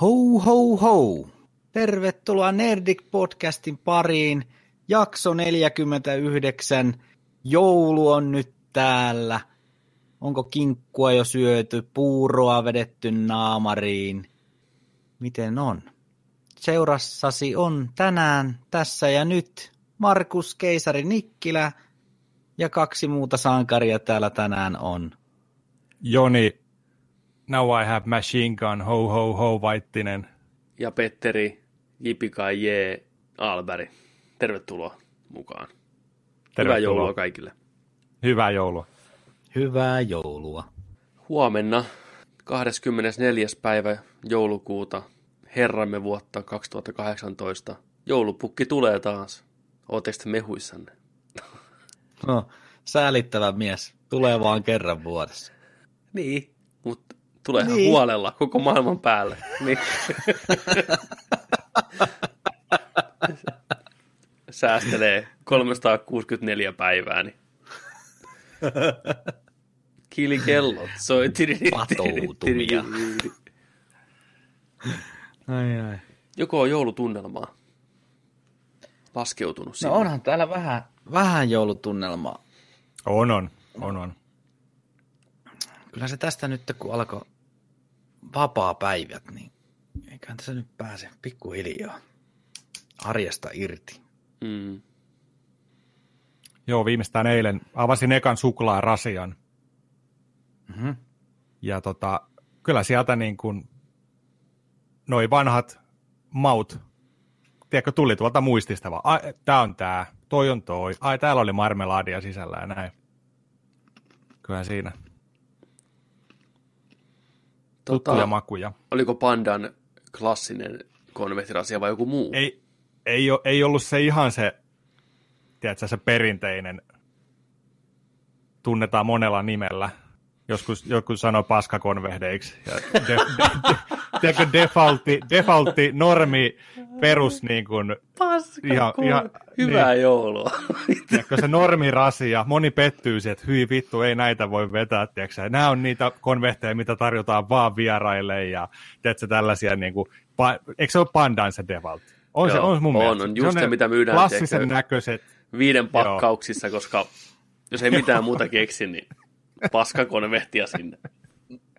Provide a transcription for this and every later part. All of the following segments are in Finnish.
Ho ho ho! Tervetuloa Nerdik podcastin pariin. Jakso 49. Joulu on nyt täällä. Onko kinkkua jo syöty, puuroa vedetty naamariin? Miten on? Seurassasi on tänään, tässä ja nyt Markus Keisari Nikkilä ja kaksi muuta sankaria täällä tänään on. Joni, now I have machine gun, ho ho ho, Vaittinen. Ja Petteri, Jipika J. Alberi. Tervetuloa mukaan. Tervetuloa. Hyvää joulua kaikille. Hyvää joulua. Hyvää joulua. Huomenna 24. päivä joulukuuta herramme vuotta 2018. Joulupukki tulee taas. Ootteko te mehuissanne? No, säälittävä mies. Tulee vaan kerran vuodessa. Niin, mutta tulee ihan Niin. huolella koko maailman päälle. Niin. Säästelee 364 päivää, niin kilikellot soi. Patoutumia. Ai ai. Joko on joulutunnelmaa laskeutunut No sinne? onhan täällä vähän, vähän joulutunnelmaa. On, on, on, on. Kyllä se tästä nyt, kun alkoi vapaa päivät, niin eiköhän tässä nyt pääse pikkuhiljaa arjesta irti. Mm. Joo, viimeistään eilen avasin ekan suklaarasian. Mm-hmm. Ja tota, kyllä sieltä niin kuin noi vanhat maut, tiedätkö, tuli tuolta muistista vaan, ai, tää on tää, toi on toi, ai täällä oli marmelaadia sisällä ja näin. Kyllä siinä. Tuttuja Tota, makuja. oliko Pandan klassinen konvehtirasia vai joku muu? Ei, ei, ei ollut se ihan se, tiedätkö, se perinteinen, tunnetaan monella nimellä. Joskus joku sanoo paskakonvehdeiksi. Ja de, de, de, tiedätkö, defaultti, defaultti, normi, perus niin kuin, Ihan- ihan- Hyvää niin. joulua. tiedätkö, se normirasia. Moni pettyy siihen, että hyi vittu, ei näitä voi vetää. Tiedätkö, ja nämä on niitä konvehteja, mitä tarjotaan vaan vieraille ja tiedätkö, tällaisia, niin kuin, pa, eikö se ole pandan se defaultti? On se, Joo, on se mun on, mielestä. on. Just Se se, ne mitä myydään, Klassisen tiedätkö, näköiset. Viiden pakkauksissa, koska jos ei mitään muuta keksi, niin paskakonvehtia sinne.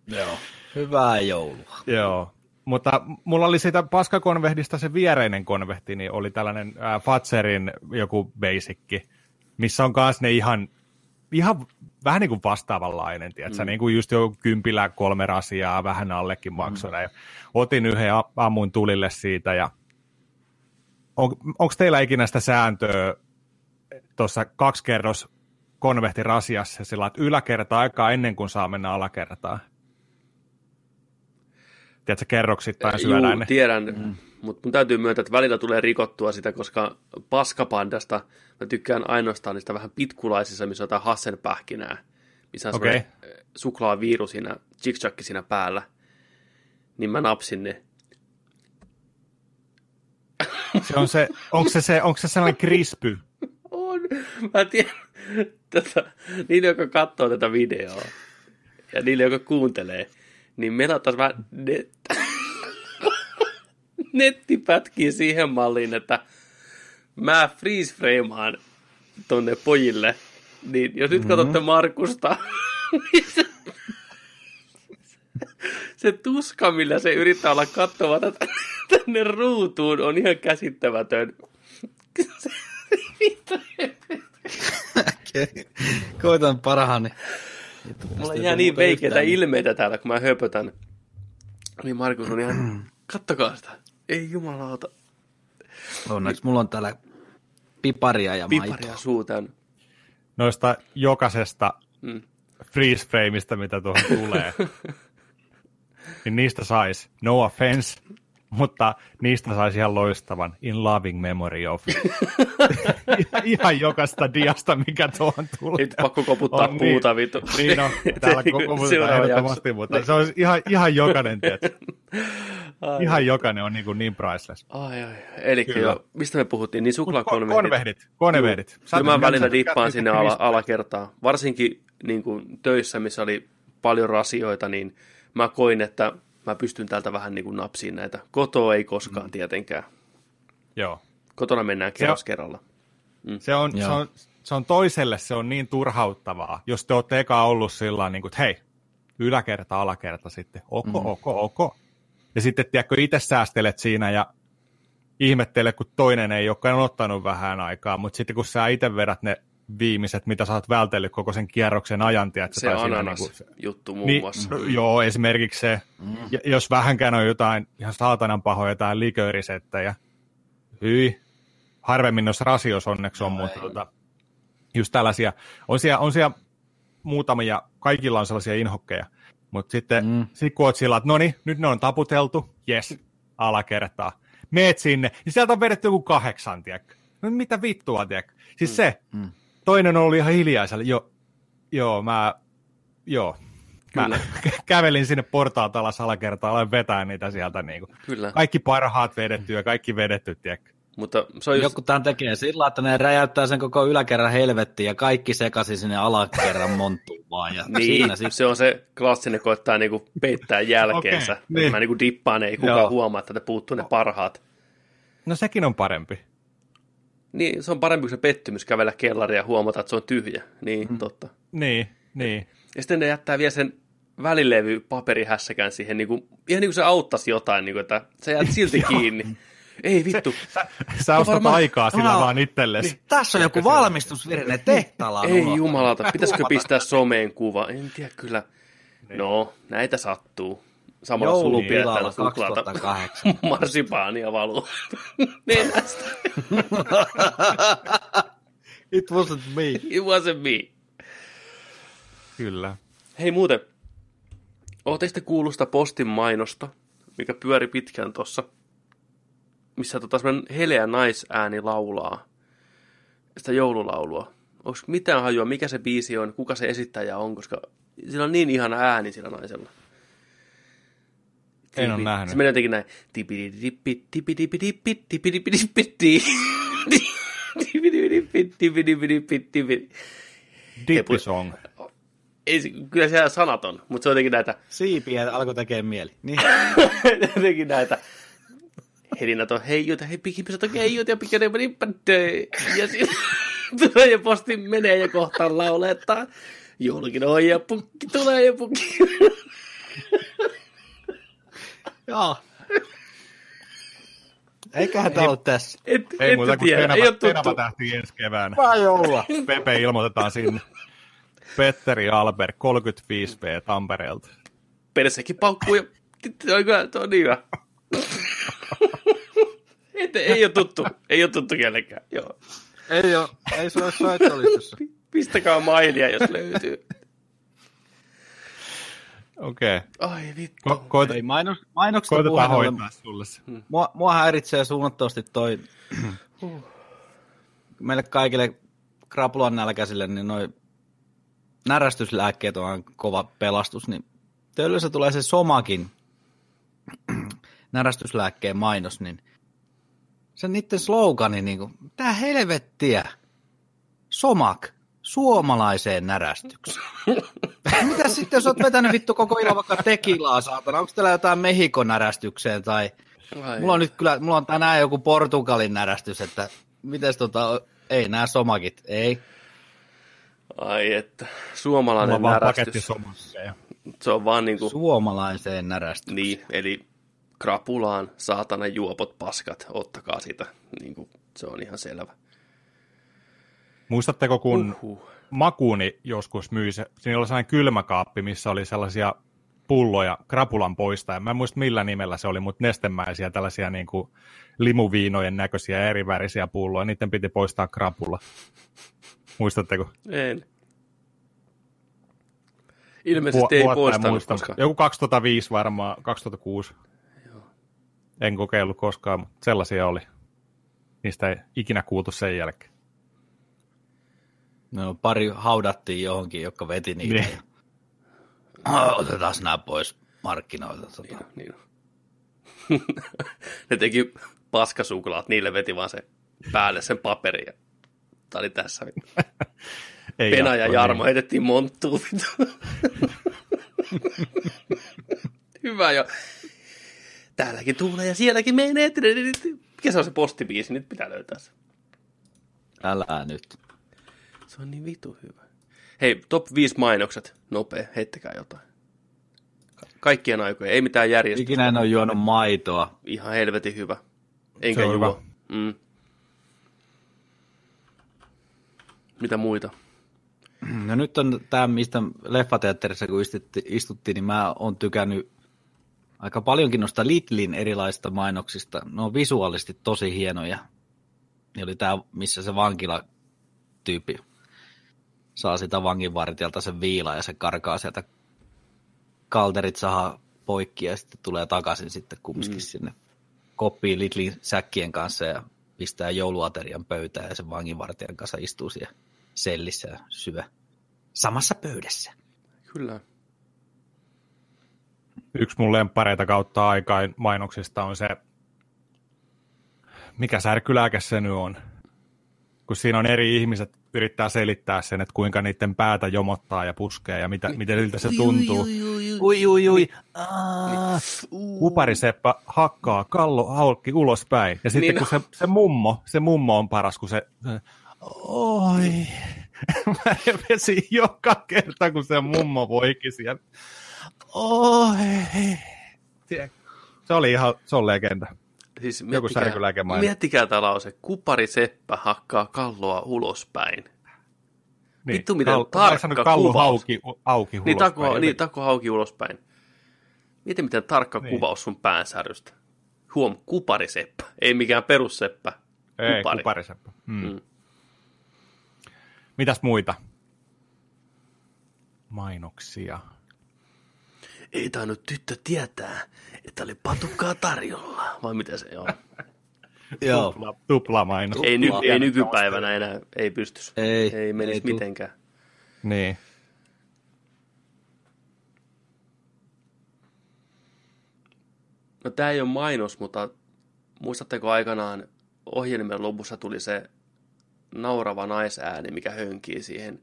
Joo. Hyvää joulua. Joo. Mutta mulla oli siitä paskakonvehdista se viereinen konvehti, niin oli tällainen äh, Fatserin joku basicki, missä on myös ne ihan, ihan vähän niin kuin vastaavanlainen, tiedätkö? Mm. Niin kuin just jo kympillä kolme rasiaa, vähän allekin maksona. Mm. Otin yhden ja ammuin tulille siitä ja on, onko teillä ikinä sitä sääntöä tuossa kaksi kerros konvehtirasiassa sillä, että yläkerta aikaa ennen kuin saa mennä alakertaan? Tiedätkö, kerroksittain syödään Juu, ne. tiedän, mm. mutta mun täytyy myöntää, että välillä tulee rikottua sitä, koska paskapandasta mä tykkään ainoastaan niistä vähän pitkulaisissa, missä on jotain hassenpähkinää, missä on okay. suklaaviiru siinä, chickchakki siinä päällä. Niin mä napsin ne. Se on se, onko se, se, onko se sellainen krispy? Mä tiedän, tätä, niille, jotka katsoo tätä videoa ja niille, jotka kuuntelee, niin meillä on taas vähän net... nettipätkiä siihen malliin, että mä freeze frameaan tonne pojille, niin jos nyt katsotte Markusta, niin se, se tuska, millä se yrittää olla katsomatta tänne ruutuun, on ihan käsittämätön. Se- Vittu, Koitan parhaani. Mulla jää niin veikeitä ilmeitä täällä, kun mä höpötän. Niin Markus on ihan, kattokaa sitä. Ei jumalauta. Onneksi mulla on täällä piparia ja maitoa. Piparia suu täynnä. Noista jokaisesta Mm. freeze frameista, mitä tuohon tulee. niin niistä sais, no offense, mutta niistä saisi ihan loistavan in loving memory of. ihan, jokaista diasta, mikä tuohon tulee. Nyt pakko koputtaa On puuta, vittu. Niin on, täällä seuraava ehdottomasti, mutta se olisi ihan, ihan jokainen? Ai, Ihan jokainen on niin, kuin niin priceless. ai, ai. Eli jo, mistä me puhuttiin? Niin Kon- suklaakonvehdit. Konvehdit, konvehdit. Kyllä mä välillä dippaan sinne ala, alakertaan. Varsinkin niin kuin töissä, missä oli paljon rasioita, niin mä koin, että mä pystyn täältä vähän niin kuin napsiin näitä. Kotoa ei koskaan mm. tietenkään. Joo. Kotona mennään kerros Se on- kerralla. Se on, se, on, se on toiselle se on niin turhauttavaa, jos te olette eka ollut sillä tavalla, niin kuin, että hei, yläkerta, alakerta sitten, ok, mm. ok, ok. Ja sitten, tiedätkö, itse säästelet siinä ja ihmettelet, kun toinen ei olekaan ottanut vähän aikaa, mutta sitten kun sä itse vedät ne viimeiset, mitä sä oot vältellyt koko sen kierroksen ajan, tiedätkö, Se tai ananas niinku- juttu muun niin, muassa. no, joo, esimerkiksi se, mm. jos vähänkään on jotain ihan saatanan pahoja, jotain liköörisettejä, hyi, harvemmin noissa rasios onneksi on, mutta tota, just tällaisia, on siellä, on siellä muutamia, kaikilla on sellaisia inhokkeja, mutta sitten mm. sit kun oot sillä, että no niin, nyt ne on taputeltu, yes, alakertaa, meet sinne, niin sieltä on vedetty joku kahdeksan, tiedätkö? No mitä vittua, tiedätkö? Siis mm. se, Mm. Toinen oli ihan hiljaisella, jo, joo, mä, joo, Mä kävelin sinne portaalta alas alakertaan, aloin vetää niitä sieltä. Niin kuin. Kyllä, Kaikki parhaat vedetty ja kaikki vedetty, tiedätkö? mutta se on just, Joku tämän tekee sillä, että ne räjäyttää sen koko yläkerran helvettiin ja kaikki sekaisin sinne alakerran monttuun vaan. Ja niin, siinä sit, se on se klassinen, koittaa niinku peittää jälkeensä. Okay, niin. Mä niinku dippaan, ei kukaan Joo. huomaa, että te puuttuu ne parhaat. No sekin on parempi. Niin, se on parempi kuin se pettymys kävellä kellariin ja huomata, että se on tyhjä. Niin, mm. totta. Niin, niin. Ja sitten ne jättää vielä sen välilevy paperihässäkään siihen, niin kuin, ihan niin kuin se auttaisi jotain, niin kuin, että sä jäät silti kiinni. Ei vittu, Sä ostat varmaan- aikaa sillä Aa, vaan itsellesi. niin, tässä on joku valmistusvirhe, ne tehtaalla ei unohtanut. jumalauta, pitäisikö pistää someen kuva? En tiedä kyllä. No, näitä sattuu. Samalla Joulupilalla sulla suklaata 2008. marsipaania valuu nenästä. It wasn't me. It wasn't me. Kyllä. Hei muuten, ootte sitten kuullut sitä postin mainosta, mikä pyöri pitkään tossa, missä tota semmoinen heleä naisääni laulaa sitä joululaulua. Onko mitään hajua, mikä se biisi on, kuka se esittäjä on, koska sillä on niin ihana ääni sillä naisella. En ole nähnyt. Se menee jotenkin näin. Dippisong. Ei, se- kyllä siellä sanat on, mutta se on jotenkin näitä, Siipiä alkoi tekemään mieli. Niin. jotenkin näitä, helinät on heijut, hei pikipistä on keijut ja pikkainen rippadöi. Ja siinä tulee ja posti menee ja kohtaan lauletaan. Joulukin on ja pukki tulee ja pukki. Joo. Eiköhän tämä ollut tässä. Et, Ei muuta kuin tiedä, ei Tenava, ole Tenava tähti ensi keväänä. Vai joulua. Pepe ilmoitetaan sinne. Petteri Albert, 35V Tampereelta. Persekin paukkuu ja se on niin hyvä. Et, ei ole tuttu, ei ole tuttu kellekään. Joo. Ei ole, ei se ole soittolistossa. Pistäkää mailia, jos löytyy. Okei. Okay. Ai vittu. Ko- koita, Ei mainos, mainoksesta koitetaan hoitaa sulle se. Mua, mua häiritsee suunnattomasti toi meille kaikille krapulan nälkäisille, niin noi närästyslääkkeet on aina kova pelastus, niin töllössä tulee se somakin närästyslääkkeen mainos, niin se niiden slogani, niin kuin, mitä helvettiä, somak, suomalaiseen närästykseen. Mitä sitten, jos oot vetänyt vittu koko illan vaikka tekilaa, saatana, onko teillä jotain Mehikon närästykseen tai Ai. Mulla on nyt kyllä, mulla on tänään joku Portugalin närästys, että mites tota, ei nämä somakit, ei. Ai että, Mulla suomalainen paketti närästys. Se on vaan niinku, Suomalaiseen närästykseen. niin, eli krapulaan, saatana juopot paskat, ottakaa sitä. Niinku, se on ihan selvä. Muistatteko, kun Uhuh. Makuuni joskus myi se, siinä oli sellainen kylmäkaappi, missä oli sellaisia pulloja krapulan poista. Ja mä en muista millä nimellä se oli, mutta nestemäisiä tällaisia niin kuin limuviinojen näköisiä eri värisiä pulloja. Niiden piti poistaa krapula. Muistatteko? En. Ilmeisesti ei Vuotta en poistanut, muista, koska... Joku 2005 varmaan, 2006. En kokeillut koskaan, mutta sellaisia oli. Niistä ei ikinä kuultu sen jälkeen. No, pari haudattiin johonkin, jotka veti niitä. Niin. Niin. Otetaan nämä pois markkinoilta. Tota. Niin, niin. ne teki paskasuklaat, niille veti vaan se päälle sen paperin. Ja... Tää oli tässä. Ei Pena ja Jarmo niin. heitettiin monttuun. Hyvä jo. täälläkin tuulee ja sielläkin menee. Mikä se on se postibiisi? Nyt pitää löytää se. Älä nyt. Se on niin vitu hyvä. Hei, top 5 mainokset. Nopea, heittäkää jotain. Ka- Kaikkien aikojen, ei mitään järjestystä. Ikinä en ole juonut maitoa. Ihan helvetin hyvä. Enkä Se on juo. Mm. Mitä muita? No nyt on tämä, mistä leffateatterissa kun istuttiin, istuttiin, niin mä oon tykännyt aika paljonkin noista Lidlin erilaisista mainoksista. Ne on visuaalisesti tosi hienoja. Niin oli tämä, missä se vankilatyyppi saa sitä vanginvartijalta sen viila ja se karkaa sieltä kalterit sahaa poikki ja sitten tulee takaisin sitten kumminkin mm. sinne koppiin Lidlin säkkien kanssa ja pistää jouluaterian pöytään ja sen vanginvartijan kanssa istuu siellä sellissä ja syö samassa pöydässä. Kyllä. Yksi mun lempareita kautta aikaan mainoksista on se, mikä särkylääke se nyt on. Kun siinä on eri ihmiset yrittää selittää sen, että kuinka niiden päätä jomottaa ja puskee ja mitä, miten siltä se tuntuu. Ui, ui, ui. Kupariseppä hakkaa kallo haulkki ulospäin. Ja sitten Niin niin, kun se, se mummo, se mummo on paras, kun se, se oi, mä vesi joka kerta, kun se mummo voikin siellä. Oi. Se oli ihan, se on legenda. Siis Joku miettikää, miettikää tämä lause. Kupari Seppä hakkaa kalloa ulospäin. Niin, Vittu, miten Kal- tarkka kallu kuvaus. Hauki, auki Niin, ulospäin. tako, niin tako hauki ulospäin. Mieti, miten tarkka Niin. kuvaus sun päänsärystä. Huom, kupariseppä. Ei mikään perusseppä. Ei, Kupari. kupariseppä. Mm. Mm. Mitäs muita? Mainoksia. Ei tainnut tyttö tietää, että oli patukkaa tarjolla. Vai mitä se on? Joo. Tupla, tupla mainos. ei, ny, ei nykypäivänä enää, ei pystys. Ei, ei menisi ei mitenkään. Niin. No tämä ei ole mainos, mutta muistatteko aikanaan ohjelmien lopussa tuli se naurava naisääni, mikä hönkii siihen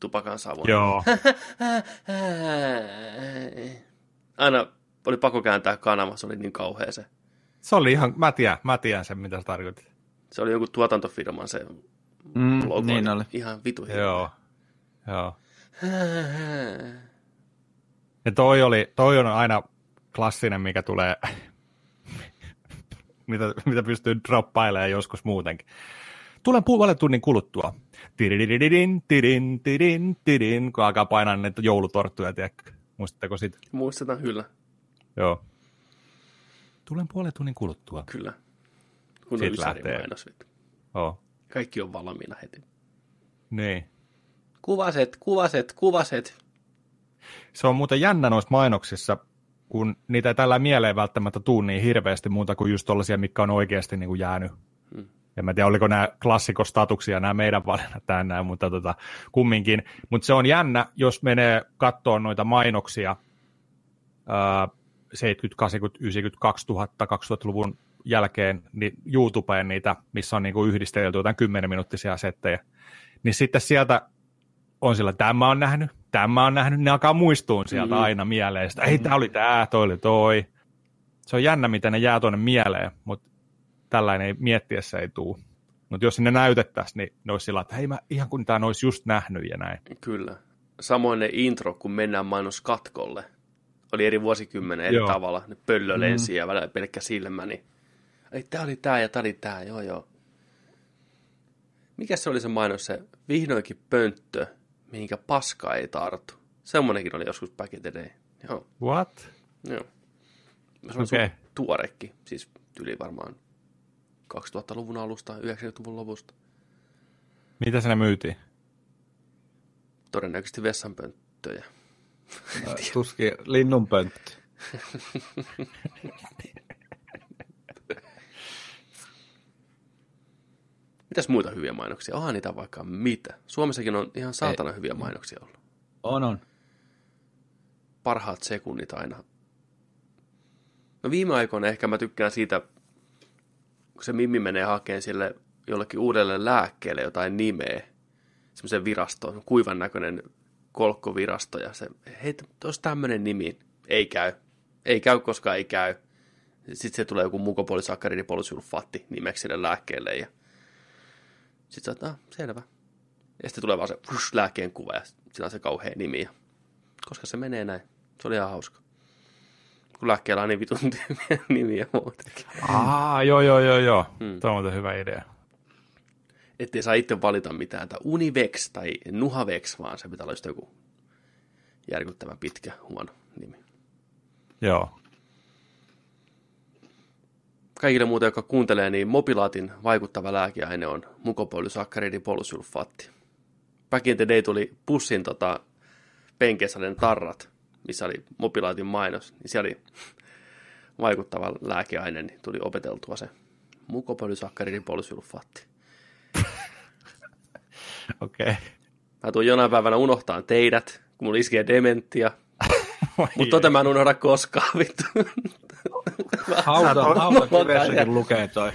tupakan savun. Joo. Aina oli pakko kääntää kanava, se oli niin kauhea se. Se oli ihan, mä tiedän, mä tiedän sen, mitä sä tarkoitit. Se oli joku tuotantofirman se Mm, logo. niin oli. Ihan vitu hirveä. Joo. Joo. Ja toi, oli, toi on aina klassinen, mikä tulee, mitä, mitä pystyy droppailemaan joskus muutenkin. Tulen puolen tunnin kuluttua. Tiridididin, tidin, tidin, tidin, kun alkaa painaa näitä joulutorttuja, tiedätkö? Muistatteko sitä? Muistetaan kyllä, Joo. Tulen puolen tunnin kuluttua. kyllä. Kun Ysärin lähtee. mainos. Joo. Kaikki on valmiina heti. Niin. Kuvaset, kuvaset, kuvaset. Se on muuten jännä noissa mainoksissa, kun niitä ei tällä mieleen välttämättä tuu niin hirveästi muuta kuin just tollaisia, mitkä on oikeasti niin kuin jäänyt. Hmm. En mä tiedä, oliko nämä klassikostatuksia, nämä meidän valinnat tänään, mutta tota, kumminkin. Mutta se on jännä, jos menee katsoa noita mainoksia ää, 70, 80, 90, 2000, 2000-luvun jälkeen niin YouTubeen niitä, missä on niinku yhdistelty jotain 10 minuuttisia settejä, niin sitten sieltä on sillä, tämä on nähnyt, tämä on nähnyt, ne alkaa muistuun sieltä Mm. aina mieleen. Sitä, ei, tämä oli tämä, toi oli toi. Se on jännä, miten ne jää tuonne mieleen, mutta tällainen ei miettiessä ei tuu. Mutta jos ne näytettäisiin, niin ne olisi sillä, että hei, mä ihan kun tämä olisi just nähnyt ja näin. Kyllä. Samoin ne intro, kun mennään mainoskatkolle. Oli eri vuosikymmenen eri Joo. tavalla. Ne pöllö lensi ja välillä pelkkä silmä. Niin... Ei, tää oli tää ja tää oli tää, joo joo. Mikä se oli se mainos, se vihdoinkin pönttö, mihinkä paska ei tartu. Semmonenkin oli joskus back in the day. Joo, What? joo. Se on okay. tuorekki, siis yli varmaan 2000-luvun alusta, 90-luvun lopusta. Mitä sinne myytiin? Todennäköisesti vessanpönttöjä. Tuskin linnunpönttö. Mitäs muita hyviä mainoksia? Onhan niitä vaikka mitä. Suomessakin on ihan saatana hyviä mainoksia ollut. On, on. Parhaat sekunnit aina. No viime aikoina ehkä mä tykkään siitä, kun se Mimmi menee hakemaan sille jollekin uudelle lääkkeelle jotain nimeä. Semmoisen virastoon, kuivan näköinen kolkkovirasto. Ja se, hei, olisi tämmöinen nimi. Ei käy. Ei käy, koska ei käy. Sitten se tulee joku mukopolisakkaridipolusulfaatti nimeksi sille lääkkeelle. Ja sitten sä ah, selvä. Ja sitten tulee vaan se lääkkeen kuva ja sillä on se kauhea nimi. Ja, koska se menee näin. Se oli ihan hauska. Kun on niin vitun tyhmiä nimiä muutenkin. Aa, joo, joo, joo, joo. Hmm. Tuo on muuten hyvä idea. Ettei saa itse valita mitään, tai Univex tai Nuhavex, vaan se pitää olla just joku järkyttävän pitkä, huono nimi. Joo. Kaikille muuten, jotka kuuntelee, niin mobilaatin vaikuttava lääkeaine on mukopolysakkaridipolusulfaatti. Back in the day tuli pussin tota, ne tarrat, missä oli mobilaatin mainos, niin siellä oli vaikuttava lääkeaine, niin tuli opeteltua se mukopolysakkaridipolusulfaatti. Okei. Mä tuun jonain päivänä unohtaa teidät, kun mulla iskee dementia, mutta tota mä en unohda koskaan, vittu. Hauta, Mä hauta makaan kivessäkin lukee toi.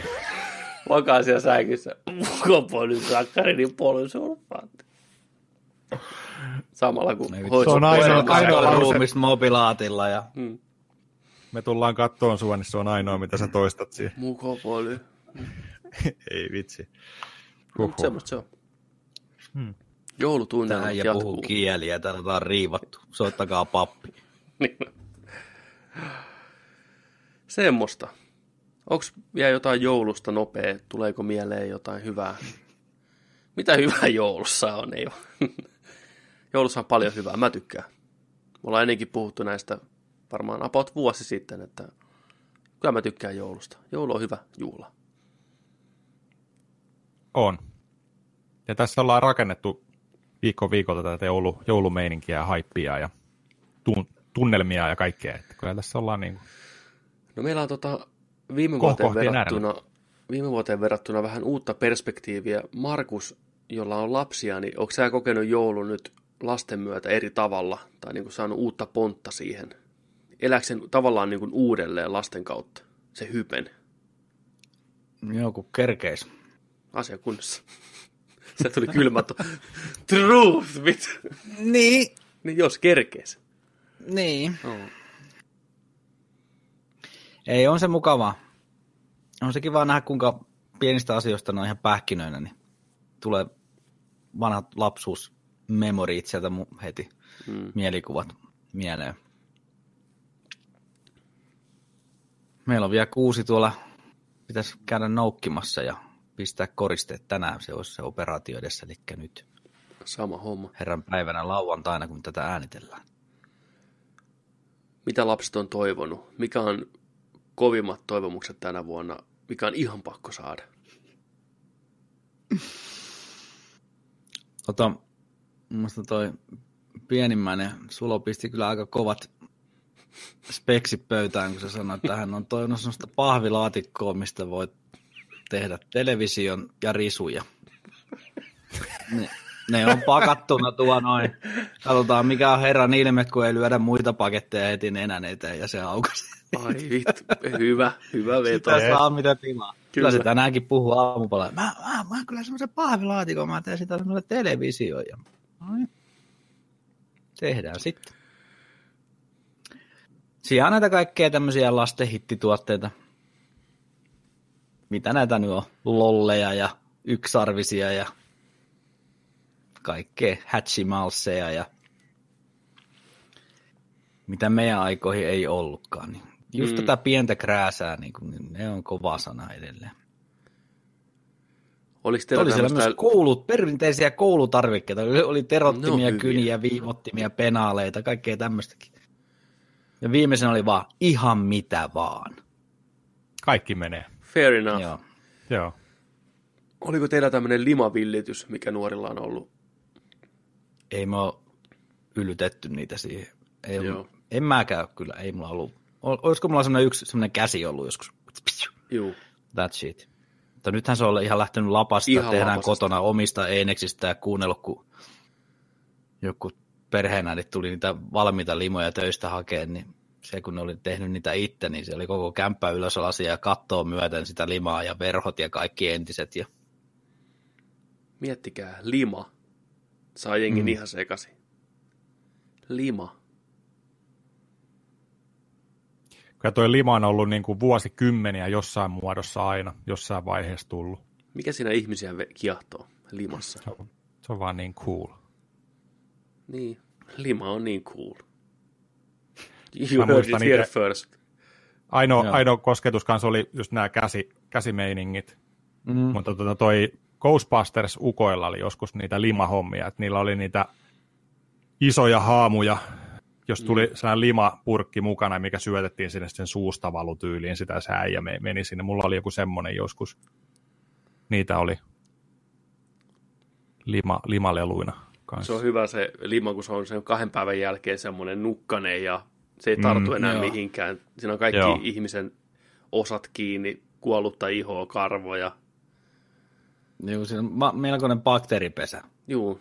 Makaan siellä sängyssä. Mukopolysakkaridin polysulfaatti. Samalla kun se on ainoa- pois. ainoa ruumista mobilaatilla ja Mm. Me tullaan kattoon sua, niin se on ainoa, mitä sä toistat siihen. Mukopoly. Ei vitsi. Mutta semmoista se on. Hmm. Joulutunnelmat tähän ja jatkuu. puhuu kieliä, täällä on riivattu. Soittakaa pappi. Niin. Semmoista. Onko vielä jotain joulusta nopea? Tuleeko mieleen jotain hyvää? Mitä hyvää joulussa on? Ei ole. Joulussa on paljon hyvää. Mä tykkään. Me ollaan ennenkin puhuttu näistä varmaan about vuosi sitten, että kyllä mä tykkään joulusta. Joulu on hyvä juhla. On. Ja tässä ollaan rakennettu viikko viikolta tätä joulu, joulumeininkiä ja haippia ja tun, tunnelmia ja kaikkea. Että kyllä tässä ollaan niin kuin, No meillä on tota, viime, vuoteen verrattuna, viime vuoteen verrattuna vähän uutta perspektiiviä. Markus, jolla on lapsia, niin onko sä kokenut joulun nyt lasten myötä eri tavalla tai niin kuin saanut uutta pontta siihen? Elääkö sen tavallaan niin kuin uudelleen lasten kautta, se hypen Joku kerkeis. asia kunnossa? Se tuli kylmä Truth, vittu. Niin, Niin jos kerkees. niin. Oh. Ei, on se mukavaa. On se kiva nähdä, kuinka pienistä asioista ne on ihan pähkinöinä, niin tulee vanhat lapsuusmemoriit sieltä heti, Mm. mielikuvat mieleen. Meillä on vielä kuusi tuolla, pitäisi käydä noukkimassa ja pistää koristeet tänään, se olisi se operaatio edessä, eli nyt Sama homma. herran päivänä lauantaina, kun tätä äänitellään. Mitä lapset on toivonut? Mikä on kovimmat toivomukset tänä vuonna? Mikä on ihan pakko saada? Tota, mielestä toi pienimmäinen Sulo pisti kyllä aika kovat speksit pöytään, kun se sanoi, että hän on toivonut sellaista pahvilaatikkoa, mistä voit tehdä television ja risuja. Ne, ne on pakattuna tuo noin. Katsotaan mikä on herran ilme, kun ei lyödä muita paketteja heti nenän eteen ja se aukaisi. Ai vittu, hyvä, hyvä veto. Sitä saa mitä tilaa. Kyllä. Kyllä. se tänäänkin puhuu aamupalalla. Mä, mä, mä kyllä semmoisen pahvilaatikon, mä teen sitä semmoisen televisioon. Ja... Tehdään sitten. Siellä on näitä kaikkea tämmöisiä lasten hittituotteita. Mitä näitä nyt on? Lolleja ja yksarvisia ja kaikkea hatchimalseja ja mitä meidän aikoihin ei ollutkaan. Niin just Mm. mm. tätä pientä krääsää, niin kun, niin ne on kova sana edelleen. Oliko teillä Oli siellä tämmöistä... myös koulut, perinteisiä koulutarvikkeita. Oli- terottimia, hyviä. kyniä, viivottimia, penaaleita, kaikkea tämmöistäkin. Ja viimeisen oli vaan ihan mitä vaan. kaikki menee. Fair enough. Joo. Joo. Oliko teillä tämmöinen limavillitys, mikä nuorilla on ollut? Ei me ole yllytetty niitä siihen. Ei, Joo. en mäkään kyllä, ei mulla ollut. Ol- Olisiko mulla semmoinen yksi semmoinen käsi ollut joskus? Juu. That's it. Mutta nythän se on ihan lähtenyt lapasta, Ihan tehdään lapasesta. kotona omista eineksistä ja kuunnellut, kun joku perheenäidit tuli niitä valmiita limoja töistä hakeen, niin se kun ne oli tehnyt niitä itse, niin se oli koko kämppä ylösalasia ja kattoa myöten sitä limaa ja verhot ja kaikki entiset. Ja Miettikää, lima. Saa jengin Mm. ihan sekaisin. Lima. Ja toi lima on ollut niin kuin vuosikymmeniä jossain muodossa aina, jossain vaiheessa tullut. Mikä siinä ihmisiä kiehtoo limassa? Se on, se on vaan niin cool. Niin, lima on niin cool. You heard muistan it here first. Ainoa, Joo. ainoa kosketus kanssa oli just nämä käsi, käsimeiningit. Mm. Mutta tota toi Ghostbusters ukoilla oli joskus niitä limahommia, että niillä oli niitä isoja haamuja, jos tuli mm. sellainen limapurkki mukana, mikä syötettiin sinne sen suusta valutyyliin, sitä se äijä me- meni sinne. Mulla oli joku semmoinen joskus. Niitä oli lima, limaleluina kanssa. Se on hyvä se lima, kun se on sen kahden päivän jälkeen semmoinen nukkanen ja se ei tartu Mm, enää joo. mihinkään. Siinä on kaikki Joo. ihmisen osat kiinni, kuollutta ihoa, karvoja. Joo, siinä on ma- melkoinen bakteeripesä. Juu,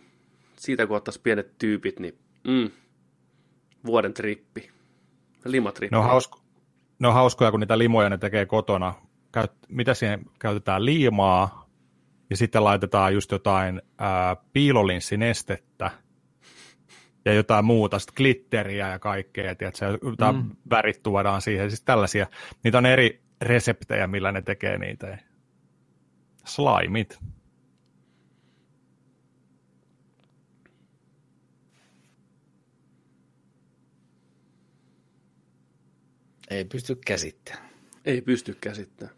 siitä kun ottaisi pienet tyypit, niin mm, vuoden trippi. Limatrippi. Ne on, hausko, ne on hauskoja, kun niitä limoja ne tekee kotona. Käyt, mitä siihen käytetään? Liimaa ja sitten laitetaan just jotain ää, piilolinssinestettä ja jotain muuta, sitten glitteriä ja kaikkea, tiedätkö, jotain mm. värit tuodaan siihen, siis tällaisia. Niitä on eri reseptejä, millä ne tekee niitä. Slimeit. Ei pysty käsittämään. Ei pysty käsittämään.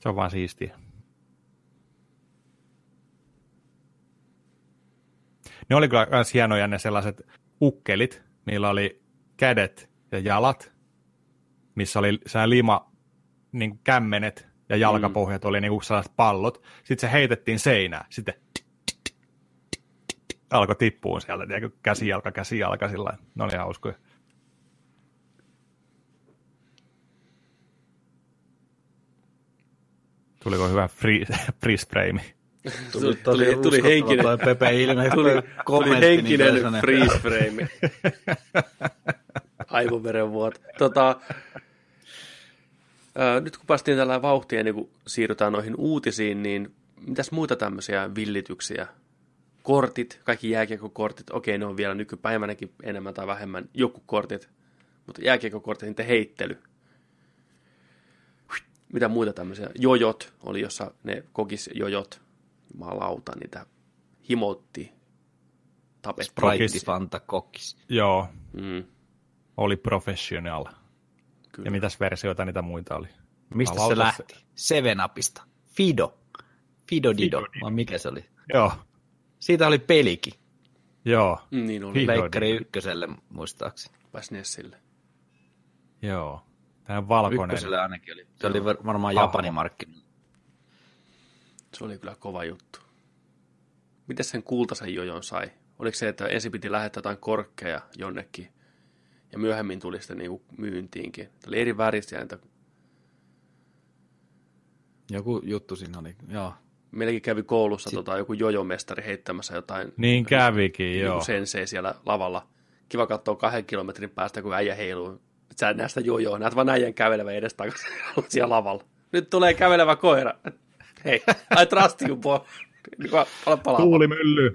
Se on vaan siistiä. Ne oli kyllä myös hienoja ne sellaiset ukkelit, millä oli kädet ja jalat, missä oli sellainen lima, niin kuin kämmenet ja jalkapohjat oli niin kuin sellaiset pallot. Sitten se heitettiin seinään. Sitten alkoi tippua sieltä, tiedätkö, käsi, jalka, käsi, jalka, sillä. Ne oli hauskoja. Tuliko hyvä free, freeze frame? Tuli, tuli, tuli uskottava henkinen, toi Pepe ilme, tuli, tuli henkinen niin freeze frame. Aivoverenvuot. Tota, ää, nyt kun päästiin tällä vauhtia, niin kun siirrytään noihin uutisiin, niin mitäs muita tämmöisiä villityksiä? Kortit, kaikki jääkiekokortit, okei ne on vielä nykypäivänäkin enemmän tai vähemmän joku kortit, mutta jääkiekokortit, niiden heittely. Mitä muita tämmöisiä? Jojot oli, jossa ne kokis jojot, jumalauta, niitä himotti, tapettiin. Sprite Fanta Kokkis. Joo, Mm, oli professional. kyllä. Ja mitäs versioita niitä muita oli? Mistä se Palauta lähti? Seven Upista. Fido. Fido Dido, Fido Dido. vai mikä se oli? Joo, Siitä oli pelikin. joo, Mm, Niin oli, Leikkari ykköselle muistaakseni. pääsi Nessille. joo. Tämä valkoinen. Ykköselle ainakin oli. Se oli var- varmaan. Japanin markkinoilla. Se oli kyllä kova juttu. Miten sen kultaisen jojon sai? Oliko se, että ensin piti lähettää jotain korkkeja jonnekin, ja myöhemmin tuli sitten niinku myyntiinkin? Tämä oli eri värisiä niitä. Joku juttu siinä oli, joo. Meilläkin kävi koulussa tota, joku jojomestari heittämässä jotain Niin kävikin, niin joo. kuin sensei siellä lavalla. Kiva katsoa kahden kilometrin päästä, kun äijä heiluu. Sä et näe sitä jojoa, näet vaan äijän kävelevän edestakaisin siellä lavalla. Nyt tulee kävelevä koira. Hei, I trust you, boy. Niin kuin, Pala palaa. Tuulimylly.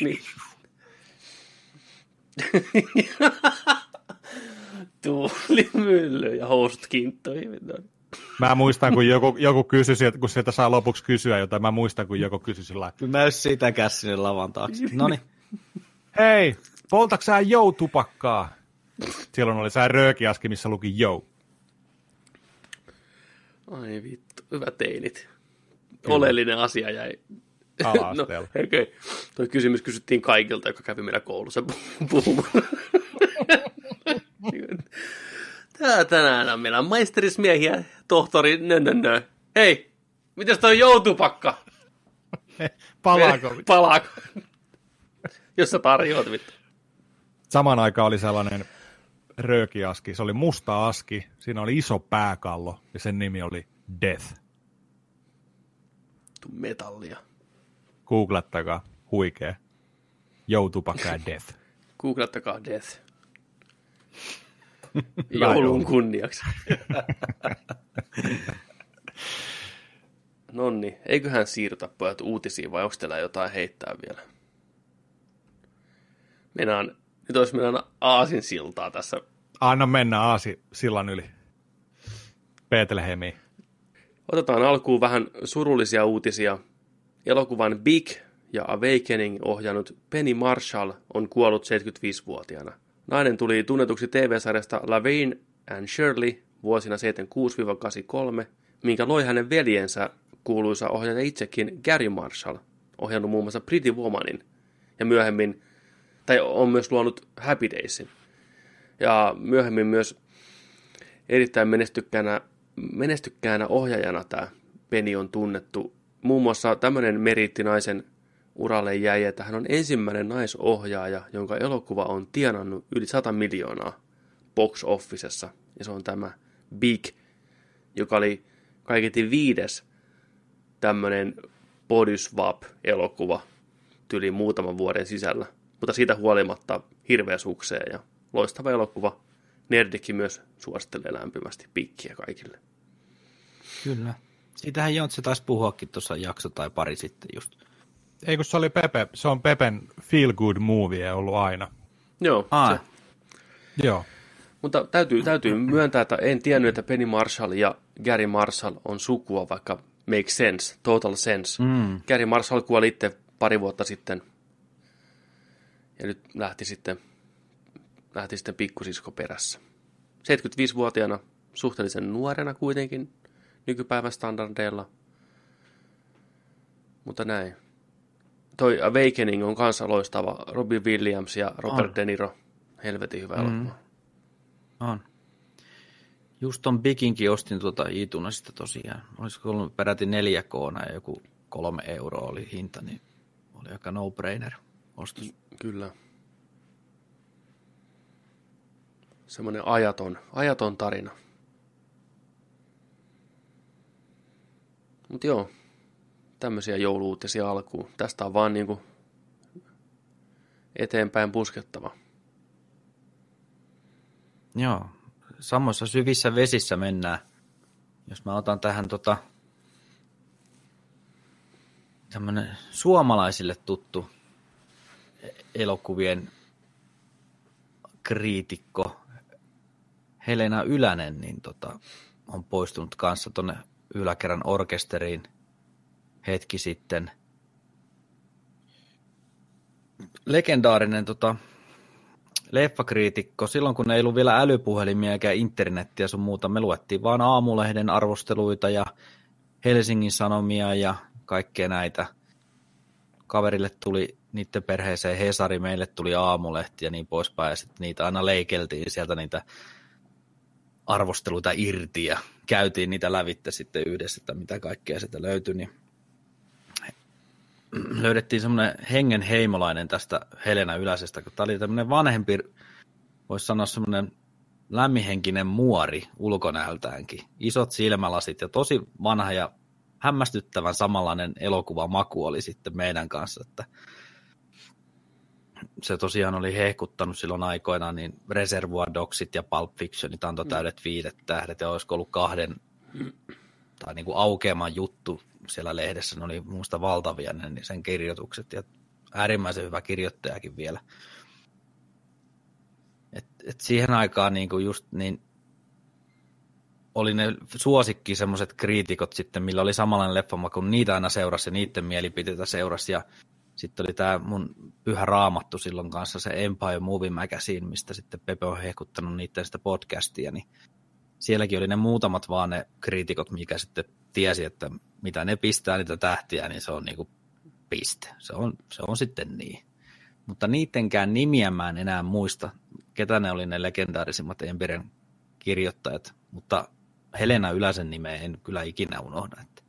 Niin. Tuulimylly ja housut kinttoihin. Mä muistan, kun joku, joku kysyi, kun sieltä saa lopuksi kysyä jotain, mä muistan, kun joku kysyi sillä lailla, Näy sitäkään sinne lavan taakse. Noniin. hei, poltaks sä joutupakkaa? Silloin oli sää röökiaski, missä luki jou. Ai vittu, hyvä teinit. Oleellinen asia jäi. No. Okay. Tuo kysymys kysyttiin kaikilta, joka kävi meillä koulussa pu- puhumaan. Tää tänään on meillä maisterismiehiä, tohtori, nö, nö, nö. Hei, mitäs toi joutupakka? Palaako? Palaako? Jos sä tarjoat, vittu. Samaan aikaan oli sellainen röökiaski, se oli musta aski, siinä oli iso pääkallo ja sen nimi oli Death. Vittu metallia. Googlettakaa, huikea. Joutupakka ja Death. Googlettakaa Death. Joulun kunniaksi. Nonni, eiköhän siirrytä pojat uutisiin vai onko teillä jotain heittää vielä? Mennään, nyt olisi mennään aasin siltaa tässä Anna mennä Aasi sillan yli. Betlehemiin. Otetaan alkuun vähän surullisia uutisia. Elokuvan Big ja Awakening ohjannut Penny Marshall on kuollut 75-vuotiaana. Nainen tuli tunnetuksi TV-sarjasta Laverne and Shirley vuosina 76-83, minkä loi hänen veljensä kuuluisa ohjaaja itsekin Gary Marshall, ohjannut muun muassa Pretty Womanin ja myöhemmin, tai on myös luonut Happy Daysin. Ja myöhemmin myös erittäin menestykkäänä, menestykkäänä ohjaajana tämä Penny on tunnettu. Muun muassa tämmöinen meriitti naisen uralle jäi, että hän on ensimmäinen naisohjaaja, jonka elokuva on tienannut yli 100 miljoonaa box officessa. Ja se on tämä Big, joka oli kaiketi viides tämmöinen body swap-elokuva tyli muutaman vuoden sisällä. Mutta siitä huolimatta hirveä sukseen ja loistava elokuva. Nerdikki myös suosittelee lämpimästi pikkiä kaikille. Kyllä. Siitähän Jontse taisi puhuakin tuossa jakso tai pari sitten just. Ei kun se oli Pepe, se on Pepen feel good movie ollut aina. Joo, Aa, se, Joo. mutta täytyy, täytyy myöntää, että en tiennyt, että Penny Marshall ja Gary Marshall on sukua, vaikka make sense, total sense. mm, Gary Marshall kuoli itse pari vuotta sitten. Ja nyt lähti sitten, lähti sitten pikkusisko perässä. 75-vuotiaana, suhteellisen nuorena kuitenkin, nykypäivän standardeilla. Mutta näin. Toi Awakening on kanssa loistava. Robin Williams ja Robert On. De Niro. Helvetin hyvä Mm. elokuva. on. Just ton Bikinkin ostin tuota Itunasista tosiaan. Olisiko ollut peräti 4 k ja joku kolme euroa oli hinta, niin oli aika no-brainer ostos. Kyllä. Semmoinen ajaton, ajaton tarina. Mutta joo, tämmöisiä jouluutisia alkuun. Tästä on vaan niinku eteenpäin puskettava. Joo, samoissa syvissä vesissä mennään. Jos mä otan tähän tota, tämmönen suomalaisille tuttu elokuvien kriitikko Helena Ylänen, niin tota, on poistunut kanssa tonne yläkerran orkesteriin hetki sitten. Legendaarinen tota, leffakriitikko, silloin kun ei ollut vielä älypuhelimia eikä internettiä sun muuta, me luettiin vaan aamulehden arvosteluita ja Helsingin Sanomia ja kaikkea näitä. Kaverille tuli niiden perheeseen Hesari, meille tuli aamulehti ja niin poispäin, ja sitten niitä aina leikeltiin sieltä niitä arvosteluita irti ja käytiin niitä lävitte sitten yhdessä, että mitä kaikkea sieltä löytyi, niin löydettiin semmoinen hengen heimolainen tästä Helena Yläsestä, kun tämä oli tämmöinen vanhempi, voisi sanoa semmoinen lämmihenkinen muori ulkonäöltäänkin. Isot silmälasit ja tosi vanha ja hämmästyttävän samanlainen elokuvamaku oli sitten meidän kanssa, että se tosiaan oli hehkuttanut silloin aikoinaan, niin Reservoir Dogsit ja Pulp Fictionit antoi täydet viidet tähdet, ja olisiko ollut kahden tai niin kuin aukeaman juttu siellä lehdessä, ne oli muusta valtavia ne, niin sen kirjoitukset, ja äärimmäisen hyvä kirjoittajakin vielä. Et, et siihen aikaan niin kuin just niin oli ne suosikki semmoiset kriitikot sitten, millä oli samanlainen leffama, kun niitä aina seurasi ja niiden mielipiteitä seurasi. Ja sitten oli tämä mun pyhä raamattu silloin kanssa, se Empire Movie Magazine, mistä sitten Pepe on hehkuttanut niiden sitä podcastia, niin sielläkin oli ne muutamat vaan ne kriitikot, mikä sitten tiesi, että mitä ne pistää niitä tähtiä, niin se on niinku piste. Se on, se on sitten niin. Mutta niidenkään nimiä mä en enää muista, ketä ne oli ne legendaarisimmat Empiren kirjoittajat, mutta Helena Yläsen nimeä en kyllä ikinä unohda. Että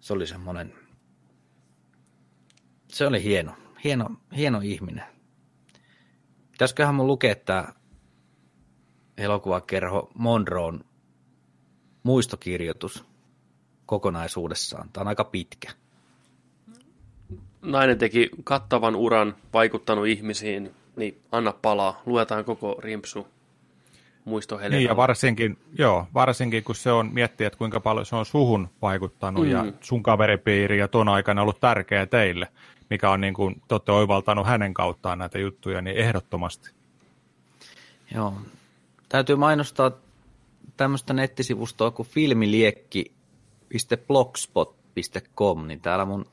se oli semmoinen, se oli hieno, hieno, hieno ihminen. Pitäisiköhän mun lukea tämä elokuvakerho Monroon muistokirjoitus kokonaisuudessaan. Tämä on aika pitkä. Nainen teki kattavan uran, vaikuttanut ihmisiin, niin anna palaa. Luetaan koko rimpsu muisto Niin, ja varsinkin, joo, varsinkin kun se on, miettiä, että kuinka paljon se on suhun vaikuttanut mm. ja sun kaveripiiri ja ton aikana ollut tärkeä teille, mikä on niin kuin, te olette oivaltanut hänen kauttaan näitä juttuja, niin ehdottomasti. Joo. Täytyy mainostaa tämmöistä nettisivustoa kuin filmiliekki.blogspot.com, niin täällä mun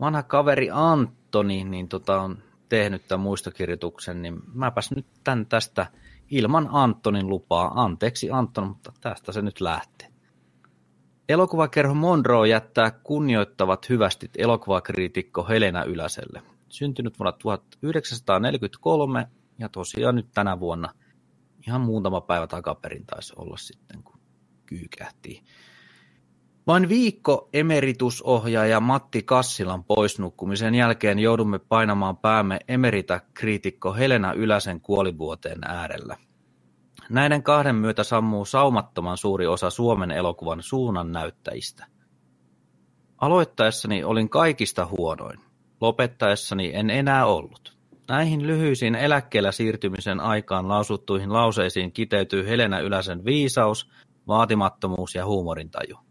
vanha kaveri Antoni niin tota, on tehnyt tämän muistokirjoituksen, niin mäpäs nyt tän tästä ilman Antonin lupaa. Anteeksi Anton, mutta tästä se nyt lähtee. Elokuvakerho Monroe jättää kunnioittavat hyvästit elokuvakriitikko Helena Yläselle. Syntynyt vuonna 1943 ja tosiaan nyt tänä vuonna ihan muutama päivä takaperin taisi olla sitten, kun kyykähti. Vain viikko emeritusohjaaja Matti Kassilan poisnukkumisen jälkeen joudumme painamaan päämme emerita-kriitikko Helena Yläsen kuolivuoteen äärellä. Näiden kahden myötä sammuu saumattoman suuri osa Suomen elokuvan suunnan näyttäjistä. Aloittaessani olin kaikista huonoin. Lopettaessani en enää ollut. Näihin lyhyisiin eläkkeellä siirtymisen aikaan lausuttuihin lauseisiin kiteytyy Helena Yläsen viisaus, vaatimattomuus ja huumorintaju.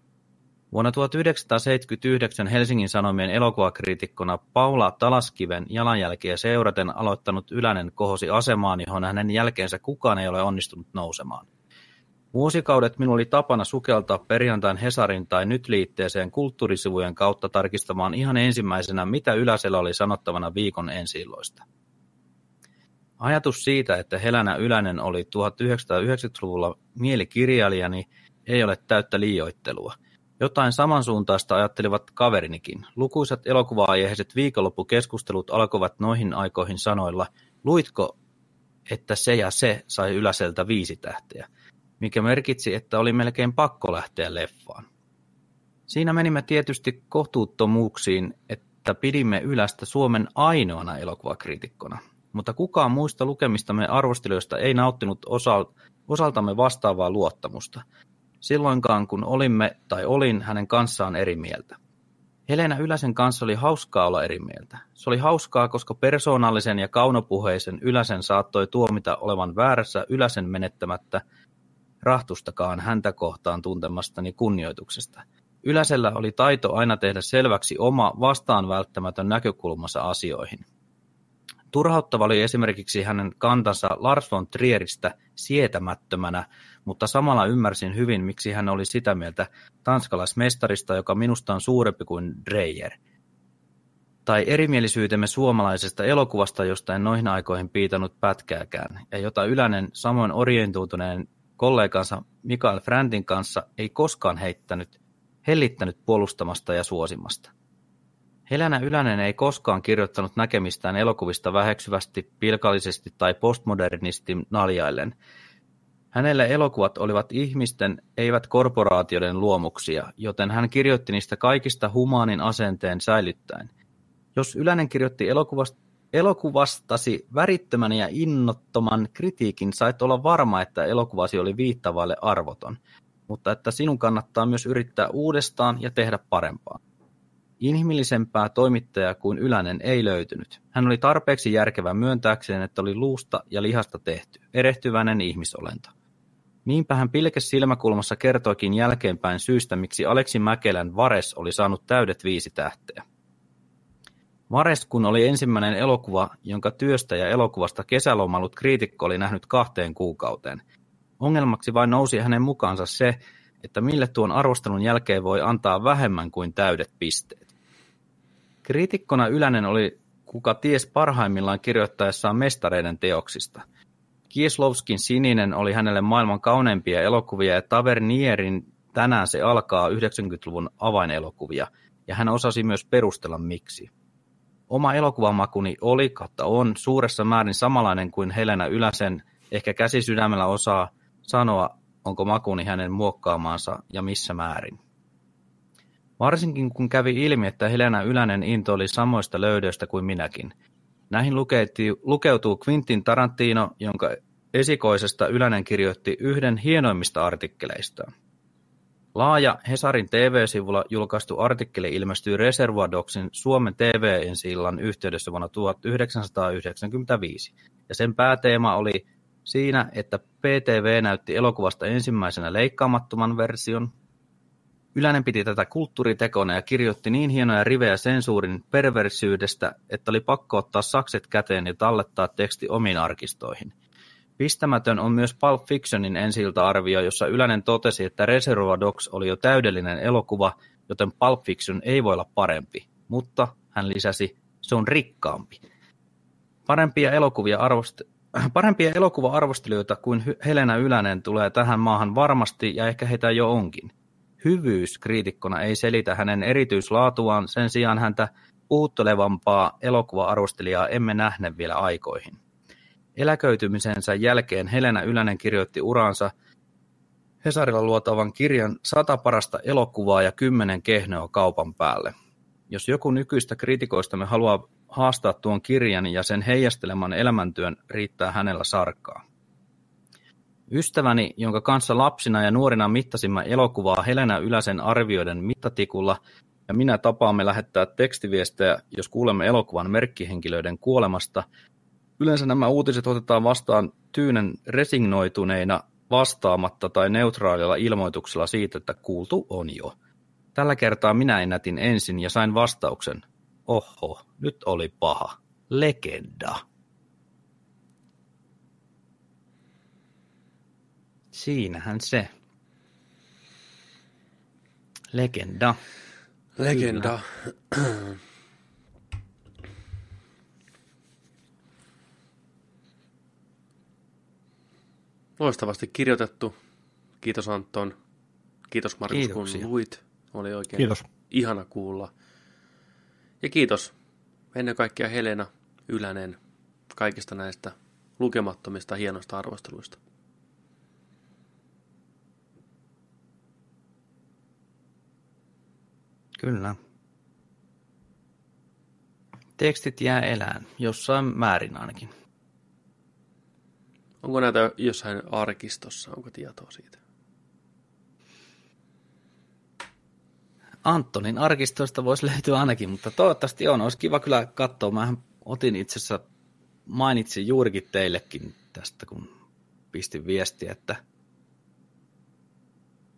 Vuonna 1979 Helsingin Sanomien elokuvakriitikkona Paula Talaskiven jalanjälkeä seuraten aloittanut Ylänen kohosi asemaan, johon hänen jälkeensä kukaan ei ole onnistunut nousemaan. Vuosikaudet minulla oli tapana sukeltaa perjantain Hesarin tai Nyt-liitteeseen kulttuurisivujen kautta tarkistamaan ihan ensimmäisenä, mitä Yläsellä oli sanottavana viikon ensiilloista. Ajatus siitä, että Helänä Ylänen oli 1990-luvulla mielikirjailijani, ei ole täyttä liioittelua – jotain samansuuntaista ajattelivat kaverinikin. Lukuisat elokuva-aiheiset viikonloppukeskustelut alkoivat noihin aikoihin sanoilla, luitko, että se ja se sai Yläseltä viisi tähteä, mikä merkitsi, että oli melkein pakko lähteä leffaan. Siinä menimme tietysti kohtuuttomuuksiin, että pidimme Ylästä Suomen ainoana elokuvakriitikkona, mutta kukaan muista lukemistamme arvostelijoista ei nauttinut osaltamme vastaavaa luottamusta – silloinkaan kun olimme tai olin hänen kanssaan eri mieltä. Helena Yläsen kanssa oli hauskaa olla eri mieltä. Se oli hauskaa, koska persoonallisen ja kaunopuheisen Yläsen saattoi tuomita olevan väärässä Yläsen menettämättä rahtustakaan häntä kohtaan tuntemastani kunnioituksesta. Yläsellä oli taito aina tehdä selväksi oma vastaan välttämätön näkökulmansa asioihin. Turhauttava oli esimerkiksi hänen kantansa Lars von Trieristä sietämättömänä, mutta samalla ymmärsin hyvin, miksi hän oli sitä mieltä tanskalaismestarista, joka minusta on suurempi kuin Dreyer. Tai erimielisyytemme suomalaisesta elokuvasta, josta en noihin aikoihin piitanut pätkääkään, ja jota Ylänen samoin orientuutuneen kollegansa Mikael Frantin kanssa ei koskaan heittänyt, hellittänyt puolustamasta ja suosimasta. Helena Ylänen ei koskaan kirjoittanut näkemistään elokuvista väheksyvästi, pilkallisesti tai postmodernisti naljaillen. Hänelle elokuvat olivat ihmisten, eivät korporaatioiden luomuksia, joten hän kirjoitti niistä kaikista humaanin asenteen säilyttäen. Jos Ylänen kirjoitti elokuvasta, elokuvastasi värittömän ja innottoman kritiikin, sait olla varma, että elokuvasi oli viittavalle arvoton, mutta että sinun kannattaa myös yrittää uudestaan ja tehdä parempaa. Inhimillisempää toimittajaa kuin Ylänen ei löytynyt. Hän oli tarpeeksi järkevä myöntääkseen, että oli luusta ja lihasta tehty, erehtyväinen ihmisolento. Niinpä hän pilkes silmäkulmassa kertoikin jälkeenpäin syystä, miksi Aleksi Mäkelän Vares oli saanut täydet viisi tähteä. Vares kun oli ensimmäinen elokuva, jonka työstä ja elokuvasta kesälomallut kriitikko oli nähnyt kahteen kuukauteen. Ongelmaksi vain nousi hänen mukaansa se, että mille tuon arvostelun jälkeen voi antaa vähemmän kuin täydet pisteet. Kriitikkona Ylänen oli kuka ties parhaimmillaan kirjoittaessaan mestareiden teoksista. Kieslowskin Sininen oli hänelle maailman kauneimpia elokuvia ja Tavernierin Tänään se alkaa 90-luvun avainelokuvia, ja hän osasi myös perustella miksi. Oma elokuvamakuni oli, kautta on, suuressa määrin samanlainen kuin Helena Yläsen, ehkä käsi sydämellä osaa sanoa, onko makuni hänen muokkaamaansa ja missä määrin. Varsinkin kun kävi ilmi, että Helena Ylänen into oli samoista löydöistä kuin minäkin. Näihin lukeutuu Quentin Tarantino, jonka esikoisesta Ylänen kirjoitti yhden hienoimmista artikkeleistaan. Laaja Hesarin TV-sivulla julkaistu artikkeli ilmestyi Reservoir Suomen tv ensillan yhteydessä vuonna 1995, ja sen pääteema oli siinä, että PTV näytti elokuvasta ensimmäisenä leikkaamattoman version, Ylänen piti tätä kulttuuritekona ja kirjoitti niin hienoja rivejä sensuurin perversyydestä, että oli pakko ottaa sakset käteen ja tallettaa teksti omiin arkistoihin. Pistämätön on myös Pulp Fictionin ensi-arvio, jossa Ylänen totesi, että Reservoir Dogs oli jo täydellinen elokuva, joten Pulp Fiction ei voi olla parempi. Mutta, hän lisäsi, se on rikkaampi. Parempia elokuvia arvost... Parempia elokuva-arvostelijoita kuin Helena Ylänen tulee tähän maahan varmasti ja ehkä heitä jo onkin. Hyvyys kriitikkona ei selitä hänen erityislaatuaan, sen sijaan häntä puhuttelevampaa elokuva-arvostelijaa emme nähne vielä aikoihin. Eläköitymisensä jälkeen Helena Ylänen kirjoitti uransa Hesarilla luotavan kirjan sata parasta elokuvaa ja kymmenen kehnoa kaupan päälle. Jos joku nykyistä kritikoistamme haluaa haastaa tuon kirjan ja sen heijasteleman elämäntyön, riittää hänellä sarkaa. Ystäväni, jonka kanssa lapsina ja nuorina mittasimme elokuvaa Helena Yläsen arvioiden mittatikulla, ja minä tapaamme lähettää tekstiviestejä, jos kuulemme elokuvan merkkihenkilöiden kuolemasta. Yleensä nämä uutiset otetaan vastaan tyynen resignoituneina vastaamatta tai neutraalilla ilmoituksella siitä, että kuultu on jo. Tällä kertaa minä ennätin ensin ja sain vastauksen. Oho, nyt oli paha. Legenda. Siinähän se. Legenda. Legenda. Loistavasti kirjoitettu. Kiitos Anton. Kiitos Markus, Kiitoksia. kun luit. Oli oikein Kiitos. ihana kuulla. Ja kiitos ennen kaikkea Helena Ylänen kaikista näistä lukemattomista hienoista arvosteluista. Kyllä. Tekstit jää elään, jossain määrin ainakin. Onko näitä jossain arkistossa, onko tietoa siitä? Antonin arkistoista voisi löytyä ainakin, mutta toivottavasti on. Olisi kiva kyllä katsoa. Mä otin itse asiassa, mainitsin juurikin teillekin tästä, kun pistin viestiä, että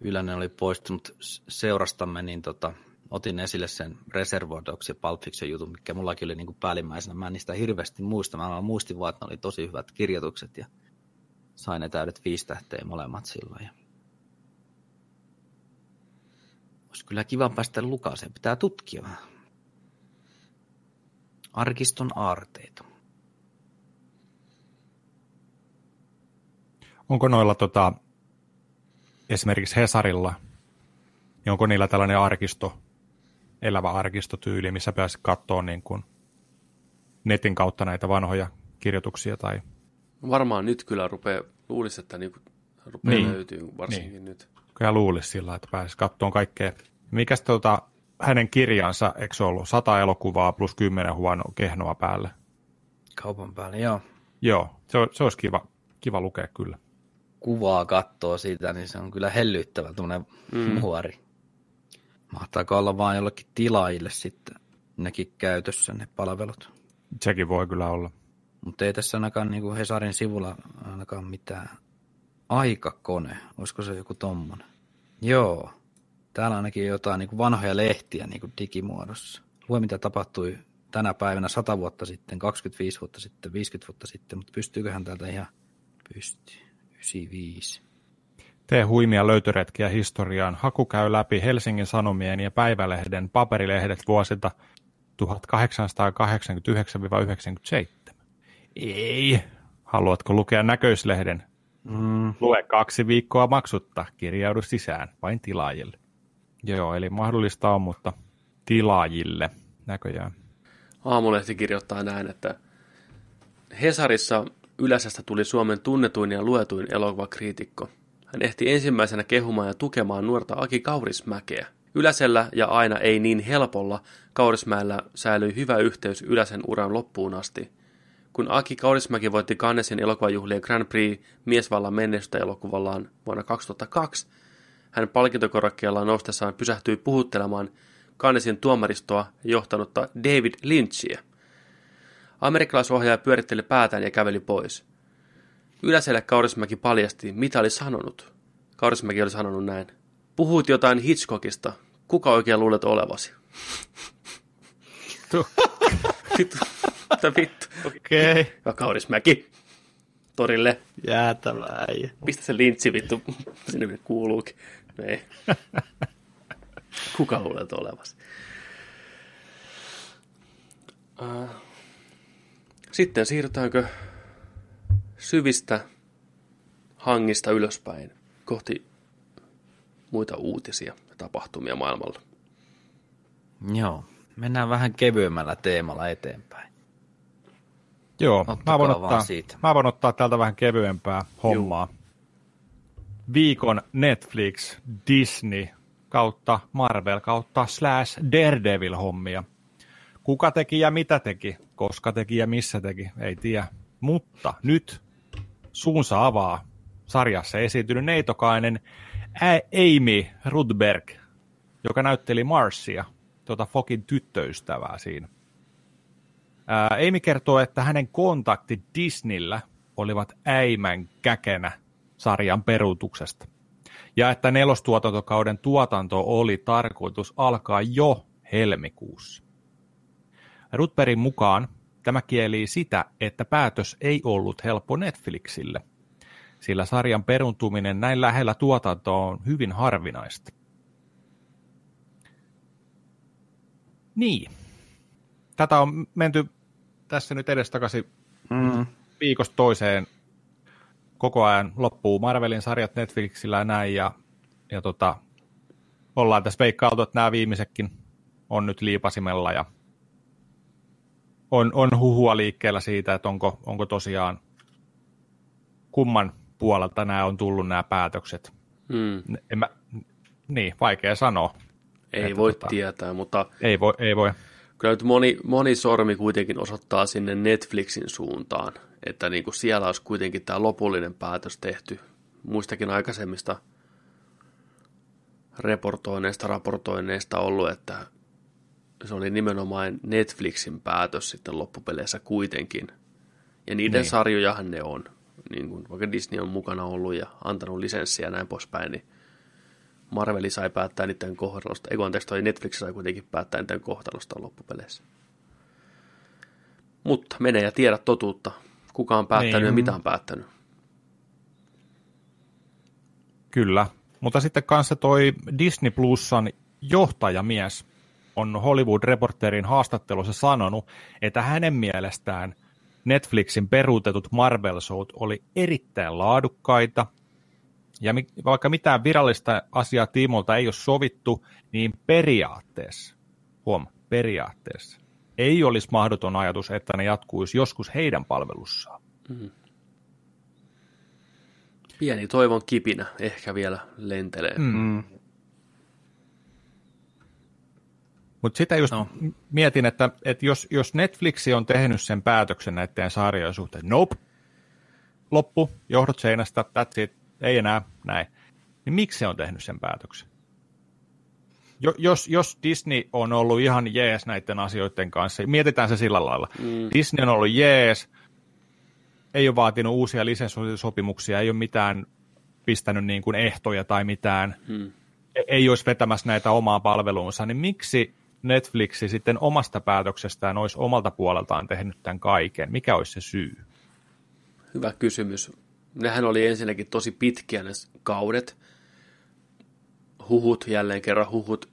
Ylänen oli poistunut seurastamme, niin tota, otin esille sen Reservoir Dogs ja Pulp Fiction jutun, mikä mullakin oli niin päällimmäisenä. Mä en niistä hirveästi muista. Mä muistin vaan, että ne oli tosi hyvät kirjoitukset ja sain ne täydet viisi tähteä molemmat silloin. Ja olisi kyllä kiva päästä Lukaseen. Pitää tutkia vähän. Arkiston aarteita. Onko noilla tota, esimerkiksi Hesarilla, niin onko niillä tällainen arkisto, elävä arkistotyyli, missä pääsi katsoa niin kuin netin kautta näitä vanhoja kirjoituksia tai Varmaan nyt kyllä rupeaa, luulisi, että niinku rupeaa Niin. niin. löytyy varsinkin Niin. niin. nyt. kyllä luulisi sillä, että pääsisi katsomaan kaikkea. Mikäs tuota, hänen kirjansa, eikö se ollut 100 elokuvaa plus 10 huono kehnoa päälle? Kaupan päälle, joo. Joo, se, se olisi kiva, kiva lukea kyllä. Kuvaa kattoo siitä, niin se on kyllä hellyttävä tuommoinen mm. muori. Mahtaako olla vaan jollekin tilaajille sitten nekin käytössä ne palvelut. Sekin voi kyllä olla. Mutta ei tässä ainakaan niin kuin Hesarin sivulla ainakaan mitään. Aikakone, olisiko se joku tommonen? Joo, täällä ainakin jotain niin kuin vanhoja lehtiä niin kuin digimuodossa. Lue mitä tapahtui tänä päivänä 100 vuotta sitten, 25 vuotta sitten, 50 vuotta sitten, mutta pystyyköhän täältä ihan pystyy. 95. Tee huimia löytöretkiä historiaan. Haku käy läpi Helsingin Sanomien ja Päivälehden paperilehdet vuosilta 1889-97. Ei. Haluatko lukea näköislehden? Mm, Lue kaksi viikkoa maksutta. Kirjaudu sisään vain tilaajille. Joo, eli mahdollista on, mutta tilaajille näköjään. Aamulehti kirjoittaa näin, että Hesarissa Yläsästä tuli Suomen tunnetuin ja luetuin elokuvakriitikko. Hän ehti ensimmäisenä kehumaan ja tukemaan nuorta Aki Kaurismäkeä. Yläsellä ja aina ei niin helpolla Kaurismäellä säilyi hyvä yhteys Yläsen uran loppuun asti. Kun Aki Kaurismäki voitti Cannesin elokuvajuhlien Grand Prix miesvallan menneistä elokuvallaan vuonna 2002, hän palkintokorokkeellaan noustessaan pysähtyi puhuttelemaan Cannesin tuomaristoa johtanutta David Lynchia. Amerikkalaisohjaaja pyöritteli päätään ja käveli pois. Yläselle Kaurismäki paljasti, mitä oli sanonut. Kaurismäki oli sanonut näin. Puhuit jotain Hitchcockista. Kuka oikein luulet olevasi? Mitä vittu? Okei. Okay. Kaurismäki. torille. Jäätävä äijä. Pistä se lintsi vittu sinne minne kuuluukin. Ei. Kuka luulet olevasi? Äh. Sitten siirrytäänkö syvistä hangista ylöspäin kohti muita uutisia ja tapahtumia maailmalla. Joo, mennään vähän kevyemmällä teemalla eteenpäin. Joo, mä voin, ottaa, siitä. mä voin ottaa täältä vähän kevyempää hommaa. Viikon Netflix, Disney kautta Marvel kautta slash Daredevil hommia. Kuka teki ja mitä teki, koska teki ja missä teki, ei tiedä. Mutta nyt suunsa avaa sarjassa esiintynyt neitokainen Amy Rudberg, joka näytteli Marsia, tuota Fokin tyttöystävää siinä. Amy kertoo, että hänen kontaktit Disneyllä olivat äimän käkenä sarjan peruutuksesta. Ja että nelostuotantokauden tuotanto oli tarkoitus alkaa jo helmikuussa. Rutberin mukaan tämä kielii sitä, että päätös ei ollut helppo Netflixille, sillä sarjan peruntuminen näin lähellä tuotantoa on hyvin harvinaista. Niin. Tätä on menty tässä nyt edestakaisin Mm. viikosta toiseen koko ajan loppuu Marvelin sarjat Netflixillä ja näin, ja, ja tota, ollaan tässä veikkailtu, että nämä viimeisetkin on nyt liipasimella, ja on, on huhua liikkeellä siitä, että onko, onko tosiaan kumman puolelta nämä on tullut nämä päätökset. Hmm. En mä, niin, vaikea sanoa. Ei Että voi tota- tietää, mutta Ei voi, ei voi. Kyllä nyt moni, moni sormi kuitenkin osoittaa sinne Netflixin suuntaan, että niin kuin siellä olisi kuitenkin tämä lopullinen päätös tehty muistakin aikaisemmista reportoineista, raportoineista ollut, että se oli nimenomaan Netflixin päätös sitten loppupeleissä kuitenkin. Ja niiden Niin. sarjojahan ne on. Niin kuin vaikka Disney on mukana ollut ja antanut lisenssiä ja näin poispäin, niin Marveli sai päättää niiden kohtalosta. Eikö anteeksi, toi Netflix sai kuitenkin päättää niiden kohtalosta loppupeleissä. Mutta mene ja tiedä totuutta. Kuka on päättänyt Niin. ja mitä on päättänyt. Kyllä, mutta sitten kanssa toi Disney Plusan johtajamies on Hollywood Reporterin haastattelussa sanonut, että hänen mielestään Netflixin peruutetut Marvel-showt oli erittäin laadukkaita, ja vaikka mitään virallista asiaa tiimolta ei ole sovittu, niin periaatteessa, huom, periaatteessa, ei olisi mahdoton ajatus, että ne jatkuisi joskus heidän palvelussaan. Pieni toivon kipinä ehkä vielä lentelee. Mm. Mm. Mutta sitä just no. mietin, että, että jos, jos Netflix on tehnyt sen päätöksen näiden sarjojen suhteen, nope, loppu, johdot seinästä, that's it, ei enää, näin, niin miksi se on tehnyt sen päätöksen? Jo, jos, jos Disney on ollut ihan jees näiden asioiden kanssa, mietitään se sillä lailla. Mm. Disney on ollut jees, ei ole vaatinut uusia lisenssisopimuksia, ei ole mitään pistänyt niin kuin ehtoja tai mitään, Mm. ei olisi vetämässä näitä omaa palveluunsa, niin miksi Netflixi sitten omasta päätöksestään olisi omalta puoleltaan tehnyt tämän kaiken? Mikä olisi se syy? Hyvä kysymys. Nehän oli ensinnäkin tosi pitkiä ne kaudet. Huhut, jälleen kerran huhut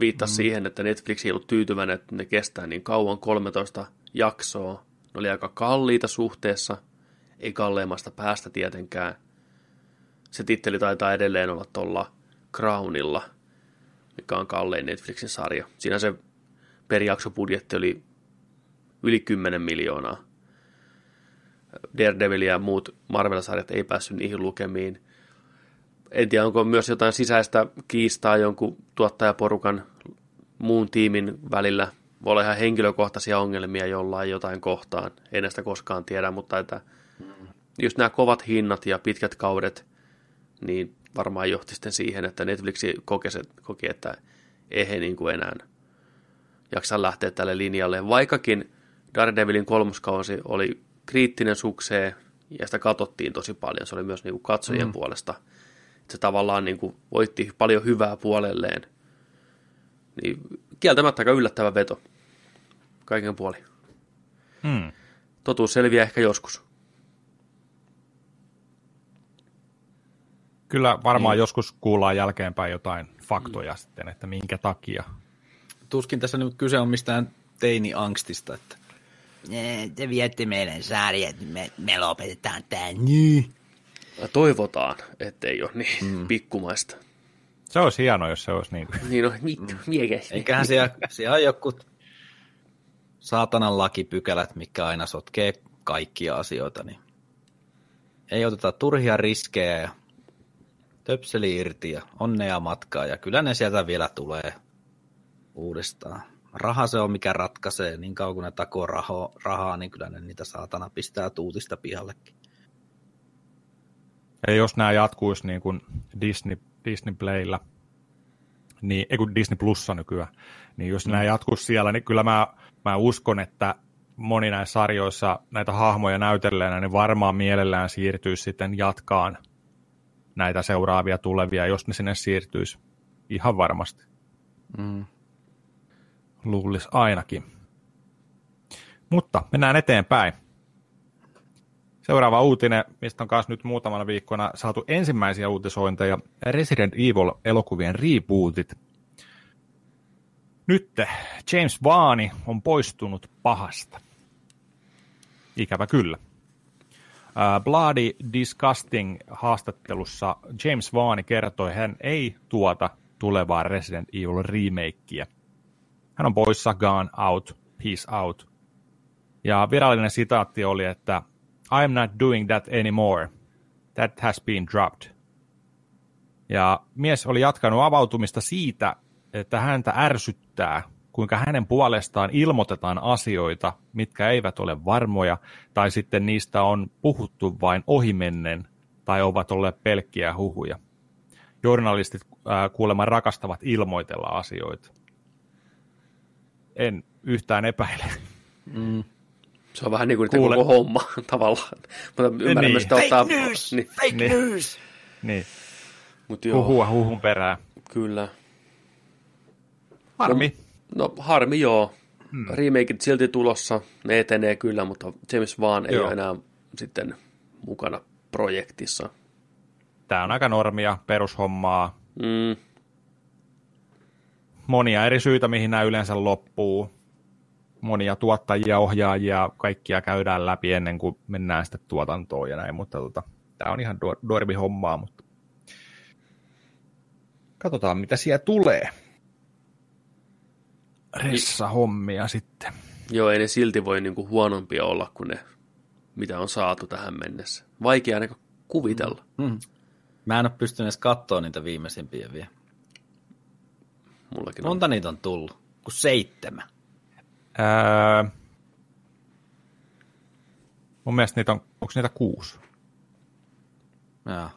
viittasi mm. siihen, että Netflix ei ollut tyytyväinen, että ne kestää niin kauan, 13 jaksoa. Ne oli aika kalliita suhteessa, ei kalleimmasta päästä tietenkään. Se titteli taitaa edelleen olla tuolla Crownilla, mikä on kallein Netflixin sarja. Siinä se per jakso budjetti oli yli 10 miljoonaa. Daredevil ja muut Marvel-sarjat ei päässyt niihin lukemiin. En tiedä, onko myös jotain sisäistä kiistaa jonkun tuottajaporukan muun tiimin välillä. Voi olla ihan henkilökohtaisia ongelmia jollain jotain kohtaan. En näistä koskaan tiedä, mutta että just nämä kovat hinnat ja pitkät kaudet, niin varmaan johti sitten siihen, että Netflix koki, että ei he niin kuin enää jaksa lähteä tälle linjalle. Vaikkakin Daredevilin kolmoskausi oli kriittinen sukseen ja sitä katsottiin tosi paljon. Se oli myös niin kuin katsojien mm. puolesta. Se tavallaan niin kuin voitti paljon hyvää puolelleen. Niin kieltämättä aika yllättävä veto kaiken puoli. Mm. Totuus selviää ehkä joskus. Kyllä varmaan mm. joskus kuullaan jälkeenpäin jotain faktoja mm. sitten, että minkä takia. Tuskin tässä nyt kyse on mistään teiniangstista, että te viette meidän sarjat, me, me lopetetaan tämä nyt. Toivotaan, ettei ole niin mm. pikkumaista. Se olisi hienoa, jos se olisi niin. Niin no, mit, mm. miekäs. Eiköhän siellä, siellä on joku saatanan lakipykälät, mikä aina sotkee kaikkia asioita, niin ei oteta turhia riskejä ja töpseli irti ja onnea matkaa ja kyllä ne sieltä vielä tulee uudestaan. Raha se on mikä ratkaisee, niin kauan kun ne takoo raho, rahaa, niin kyllä ne niitä saatana pistää tuutista pihallekin. Ja jos nämä jatkuisi niin kuin Disney, Disney Playlla, niin, ei kun Disney Plussa nykyään, niin jos mm. nämä jatkuisi siellä, niin kyllä mä, mä uskon, että moni näissä sarjoissa näitä hahmoja näytelleenä, niin varmaan mielellään siirtyisi sitten jatkaan näitä seuraavia tulevia, jos ne sinne siirtyisi. Ihan varmasti. Mm. Luulisi ainakin. Mutta mennään eteenpäin. Seuraava uutinen, mistä on myös nyt muutamana viikkona saatu ensimmäisiä uutisointeja, Resident Evil-elokuvien rebootit. Nyt James Vaani on poistunut pahasta. Ikävä kyllä. Bloody Disgusting haastattelussa James Vaani kertoi, että hän ei tuota tulevaa Resident Evil remakeä. Hän on poissa, gone out, peace out. Ja virallinen sitaatti oli, että I'm not doing that anymore. That has been dropped. Ja mies oli jatkanut avautumista siitä, että häntä ärsyttää kuinka hänen puolestaan ilmoitetaan asioita, mitkä eivät ole varmoja, tai sitten niistä on puhuttu vain ohimennen, tai ovat olleet pelkkiä huhuja. Journalistit äh, kuulemma rakastavat ilmoitella asioita. En yhtään epäile. Mm. Se on vähän niin kuin Kuule. koko homma tavallaan. Mutta ymmärrän niin. myös, ottaa... Fake news! Niin. Fake niin. news! Niin. Mut joo. Huhua huhun perään. Kyllä. Harmi. No, No harmi joo. Hmm. Remakeit silti tulossa, ne etenee kyllä, mutta James vaan ei ole enää sitten mukana projektissa. Tämä on aika normia, perushommaa. Mm. Monia eri syitä, mihin nämä yleensä loppuu. Monia tuottajia, ohjaajia, kaikkia käydään läpi ennen kuin mennään sitten tuotantoon ja näin, mutta tota, tämä on ihan dorbi-hommaa, mutta katsotaan mitä siellä tulee ressa-hommia sitten. Joo, ei ne silti voi niinku huonompia olla kuin ne, mitä on saatu tähän mennessä. Vaikea ainakaan kuvitella. Mm. Mä en ole pystynyt edes katsoa niitä viimeisimpiä vielä. Mullakin Monta on. niitä on tullut? Kun seitsemän. Öö, mun mielestä niitä on, onko niitä kuusi? Joo.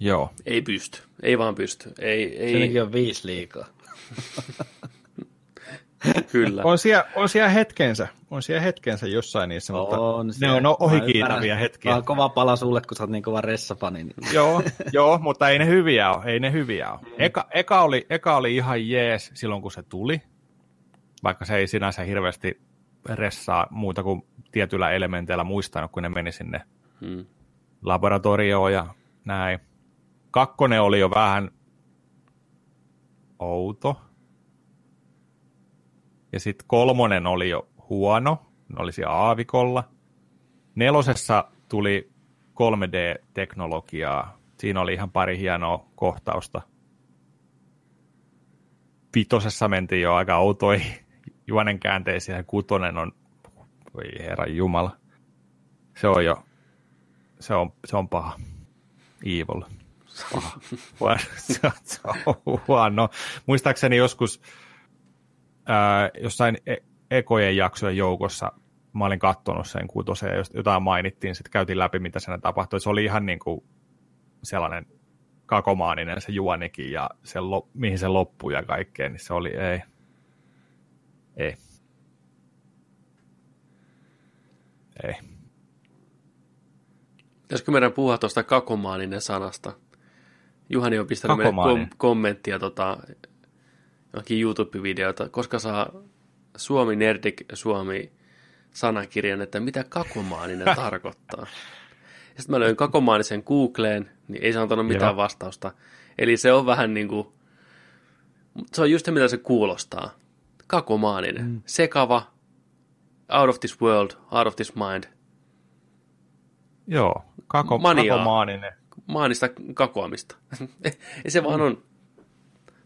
Joo. Ei pysty. Ei vaan pysty. Ei, ei... Senkin on viisi liikaa. Kyllä. On siellä, on siellä hetkensä. On siellä hetkensä jossain niissä, mutta on ne on ohikiitäviä hetkiä. Tämä on kova pala sulle, kun sä oot niin kova ressafani. Niin. joo, joo, mutta ei ne hyviä ole. Ei ne hyviä ole. Mm. Eka, eka, oli, eka oli ihan jees silloin, kun se tuli. Vaikka se ei sinänsä hirveästi ressaa muuta kuin tietyillä elementeillä muistanut, kun ne meni sinne hmm. laboratorioon ja näin. Kakkonen oli jo vähän outo. Ja sitten kolmonen oli jo huono, ne oli siellä aavikolla. Nelosessa tuli 3D-teknologiaa. Siinä oli ihan pari hienoa kohtausta. Vitosessa mentiin jo aika outoi juonen käänteisiä. Kutonen on, voi herran jumala. Se on jo, se on, se on paha. Evil se on huono. Muistaakseni joskus ää, jossain e- ekojen jaksojen joukossa mä olin katsonut sen kutosen ja jotain mainittiin, sitten käytiin läpi, mitä siinä tapahtui. Se oli ihan niin kuin sellainen kakomaaninen se juonikin ja se, mihin se loppui ja kaikkeen, niin se oli ei. Ei. Ei. Pitäisikö meidän puhua tuosta kakomaaninen sanasta? Juhani on pistänyt meille kom- kommenttia tota, johonkin YouTube-videota, koska saa Suomi Nerdik Suomi sanakirjan, että mitä kakomaaninen tarkoittaa. sitten mä löin kakomaanisen Googleen, niin ei se antanut mitään Joo. vastausta. Eli se on vähän niin kuin, se on just se, mitä se kuulostaa. Kakomaaninen, mm. sekava, out of this world, out of this mind. Joo, kako, Maniaa. kakomaaninen. maanista kakoamista. se vaan on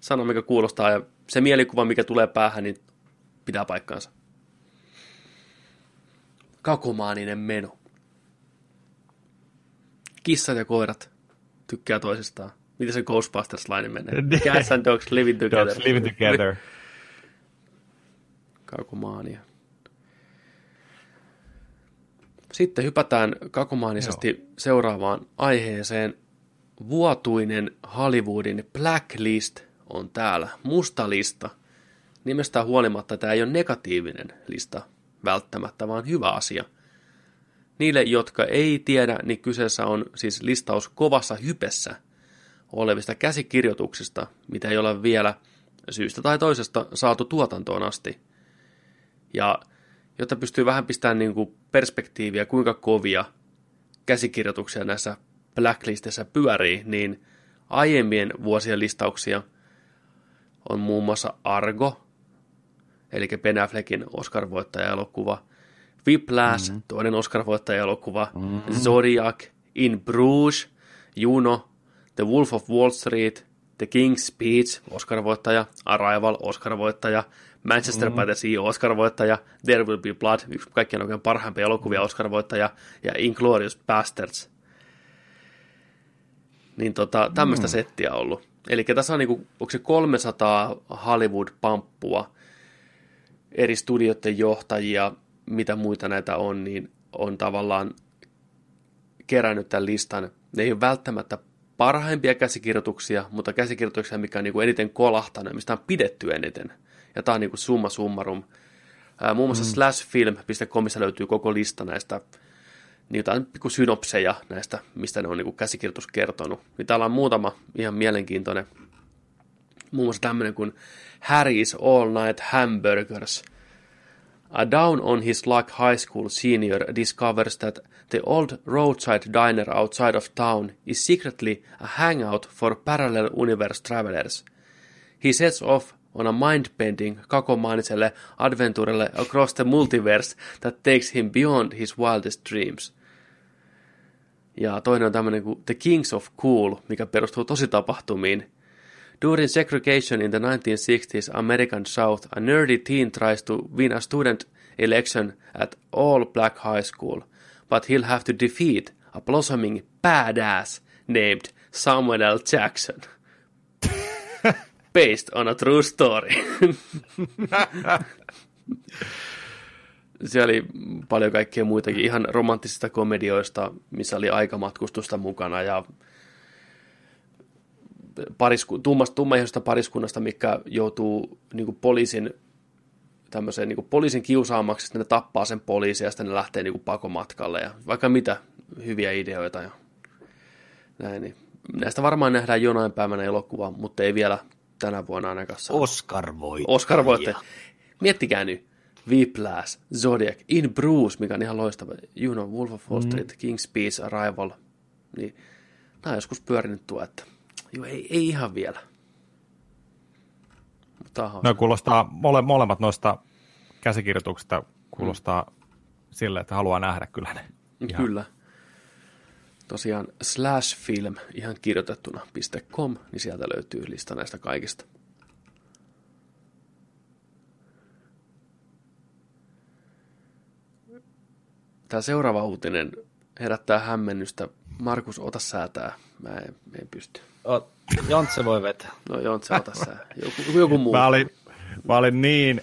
sana, mikä kuulostaa, ja se mielikuva, mikä tulee päähän, niin pitää paikkaansa. Kakomaaninen meno. Kissat ja koirat tykkää toisistaan. Miten se Ghostbusters-lainen menee? Cats and dogs living together. Dogs living together. Kakomaania. Sitten hypätään kakomaanisesti Joo. seuraavaan aiheeseen. Vuotuinen Hollywoodin Blacklist on täällä. Musta lista. Nimestään huolimatta tämä ei ole negatiivinen lista välttämättä, vaan hyvä asia. Niille, jotka ei tiedä, niin kyseessä on siis listaus kovassa hypessä olevista käsikirjoituksista, mitä ei ole vielä syystä tai toisesta saatu tuotantoon asti. Ja jotta pystyy vähän pistämään niin kuin perspektiiviä, kuinka kovia käsikirjoituksia näissä blacklistissa pyörii, niin aiemmien vuosien listauksia on muun muassa Argo, eli Ben Affleckin Oscar-voittaja-elokuva, Whiplash, mm-hmm. toinen Oscar-voittaja-elokuva, mm-hmm. Zodiac, In Bruges, Juno, The Wolf of Wall Street, The King's Speech, Oscar-voittaja, Arrival, Oscar-voittaja, Manchester mm. by the Sea, Oscar-voittaja, There Will Be Blood, yksi kaikkien oikein parhaimpia elokuvia, Oscar-voittaja, ja Inglourious Bastards. Niin tota, tämmöistä mm. settiä ollut. Eli tässä on niinku, onko se 300 Hollywood-pamppua, eri studioiden johtajia, mitä muita näitä on, niin on tavallaan kerännyt tämän listan. Ne ei ole välttämättä parhaimpia käsikirjoituksia, mutta käsikirjoituksia, mikä on niin kuin eniten kolahtanut, mistä on pidetty eniten. Ja tämä on niin kuin summa summarum. Muun muassa mm. slashfilm.comissa löytyy koko lista näistä niin jotain pikku synopseja näistä, mistä ne on niin käsikirjoitus kertonut. Niin täällä on muutama ihan mielenkiintoinen. Muun muassa tämmöinen kuin Harry's All Night Hamburgers. A down on his luck high school senior discovers that the old roadside diner outside of town is secretly a hangout for parallel universe travelers. He sets off on a mind-bending kakomaaniselle adventurelle across the multiverse that takes him beyond his wildest dreams. Ja toinen on tämmöinen kuin The Kings of Cool, mikä perustuu tosi tapahtumiin. During segregation in the 1960s American South, a nerdy teen tries to win a student election at all black high school, but he'll have to defeat a blossoming badass named Samuel L. Jackson. Based on a true story. Siellä oli paljon kaikkea muitakin, ihan romanttisista komedioista, missä oli aikamatkustusta mukana ja parisku, tummasta, tummaihoista pariskunnasta, mikä joutuu niin kuin poliisin tämmöiseen niin poliisin kiusaamaksi, sitten ne tappaa sen poliisin ja sitten ne lähtee niin pakomatkalle ja vaikka mitä hyviä ideoita ja näin. Niin näistä varmaan nähdään jonain päivänä elokuva, mutta ei vielä tänä vuonna ainakaan saa. Oscar voi. Oscar voitte. Miettikää nyt. Whiplash, Zodiac, In Bruce, mikä on ihan loistava. You know, Wolf of Wall Street, mm. King's Speech, Arrival. Niin, nämä on joskus pyörinyt tuo, että joo, ei, ei ihan vielä. Mutta No kuulostaa, mole, molemmat noista käsikirjoituksista kuulostaa mm. sille, että haluaa nähdä kyllä ne. Ihan. Kyllä. Tosiaan slashfilm ihan kirjoitettuna .com, niin sieltä löytyy lista näistä kaikista. Tämä seuraava uutinen herättää hämmennystä. Markus, ota säätää. Mä en, mä en pysty. O, Jontse voi vetää. No Jontse, ota sää. Joku, joku muu. Mä olin, mä olin niin,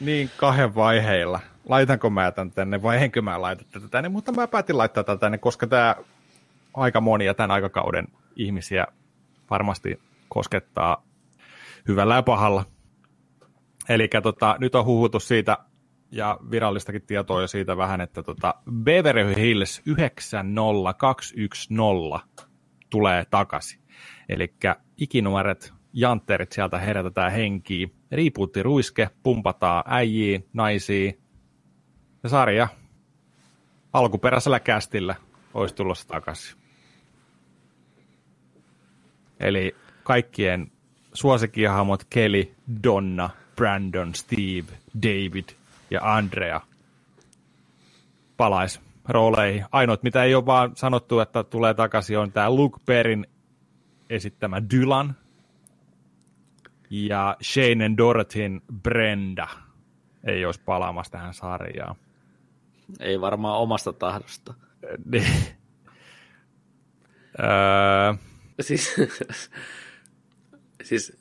niin kahden vaiheilla. Laitanko mä tämän tänne vai enkö mä laita tätä tänne, mutta mä päätin laittaa tätä tänne, koska tämä aika monia tämän aikakauden ihmisiä varmasti koskettaa hyvällä ja pahalla. Eli tota, nyt on huhuttu siitä, ja virallistakin tietoa jo siitä vähän, että tota Beverly Hills 90210 tulee takaisin. Eli ikinuoret jantterit sieltä herätetään henkiin. Riipuutti ruiske, pumpataan äijiin, naisiin. Ja sarja alkuperäisellä kästillä olisi tulossa takaisin. Eli kaikkien suosikkihahmot Kelly, Donna, Brandon, Steve, David ja Andrea palais rooleihin. Ainoat, mitä ei ole vaan sanottu, että tulee takaisin, on tämä Luke Perrin esittämä Dylan ja Shane Dorothyn Brenda ei olisi palaamassa tähän sarjaan. Ei varmaan omasta tahdosta. Niin. öö, Siis, siis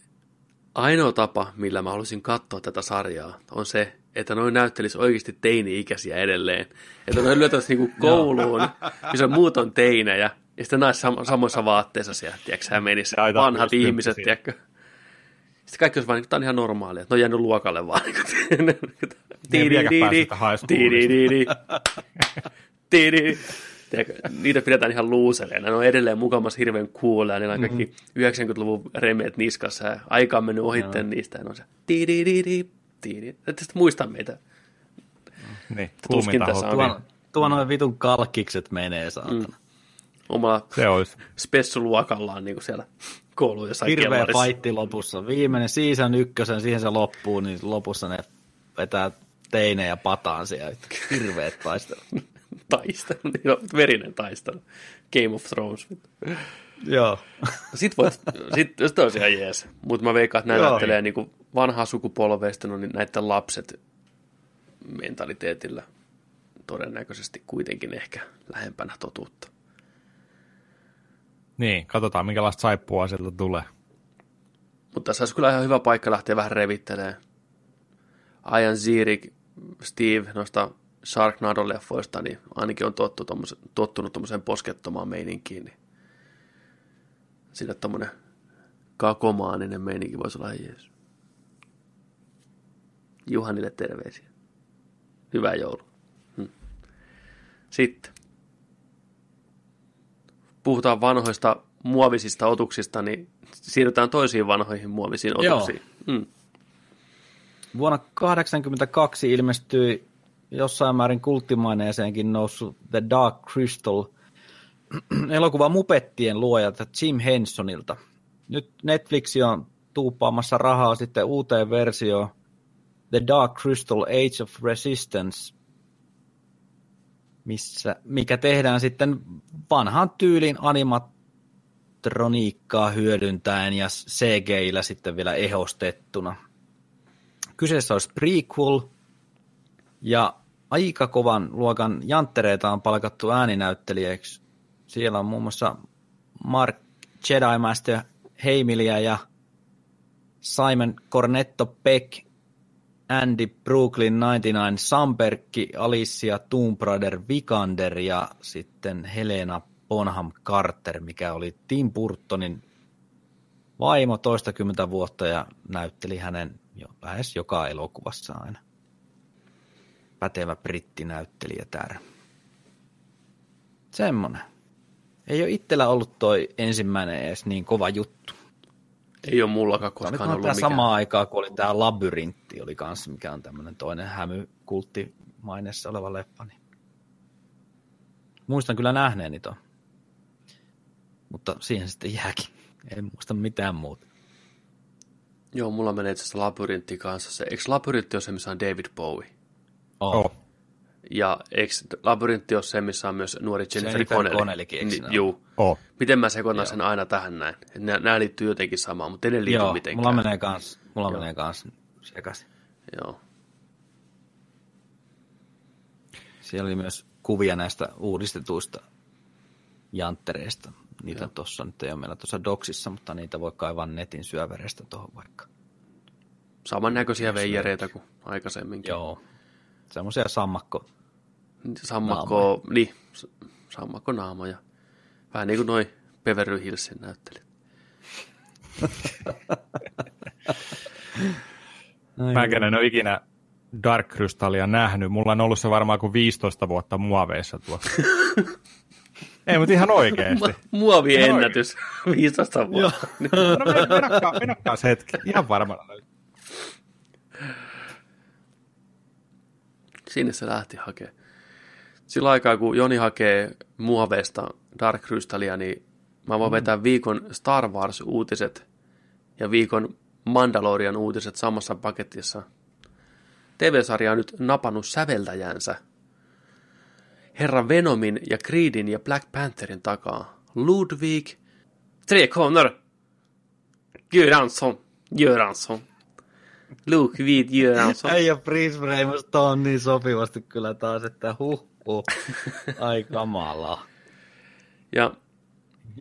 ainoa tapa, millä mä haluaisin katsoa tätä sarjaa, on se, että noin näyttelisi oikeasti teini-ikäisiä edelleen. Että noin lyötäisiin niinku kouluun, missä muut on teinejä, ja sitten nais sam- samoissa vaatteissa siellä, tiedätkö, hän menisi Ja aita vanhat ihmiset, tiedätkö. Sitten kaikki olisi vaan, niin, tämä on ihan normaalia, että ne on jäänyt luokalle vaan. Niin. Tiidi. Tiedätkö, niitä pidetään ihan luusereina. Ne on edelleen mukamassa hirveän coolia. Niillä on kaikki Mhm. 90-luvun remeet niskassa ja aika on mennyt ohitteen niistä. Ja ne on se tiidi-di-di, tiidi. Ette sitten muista meitä. niin, Tuskin tässä on. Tuo, tuo noin vitun kalkkikset menee, saatana. Mm. Omalla Se olisi. spessuluokallaan niin kuin siellä kouluun jossain Hirveä kellarissa. fightti lopussa. Viimeinen season ykkösen, siihen se loppuu, niin lopussa ne vetää teinejä pataan siellä. Hirveet taistelut. Taistelu. Niin on verinen taistelu. Game of Thrones. Joo. Sitten voit, sit, sit olisi ihan jees. Mutta mä veikkaan, että nämä Joo. näyttelee niinku vanhaa sukupolveista, no niin näiden lapset mentaliteetillä todennäköisesti kuitenkin ehkä lähempänä totuutta. Niin, katsotaan minkälaista saippua sieltä tulee. Mutta tässä olisi kyllä ihan hyvä paikka lähteä vähän revittelemään. Ajan Zirik, Steve noista Sharknado-leffoista, niin ainakin on tottu tommosen, tottunut tuommoiseen poskettomaan meininkiin. Niin sille tommonen kakomaaninen meininki voisi olla jees. Juhanille terveisiä. Hyvää joulua. Hm. Sitten. Puhutaan vanhoista muovisista otuksista, niin siirrytään toisiin vanhoihin muovisiin Joo. otuksiin. Mm. Vuonna 1982 ilmestyi jossain määrin kulttimaineeseenkin noussut The Dark Crystal elokuva Mupettien luojalta Jim Hensonilta. Nyt Netflix on tuuppaamassa rahaa sitten uuteen versioon The Dark Crystal Age of Resistance, missä, mikä tehdään sitten vanhan tyylin animatroniikkaa hyödyntäen ja CGillä sitten vielä ehostettuna. Kyseessä olisi prequel, ja aika kovan luokan janttereita on palkattu ääninäyttelijäksi. Siellä on muun muassa Mark Jedi Master Heimiliä ja Simon Cornetto Peck, Andy Brooklyn 99 Samperkki, Alicia Tomb Raider Vikander ja sitten Helena Bonham Carter, mikä oli Tim Burtonin vaimo toistakymmentä vuotta ja näytteli hänen jo lähes joka elokuvassa aina. Pätevä brittinäyttelijä täällä. Semmonen. Ei ole itsellä ollut toi ensimmäinen edes niin kova juttu. Ei ole mullakaan Tämä koskaan on ollut tämä mikään. samaa aikaa, kun oli tämä Labyrintti, oli kanssa, mikä on tämmöinen toinen hämykulttimaineessa oleva leppa. Niin. Muistan kyllä nähneeni ton. Mutta siihen sitten jääkin. En muista mitään muuta. Joo, mulla menee itse asiassa labyrintti kanssa. Se, eikö labyrintti ole se, missä on David Bowie? Oh. Oh. Ja eikö labyrintti ole se, missä on myös nuori Jennifer, Connelly? Connellykin, eikö Niin, juu. Oh. Miten mä sekoitan sen aina tähän näin? Et Nämä, nämä liittyy jotenkin samaan, mutta ei ne liity Joo, mitenkään. mulla menee kans, mulla menee kans sekaisin. Joo. Siellä oli myös kuvia näistä uudistetuista janttereista. Niitä tuossa nyt ei ole meillä tuossa doksissa, mutta niitä voi kaivaa netin syövereistä tuohon vaikka. Samannäköisiä veijareita kuin aikaisemminkin. Joo. Semmoisia sammakko. Sammakko, niin, s- sammakkonaamoja. Vähän niin kuin noi Beverly Hillsin näyttelijät. Mäkään en ole ikinä Dark Crystallia nähnyt. Mulla on ollut se varmaan kuin 15 vuotta muoveissa tuossa. Ei, mutta ihan oikeesti. Mu- Muoviennätys, 15 vuotta. Niin. No men- menokkaan, menokkaan se hetki. Ihan varmana. Sinne se lähti hakemaan. Sillä aikaa, kun Joni hakee muoveista Dark Crystalia, niin mä voin vetää viikon Star Wars-uutiset ja viikon Mandalorian uutiset samassa paketissa. TV-sarja on nyt napannut säveltäjänsä. Herra Venomin ja Creedin ja Black Pantherin takaa. Ludwig Trekoner Göransson Göransson Ludwig Göransson Äijä freeze frameista on niin sopivasti kyllä taas, että huh, huh. Ai kamalaa. Ja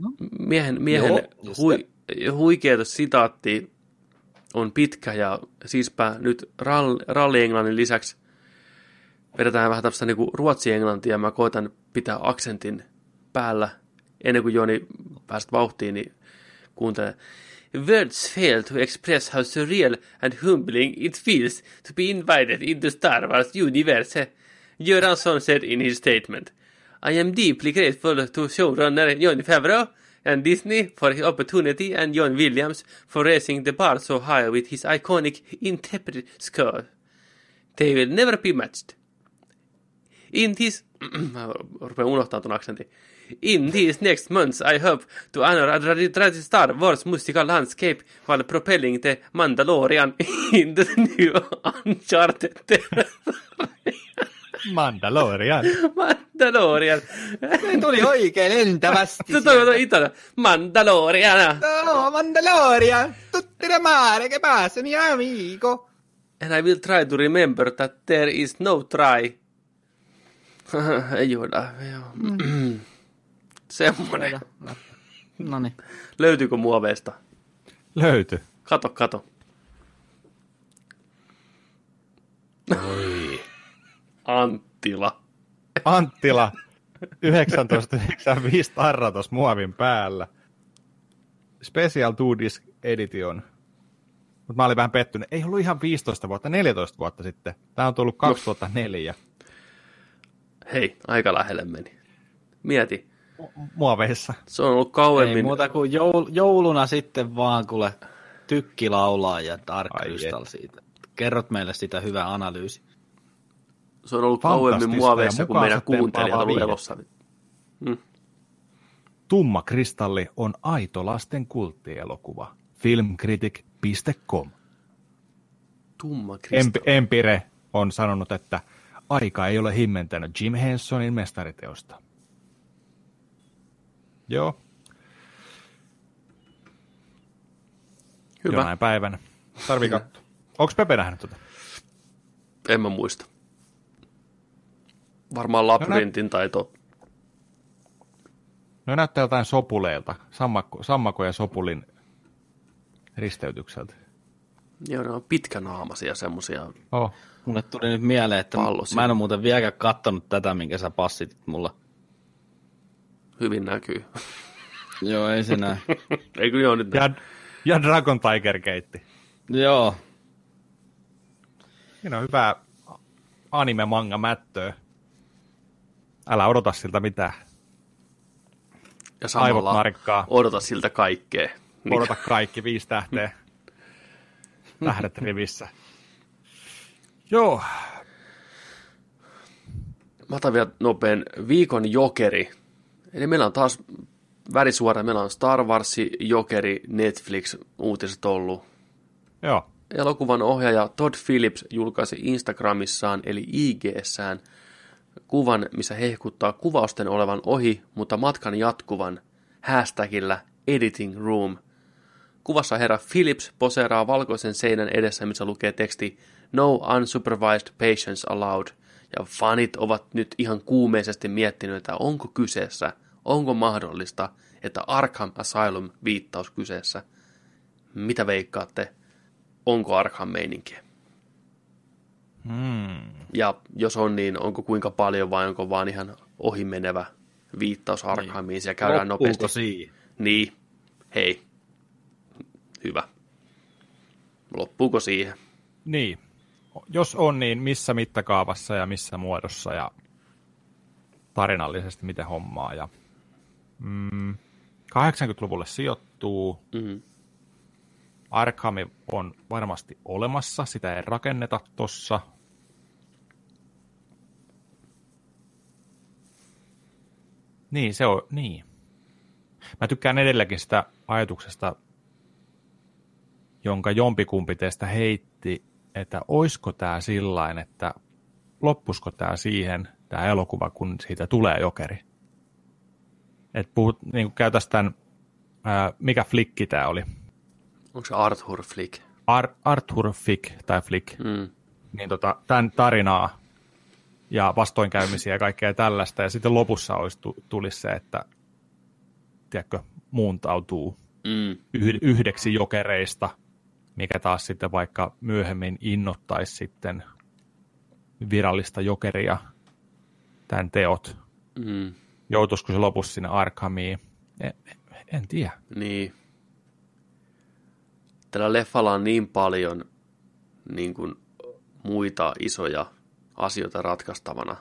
No. miehen, miehen Joo, hui, huikeeta sitaatti on pitkä ja siispä nyt rall, ralli-englannin lisäksi vedetään vähän tämmöistä niin ruotsi-englantia. Mä koitan pitää aksentin päällä ennen kuin Joni pääset vauhtiin, niin kuuntele. Words fail to express how surreal and humbling it feels to be invited into Star Wars universe, Göransson said in his statement. I am deeply grateful to showrunner Jon Favreau and Disney for his opportunity and John Williams for raising the bar so high with his iconic intrepid score. They will never be matched. In this... In these next months, I hope to honor a tra- Star Wars musical landscape while propelling the Mandalorian into the new uncharted territory. Mandalorian. Mandalorian. Se tuli oikein lentävästi. Se toi itana. Mandalorian. No, Mandalorian, tutti la mare che passa, mio amico. And I will try to remember that there is no try. Ei juoda. Joo. Semmonen. No niin. Löytyykö muoveista? Löyty. Kato, kato. Anttila. Anttila, 1995 tarratos muovin päällä. Special 2 Disc Edition. Mutta mä olin vähän pettynyt. Ei ollut ihan 15 vuotta, 14 vuotta sitten. Tämä on tullut 2004 Hei, aika lähelle meni. Mieti. muoveissa. Se on ollut Ei kauemmin. muuta kuin joul, jouluna sitten vaan kuule tykki laulaa ja Dark Ai Crystal siitä. Kerrot meille sitä hyvää analyysi. Se on ollut kauemmin muoveissa kuin meidän kuuntelijat on ollut elossa. Tumma kristalli on aito lasten kulttielokuva. Filmcritic.com Tumma Emp- kristalli. Empire on sanonut, että aika ei ole himmentänyt Jim Hensonin mestariteosta. Joo, Hyvä. jonain päivänä. Tarvii katsoa. Onko Pepe nähnyt tätä? En mä muista. Varmaan labyrintin tai to. No näyttää jotain sopuleilta, Sammakko, Sammako ja Sopulin risteytykseltä. Joo, ne on pitkänaamaisia semmosia. Oh. Mulle tuli nyt mieleen, että Pallosia. mä en ole muuten vieläkään kattonut tätä, minkä sä passitit mulla. Hyvin näkyy. Joo, ei se näin. Eikö joo nyt? Ja, ja Dragon Tiger keitti. Joo, Siinä on hyvää anime-manga mättöä. Älä odota siltä mitään. Ja Aivot samalla narikkaa. odota siltä kaikkea. Niin. Odota kaikki viisi tähteä. Tähdet rivissä. Joo, Mä otan vielä nopein viikon jokeri. Eli meillä on taas värisuora, meillä on Star Wars, jokeri, Netflix, uutiset ollut. joo. Elokuvan ohjaaja Todd Phillips julkaisi Instagramissaan eli IGssään kuvan, missä hehkuttaa kuvausten olevan ohi, mutta matkan jatkuvan hashtagillä Editing Room. Kuvassa herra Phillips poseeraa valkoisen seinän edessä, missä lukee teksti No unsupervised patience allowed. Ja fanit ovat nyt ihan kuumeisesti miettinyt, että onko kyseessä, onko mahdollista, että Arkham Asylum viittaus kyseessä. Mitä veikkaatte? Onko Arkham meininkiä? Hmm. Ja jos on, niin onko kuinka paljon vai onko vaan ihan ohimenevä viittaus Arkhamiin, siellä käydään loppuuko nopeasti. siihen? Niin, hei, hyvä. Loppuuko siihen? Niin. Jos on, niin missä mittakaavassa ja missä muodossa ja tarinallisesti miten hommaa. Ja, mm, 80-luvulle sijoittuu. Mm. Arkham on varmasti olemassa, sitä ei rakenneta tossa. Niin, se on, niin. Mä tykkään edelläkin sitä ajatuksesta, jonka jompikumpi teistä heitti, että oisko tämä sillain, että loppusko tämä siihen, tämä elokuva, kun siitä tulee jokeri. Et puhut, niin käytäisiin tämän, ää, mikä flikki tämä oli? Onko se Arthur Flick? Ar- Arthur Flick tai Flick. Mm. Niin tota, tämän tarinaa ja vastoinkäymisiä ja kaikkea tällaista. Ja sitten lopussa olisi tulisi se, että tiedätkö, muuntautuu Mm. yhdeksi jokereista, mikä taas sitten vaikka myöhemmin innottaisi sitten virallista jokeria tämän teot. Mm. Joutuisiko se lopussa sinne Arkhamiin? En, en tiedä. Niin. Tällä leffalla on niin paljon niin kuin, muita isoja asioita ratkaistavana,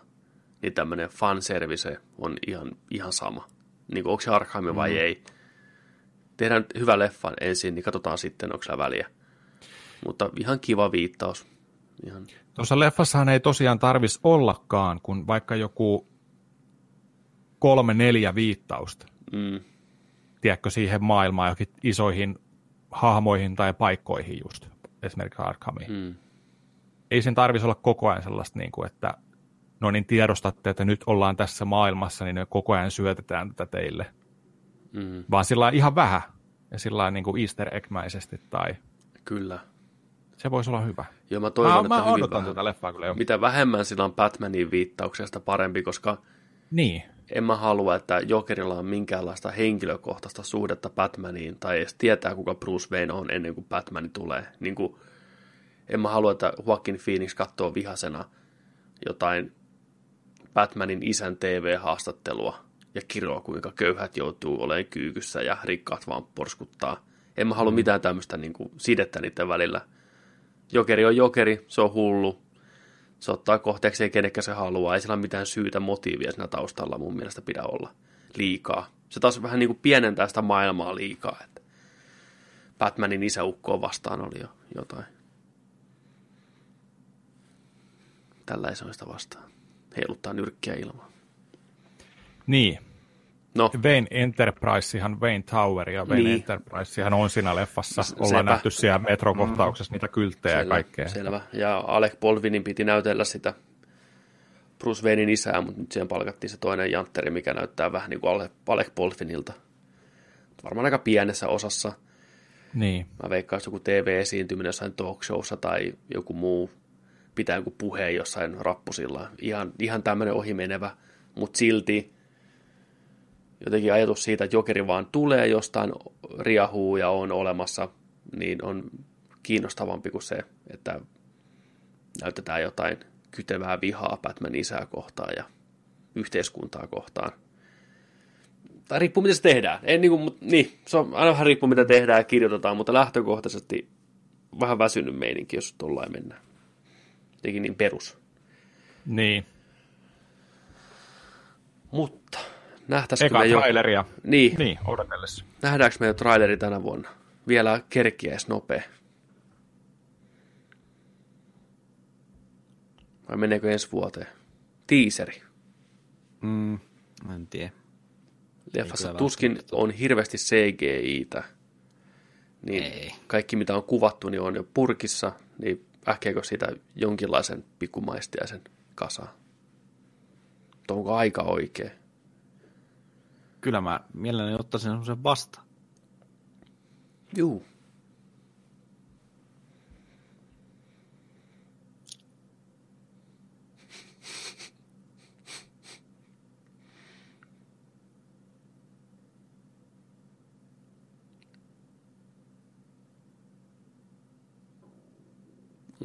niin tämmöinen fanservice on ihan, ihan sama. Niin kuin, onko se Arkham vai mm. ei. Tehdään hyvä leffa ensin, niin katsotaan sitten, onko se väliä. Mutta ihan kiva viittaus. Ihan. Tuossa leffassahan ei tosiaan tarvis ollakaan, kun vaikka joku kolme, neljä viittausta. Mm. Tiedätkö, siihen maailmaan johonkin isoihin hahmoihin tai paikkoihin just, esimerkiksi Arkhamiin. Mm. Ei sen tarvitsisi olla koko ajan sellaista, niin kuin, että no niin tiedostatte, että nyt ollaan tässä maailmassa, niin me koko ajan syötetään tätä teille. Mm. Vaan sillä ihan vähän, ja sillä niin kuin easter egg-mäisesti, tai Kyllä. se voisi olla hyvä. Joo, mä toivon, Mä, että mä hyvin vähän. tätä leffaa kyllä jo. Mitä vähemmän sillä on Batmanin viittauksesta parempi, koska Niin, en mä halua, että Jokerilla on minkäänlaista henkilökohtaista suhdetta Batmaniin, tai edes tietää, kuka Bruce Wayne on ennen kuin Batman tulee. Niin kuin, en mä halua, että Joaquin Phoenix katsoo vihasena jotain Batmanin isän TV-haastattelua ja kiroa, kuinka köyhät joutuu olemaan kyykyssä ja rikkaat vaan porskuttaa. En mä halua mitään tämmöistä niin kuin, sidettä niiden välillä. Jokeri on jokeri, se on hullu, se ottaa kohteekseen kenekkä se haluaa. Ei sillä ole mitään syytä, motiivia siinä taustalla mun mielestä pidä olla liikaa. Se taas vähän niin kuin pienentää sitä maailmaa liikaa. Että Batmanin isäukkoa vastaan oli jo jotain. Tällä ei sitä vastaan. Heiluttaa nyrkkiä ilmaan. niin. No, Wayne Enterprisehan, Wayne Tower ja Wayne Niin. Enterprisehan on siinä leffassa. Ollaan sepä. nähty siellä metrokohtauksessa niitä kylttejä ja selvä, kaikkea. selvä. Ja Alec Baldwinin piti näytellä sitä Bruce Waynein isää, mutta nyt siihen palkattiin se toinen jantteri, mikä näyttää vähän niin kuin Ale- Alec Baldwinilta. Varmaan aika pienessä osassa. Niin. Mä veikkaan, joku TV-esiintyminen jossain talk showssa tai joku muu pitää joku puheen jossain rappusilla. Ihan, ihan tämmöinen ohimenevä, mutta silti jotenkin ajatus siitä, että jokeri vaan tulee jostain, riahuu ja on olemassa, niin on kiinnostavampi kuin se, että näytetään jotain kytevää vihaa Batman isää kohtaan ja yhteiskuntaa kohtaan. Tai riippuu, miten se tehdään. En, niin, kuin, niin, se on aina vähän riippuu, mitä tehdään ja kirjoitetaan, mutta lähtökohtaisesti vähän väsynyt meininki, jos tuollain mennään. Jotenkin niin perus. Niin. Mutta nähtäisikö Eka me jo... traileria. Niin, Niin, odotellessa. nähdäänkö me jo traileri tänä vuonna? Vielä kerkkiä edes nopea. Vai meneekö ensi vuoteen? Tiiseri. Mm, en tiedä. Leffassa tuskin on hirveästi CGI-tä. Niin Ei. kaikki mitä on kuvattu niin on jo purkissa, niin äkkiäkö siitä jonkinlaisen pikkumaistiaisen kasaan? Onko aika oikea? Kyllä mä mielelläni ottaisin semmoisen vastaan. Juu.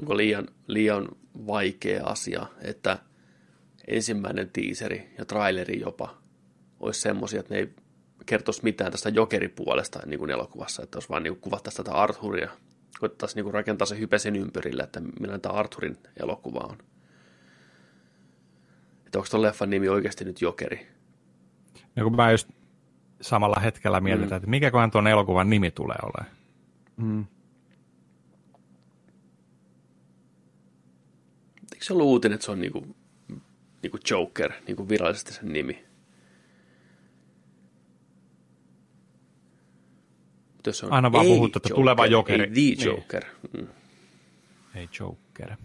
Onko liian, liian vaikea asia, että ensimmäinen tiiseri ja traileri jopa olisi semmoisia, että ne ei kertoisi mitään tästä jokeripuolesta niin kuin elokuvassa, että olisi vaan niin kuvattaisiin tätä Arthuria, koettaisiin niin rakentaa se hype sen ympärille, että millainen tämä Arthurin elokuva on. Että onko tuon leffan nimi oikeasti nyt Jokeri? Ja kun mä just samalla hetkellä mietitään, mm. että mikäköhän tuon elokuvan nimi tulee olemaan. Mm. Eikö se ollut uutinen, että se on niinku, niinku Joker, niinku virallisesti sen nimi? Mutta jos on Aina vaan puhuttu, että tuleva Jokeri. Ei the Niin. Joker. Mm. Ei Joker.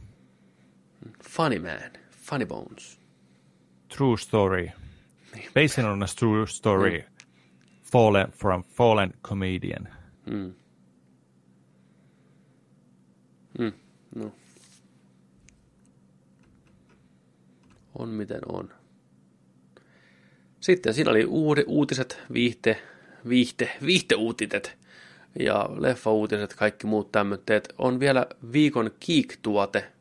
Funny man. Funny bones. True story. Niin. Based on a true story. Fallen from fallen comedian. Mm. Mm. No. On miten on. Sitten siinä oli uudet uutiset, viihte, viihte, viihteuutiset ja leffa-uutiset, kaikki muut tämmöitteet. On vielä viikon Geek-tuote.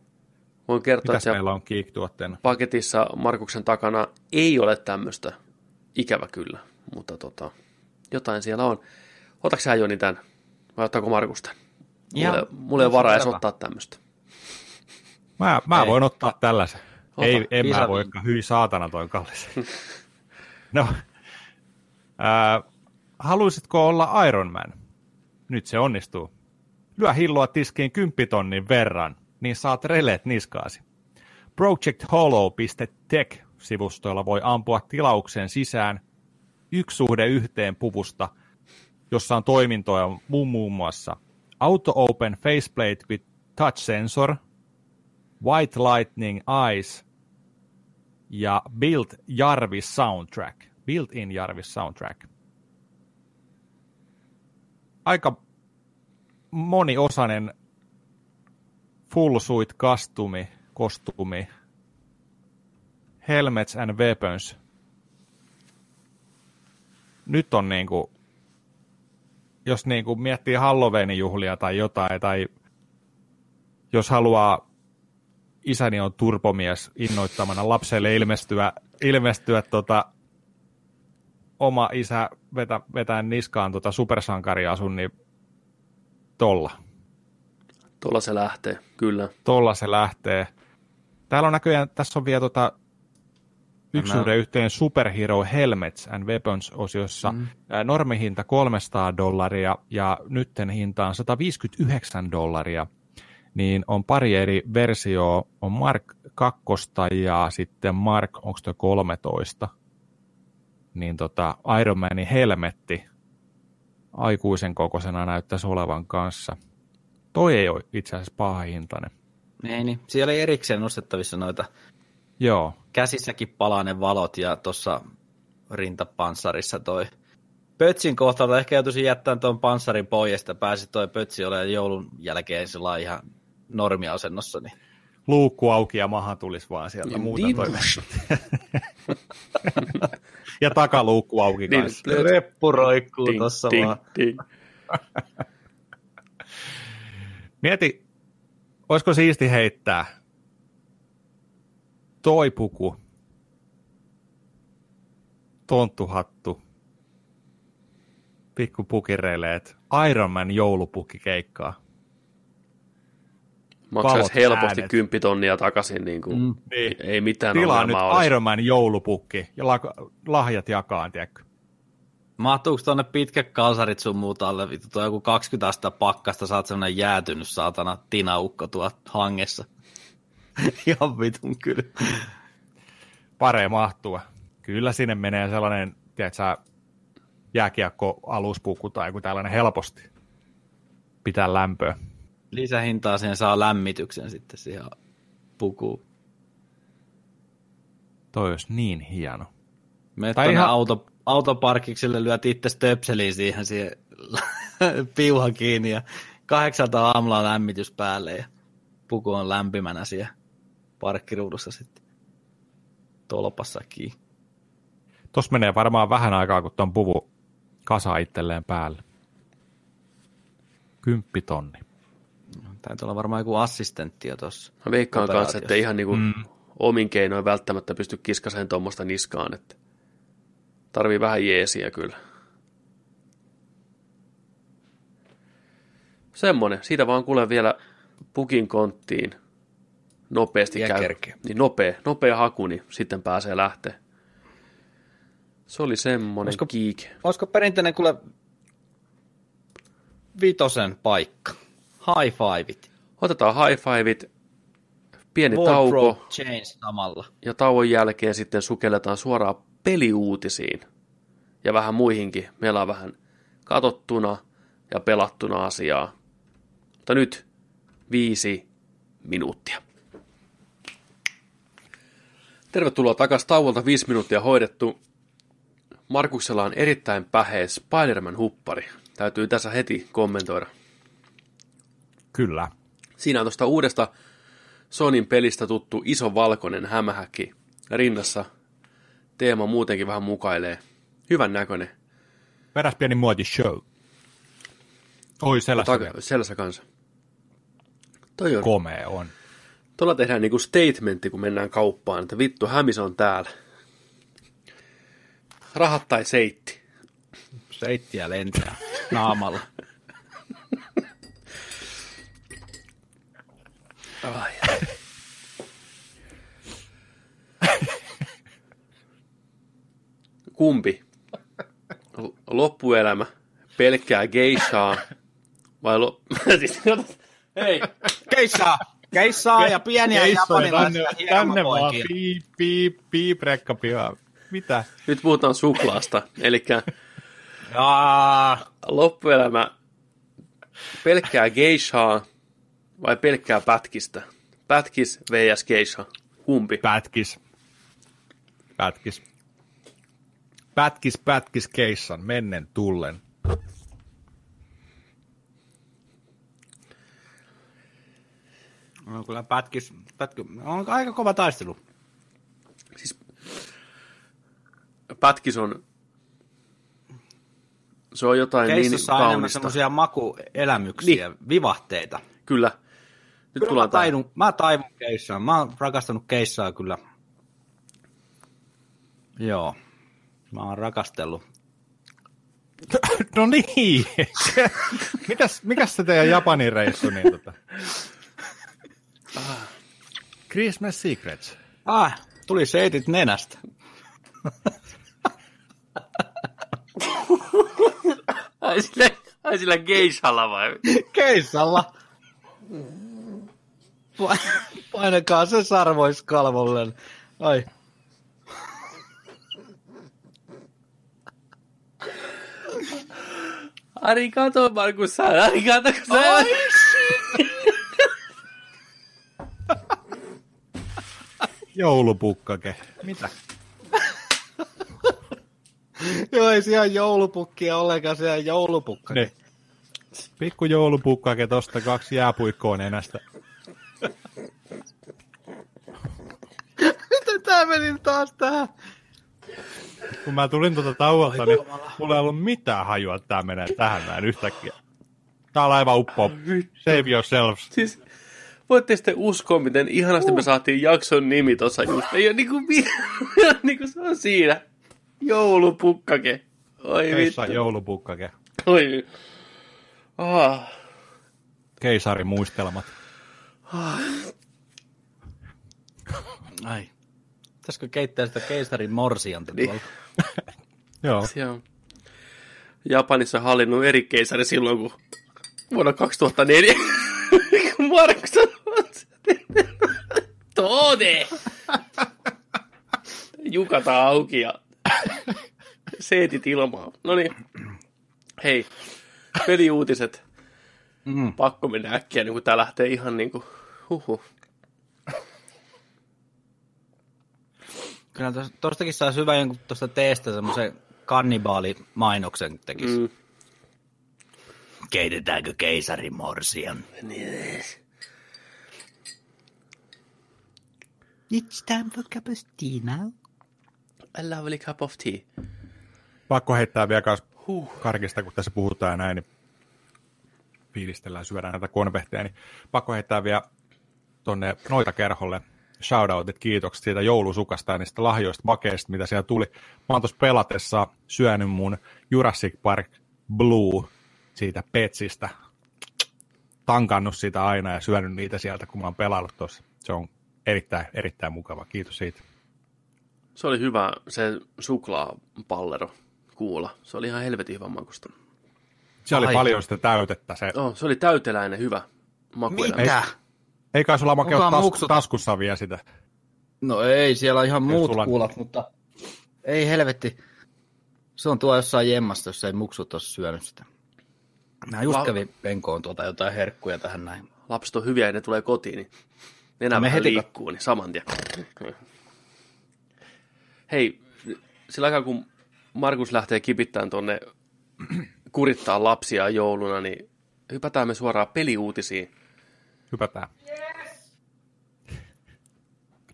Voin kertoa, Mitäs että meillä on Geek-tuotteena? paketissa Markuksen takana ei ole tämmöistä. Ikävä kyllä, mutta tota, jotain siellä on. Otatko sä Joni tämän? Vai ottaako Markus tämän? Ihan- Mulle, mulle ei ole varaa edes ottaa tämmöistä. Mä, mä Ei. voin ottaa tällaisen. Ota. Ei, en mä Isä- voi, hyi saatana toi kallis. no, ää, haluaisitko olla Iron Man? Nyt se onnistuu. Lyö hilloa tiskiin kymppitonnin verran, niin saat releet niskaasi. projecthollow.tech-sivustoilla voi ampua tilauksen sisään yksi suhde yhteen puvusta, jossa on toimintoja muun muassa Auto Open Faceplate with Touch Sensor, White Lightning Eyes ja Built Jarvis Soundtrack. Built-in Jarvis Soundtrack. Aika moniosainen full suit kastumi, kostumi, helmets and weapons. Nyt on niinku, jos niinku miettii Halloweenin juhlia tai jotain, tai jos haluaa isäni on turpomies innoittamana lapselle ilmestyä, ilmestyä tota, oma isä vetä, vetää niskaan tota supersankariasun, niin tolla. Tuolla se lähtee, kyllä. Tolla se lähtee. Täällä on näköjään, tässä on vielä tota, yksi Mä- suhde yhteen Superhero Helmets and Weapons-osiossa. Mm. Normihinta 300 dollaria ja nytten hinta on 159 dollaria. Niin on pari eri versioa. On Mark 2 ja sitten Mark, onko tuo 13? Niin tota, Iron Manin helmetti aikuisen kokoisena näyttäisi olevan kanssa. Toi ei ole itse asiassa paha hintainen. Ei niin. Siellä oli erikseen nostettavissa noita Joo, käsissäkin palaa ne valot ja tuossa rintapanssarissa toi Pötsin kohdalta ehkä joutuisin jättämään tuon panssarin pois, että pääsi toi Pötsi olemaan joulun jälkeen sillä ihan normiasennossa. Niin. Luukku auki ja maha tulisi vaan sieltä Niin, muuta niin. toimeen. Ja takaluukku auki Niin, kanssa. Reppu roikkuu tuossa vaan. ding. Mieti, olisiko siisti heittää toi puku, tonttuhattu, pikku pukireileet, Iron Man joulupukkikeikkaa. Maksaisi helposti äänet. 10 tonnia takaisin, niin kuin, Mm. ei, ei mitään Tilaa nyt olisi. Iron Man joulupukki ja la- lahjat jakaa, tiedätkö? Mahtuuko tuonne pitkät kalsarit sun muuta alle? Vittu, tuo joku 20 astetta pakkasta, saat sellainen jäätynyt saatana tinaukko tuo hangessa. Ihan vitun kyllä. Pare mahtua. Kyllä sinne menee sellainen, tiedätkö, jääkiekko-aluspuku tai joku tällainen helposti. Pitää lämpöä. Lisähintaa siihen saa lämmityksen sitten siihen pukuun. Toi olisi niin hieno. Menet Tai tuonne ihan- auto, autoparkikselle, lyöt itse stöpseliin siihen, siihen piuhan kiinni ja kahdeksalta aamulla on lämmitys päälle ja puku on lämpimänä siellä parkkiruudussa sitten tolpassa kiinni. Tuossa menee varmaan vähän aikaa, kun tuon puvu kasaa itselleen päälle. Kymppitonni. Täytyy olla varmaan joku assistentti jo tuossa. Mä veikkaan kanssa, että ihan niin kuin mm. omin keinoin välttämättä pysty kiskaseen tuommoista niskaan, että tarvii vähän jeesiä kyllä. Semmonen. Siitä vaan kuule vielä pukin konttiin nopeasti Vielä käy. kerkeä. Niin nopea, nopea haku, niin sitten pääsee lähteä. Se oli semmonen Olisiko- geek. Olisiko perinteinen kuule vitosen paikka? high fiveit. Otetaan high fiveit, pieni World tauko. Change samalla. Ja tauon jälkeen sitten sukelletaan suoraan peliuutisiin ja vähän muihinkin. Meillä on vähän katottuna ja pelattuna asiaa. Mutta nyt viisi minuuttia. Tervetuloa takaisin tauolta viisi minuuttia hoidettu. Markuksella on erittäin päheä Spider-Man-huppari. Täytyy tässä heti kommentoida. Kyllä. Siinä on tuosta uudesta Sonin pelistä tuttu iso valkoinen hämähäkki rinnassa. Teema muutenkin vähän mukailee. Hyvän näköinen. Peräs pieni muoti show. Oi, selässä. Ta- selässä kanssa. Toi on. Komea on. Tuolla tehdään niinku statementti, kun mennään kauppaan, että vittu, hämis on täällä. Rahat tai seitti. Seittiä lentää naamalla. Ai. Kumpi? Loppuelämä pelkkää geishaa vai lo... Hei! Geishaa! Geishaa ja pieniä japanilaisia Tänne, tänne vaan, piip, piip, piip, rekka, piha. Mitä? Nyt puhutaan suklaasta, eli loppuelämä pelkkää geishaa vai pelkkää pätkistä? Pätkis vs. Keisha. Kumpi? Pätkis. Pätkis. Pätkis, pätkis Keissan, mennen tullen. No kyllä pätkis, pätkis, no, on aika kova taistelu. Siis pätkis on, se on jotain Keissossa niin kaunista. on semmoisia makuelämyksiä, niin. vivahteita. Kyllä. Nyt kyllä mä taidun, mä taivun keissaa. Mä oon rakastanut keissaa kyllä. Joo. Mä oon rakastellut. No niin. Mitäs, mikäs se teidän Japanin reissu? Niin tota? Christmas Secrets. Ah, tuli seitit nenästä. ai sillä, ai sillä geishalla vai? Geishalla. Painakaa se sarvois kalvolle. Ai. Arigato, Markus-san. Arigato, kun sä... Ai, Joulupukkake. Mitä? Joo, ei siellä joulupukkia ollenkaan, siellä joulupukkake. Niin. Pikku joulupukkake tosta kaksi jääpuikkoa nenästä. mä menin taas tähän. Kun mä tulin tuota tauolta, niin mulla ei ollut mitään hajua, että tää menee tähän näin yhtäkkiä. Tää on aivan uppo. Save yourselves. Siis, voitte sitten uskoa, miten ihanasti me uh. saatiin jakson nimi tuossa just. Ei ole niinku, niinku se on siinä. Joulupukkake. Oi Keissa vittu. joulupukkake. Oi. Ah. Keisarin muistelmat. Ah. Ai. Pitäisikö keittää sitä keisarin morsianta niin. tuolla? Joo. Se on. Japanissa hallinnut eri keisari silloin, kun vuonna 2004, kun Tode! Jukata auki ja seetit ilmaa. No niin. Hei, peliuutiset. Mm. Pakko mennä äkkiä, niin kun tää lähtee ihan niin kuin, huhu. Kyllä tuostakin saisi hyvä jonkun tuosta teestä semmoisen kannibaalimainoksen tekisi. Mm. Keitetäänkö keisarimorsian? morsian? It's time for cup of tea now. A lovely cup of tea. Pakko heittää vielä kas huh. karkista, kun tässä puhutaan näin, niin fiilistellään, syödään näitä konvehteja, niin pakko heittää vielä tuonne noita kerholle shoutoutit, kiitokset siitä joulusukasta ja niistä lahjoista makeista, mitä siellä tuli. Mä oon tuossa pelatessa syönyt mun Jurassic Park Blue siitä Petsistä, tankannut sitä aina ja syönyt niitä sieltä, kun mä oon pelannut tuossa. Se on erittäin, erittäin mukava. Kiitos siitä. Se oli hyvä se suklaapallero kuulla. Se oli ihan helvetin hyvä makusta. Se oli paljon sitä täytettä. Se... Oh, se oli täyteläinen hyvä makuelämä. Mitä? Eikä sulla make tas- taskussa vielä sitä. No ei, siellä on ihan muut sulla... kuulat, mutta ei helvetti. Se on tuo jossain jemmassa, jos ei muksut ole syönyt sitä. Mä just La- kävin penkoon tuota jotain herkkuja tähän näin. Lapset on hyviä ja ne tulee kotiin, niin nenä no me heti... liikkuu, niin saman tien. Hei, sillä aikaa kun Markus lähtee kipittämään tonne kurittaa lapsia jouluna, niin hypätään me suoraan peliuutisiin. Hypätään.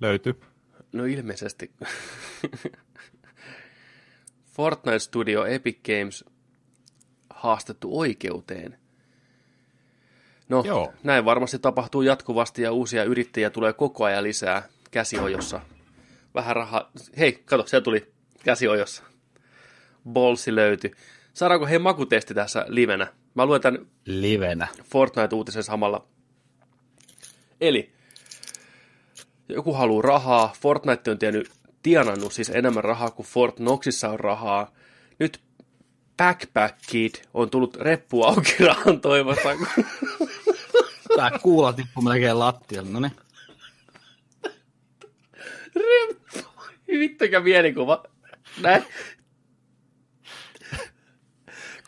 Löytyy. No ilmeisesti. Fortnite Studio Epic Games haastettu oikeuteen. No, Joo. näin varmasti tapahtuu jatkuvasti ja uusia yrittäjiä tulee koko ajan lisää käsiojossa. Vähän rahaa. Hei, kato, se tuli käsiojossa. Bolsi löytyi. Saadaanko hei makutesti tässä livenä? Mä luen tämän Livenä. Fortnite-uutisen samalla. Eli, joku haluaa rahaa. Fortnite on tiennyt, tienannut siis enemmän rahaa kuin Fort Knoxissa on rahaa. Nyt Backpack Kid on tullut reppu auki rahan toivossa. Tää kuulla tippuu melkein lattialle. No niin. reppu. Vittukä mielikuva. Näin.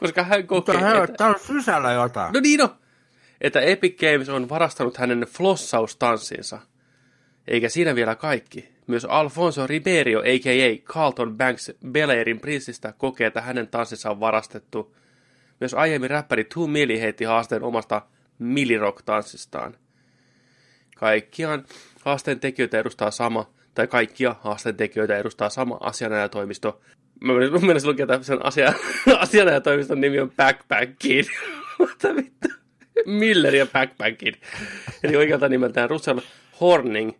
Koska hän kokee, että... Tää on sisällä jotain. No niin no, että Epic Games on varastanut hänen flossaustanssinsa. Eikä siinä vielä kaikki. Myös Alfonso Ribeiro, a.k.a. Carlton Banks Belairin prinsistä, kokee, että hänen tanssinsa on varastettu. Myös aiemmin räppäri Two Milli heitti haasteen omasta Millirock-tanssistaan. Kaikkiaan haasteen tekijöitä edustaa sama, tai kaikkia haasteen tekijöitä edustaa sama asianajatoimisto. Mä menisin, mä menisin lukea tämän sen asia, asianajatoimiston nimi on Backpack Kid. Mitä vittu? Miller ja Backpack Kid. Eli oikealta nimeltään Russell Horning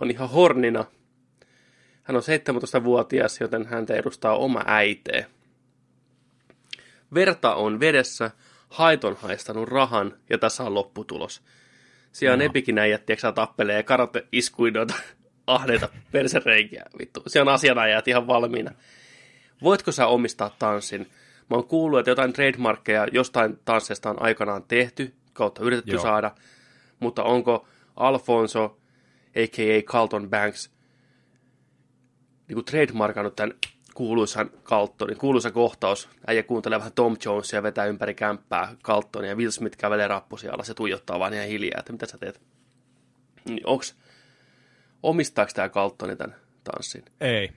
on ihan hornina. Hän on 17-vuotias, joten häntä edustaa oma äitee. Verta on vedessä, hait on haistanut rahan ja tässä on lopputulos. Siellä on Epikin äijät, tiedätkö, tappelee karate iskuin noita ahneita persereikiä. Vittu, siellä on asianajat ihan valmiina. Voitko sä omistaa tanssin? Mä oon kuullut, että jotain trademarkkeja jostain tansseista on aikanaan tehty, kautta yritetty Joo. saada, mutta onko Alfonso, a.k.a. Carlton Banks, niin kuin trademarkannut tämän kuuluisan Carltonin, kuuluisa kohtaus. Äijä kuuntelee vähän Tom Jonesia ja vetää ympäri kämppää Carltonia ja Will Smith kävelee rappusia alla, se tuijottaa vaan ihan hiljaa, että mitä sä teet. Niin onks, omistaako tämä Carltoni tämän tanssin? Ei.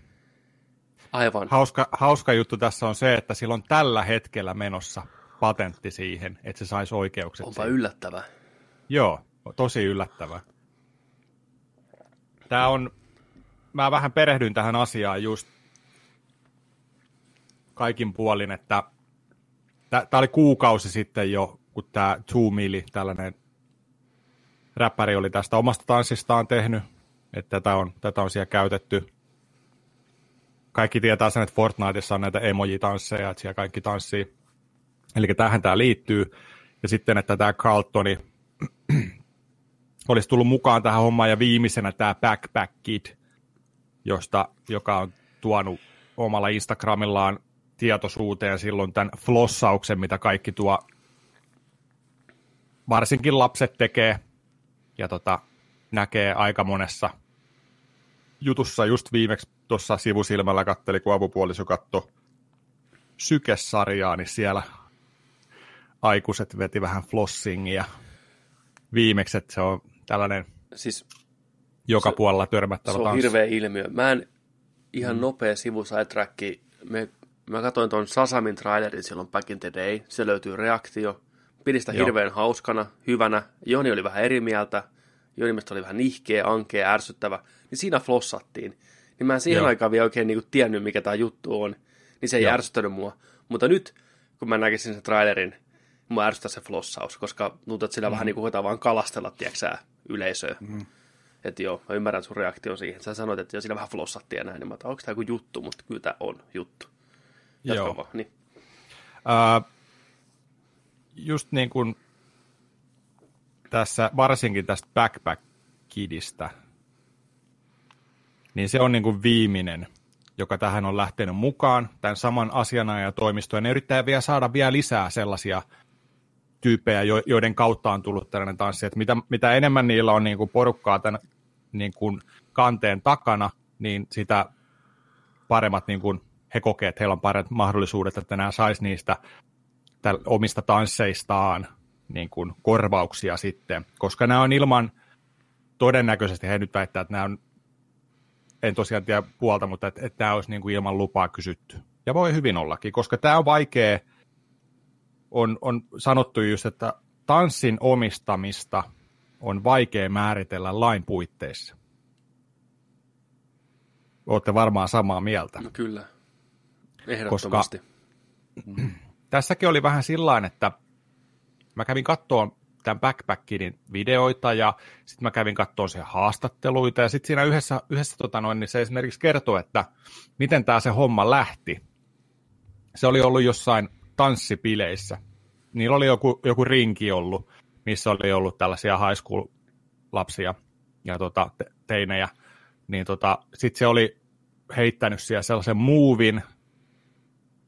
Aivan. Hauska, hauska juttu tässä on se, että sillä on tällä hetkellä menossa patentti siihen, että se saisi oikeukset Onpa siihen. yllättävää. Joo, tosi yllättävää. Tämä on, mä vähän perehdyin tähän asiaan just kaikin puolin, että tämä oli kuukausi sitten jo, kun tämä Two Milli, tällainen räppäri oli tästä omasta tanssistaan tehnyt, että tätä on, tätä on siellä käytetty. Kaikki tietää sen, että Fortniteissa on näitä emoji-tansseja, että siellä kaikki tanssii. Eli tähän tämä liittyy. Ja sitten, että tämä Carltoni olisi tullut mukaan tähän hommaan ja viimeisenä tämä Backpack Kid, josta, joka on tuonut omalla Instagramillaan tietoisuuteen silloin tämän flossauksen, mitä kaikki tuo, varsinkin lapset tekee ja tota, näkee aika monessa jutussa. Just viimeksi tuossa sivusilmällä katteli, kun avupuoliso katsoi sykesarjaa, niin siellä aikuiset veti vähän flossingia. Viimeksi, että se on tällainen Siis joka Se- puolella törmättävä se on tanssi. hirveä ilmiö. Mä en ihan mm. nopea sivu sidetracki. Me, mä katsoin tuon Sasamin trailerin silloin back in the day. Se löytyy reaktio. Pidin sitä Joo. hirveän hauskana, hyvänä. Joni oli vähän eri mieltä. Joni mielestä oli vähän nihkeä, ankea, ärsyttävä. Niin siinä flossattiin. Niin mä en siihen Joo. aikaan vielä oikein niinku tiennyt, mikä tämä juttu on. Niin se ei Joo. ärsyttänyt mua. Mutta nyt, kun mä näkisin sen trailerin, mua ärsyttää se flossaus, koska tuntuu, että sillä mm. vähän niin kuin koetaan vaan kalastella, tiedätkö yleisöä. Mm. Että joo, mä ymmärrän sun reaktio siihen. Sä sanoit, että jo siinä vähän flossattiin ja näin, niin mä otan, onko tämä joku juttu, mutta kyllä tämä on juttu. Jatka Joo. vaan. Niin. Ää, just niin kuin tässä, varsinkin tästä Backpack Kidistä, niin se on niin kuin viimeinen, joka tähän on lähtenyt mukaan, tämän saman asianajatoimistoon. Ja ne yrittää vielä saada vielä lisää sellaisia tyyppejä, jo- joiden kautta on tullut tällainen tanssi. Että mitä, mitä enemmän niillä on niin kuin porukkaa tämän niin kuin kanteen takana, niin sitä paremmat niin kuin he kokee, että heillä on paremmat mahdollisuudet, että nämä saisi niistä omista tansseistaan niin kuin korvauksia sitten, koska nämä on ilman, todennäköisesti he nyt väittää, että nämä on, en tosiaan tiedä puolta, mutta että, että tämä olisi niin kuin ilman lupaa kysytty. Ja voi hyvin ollakin, koska tämä on vaikea, on, on sanottu just, että tanssin omistamista on vaikea määritellä lain puitteissa. Olette varmaan samaa mieltä. No kyllä, ehdottomasti. Koska tässäkin oli vähän sillä että mä kävin kattoon tämän Backpackin videoita ja sitten mä kävin kattoon sen haastatteluita ja sitten siinä yhdessä, yhdessä tota noin, niin se esimerkiksi kertoi, että miten tämä se homma lähti. Se oli ollut jossain tanssipileissä. Niillä oli joku, joku rinki ollut, missä oli ollut tällaisia high school-lapsia ja tota, te- teinejä. Niin tota, sitten se oli heittänyt siellä sellaisen muuvin,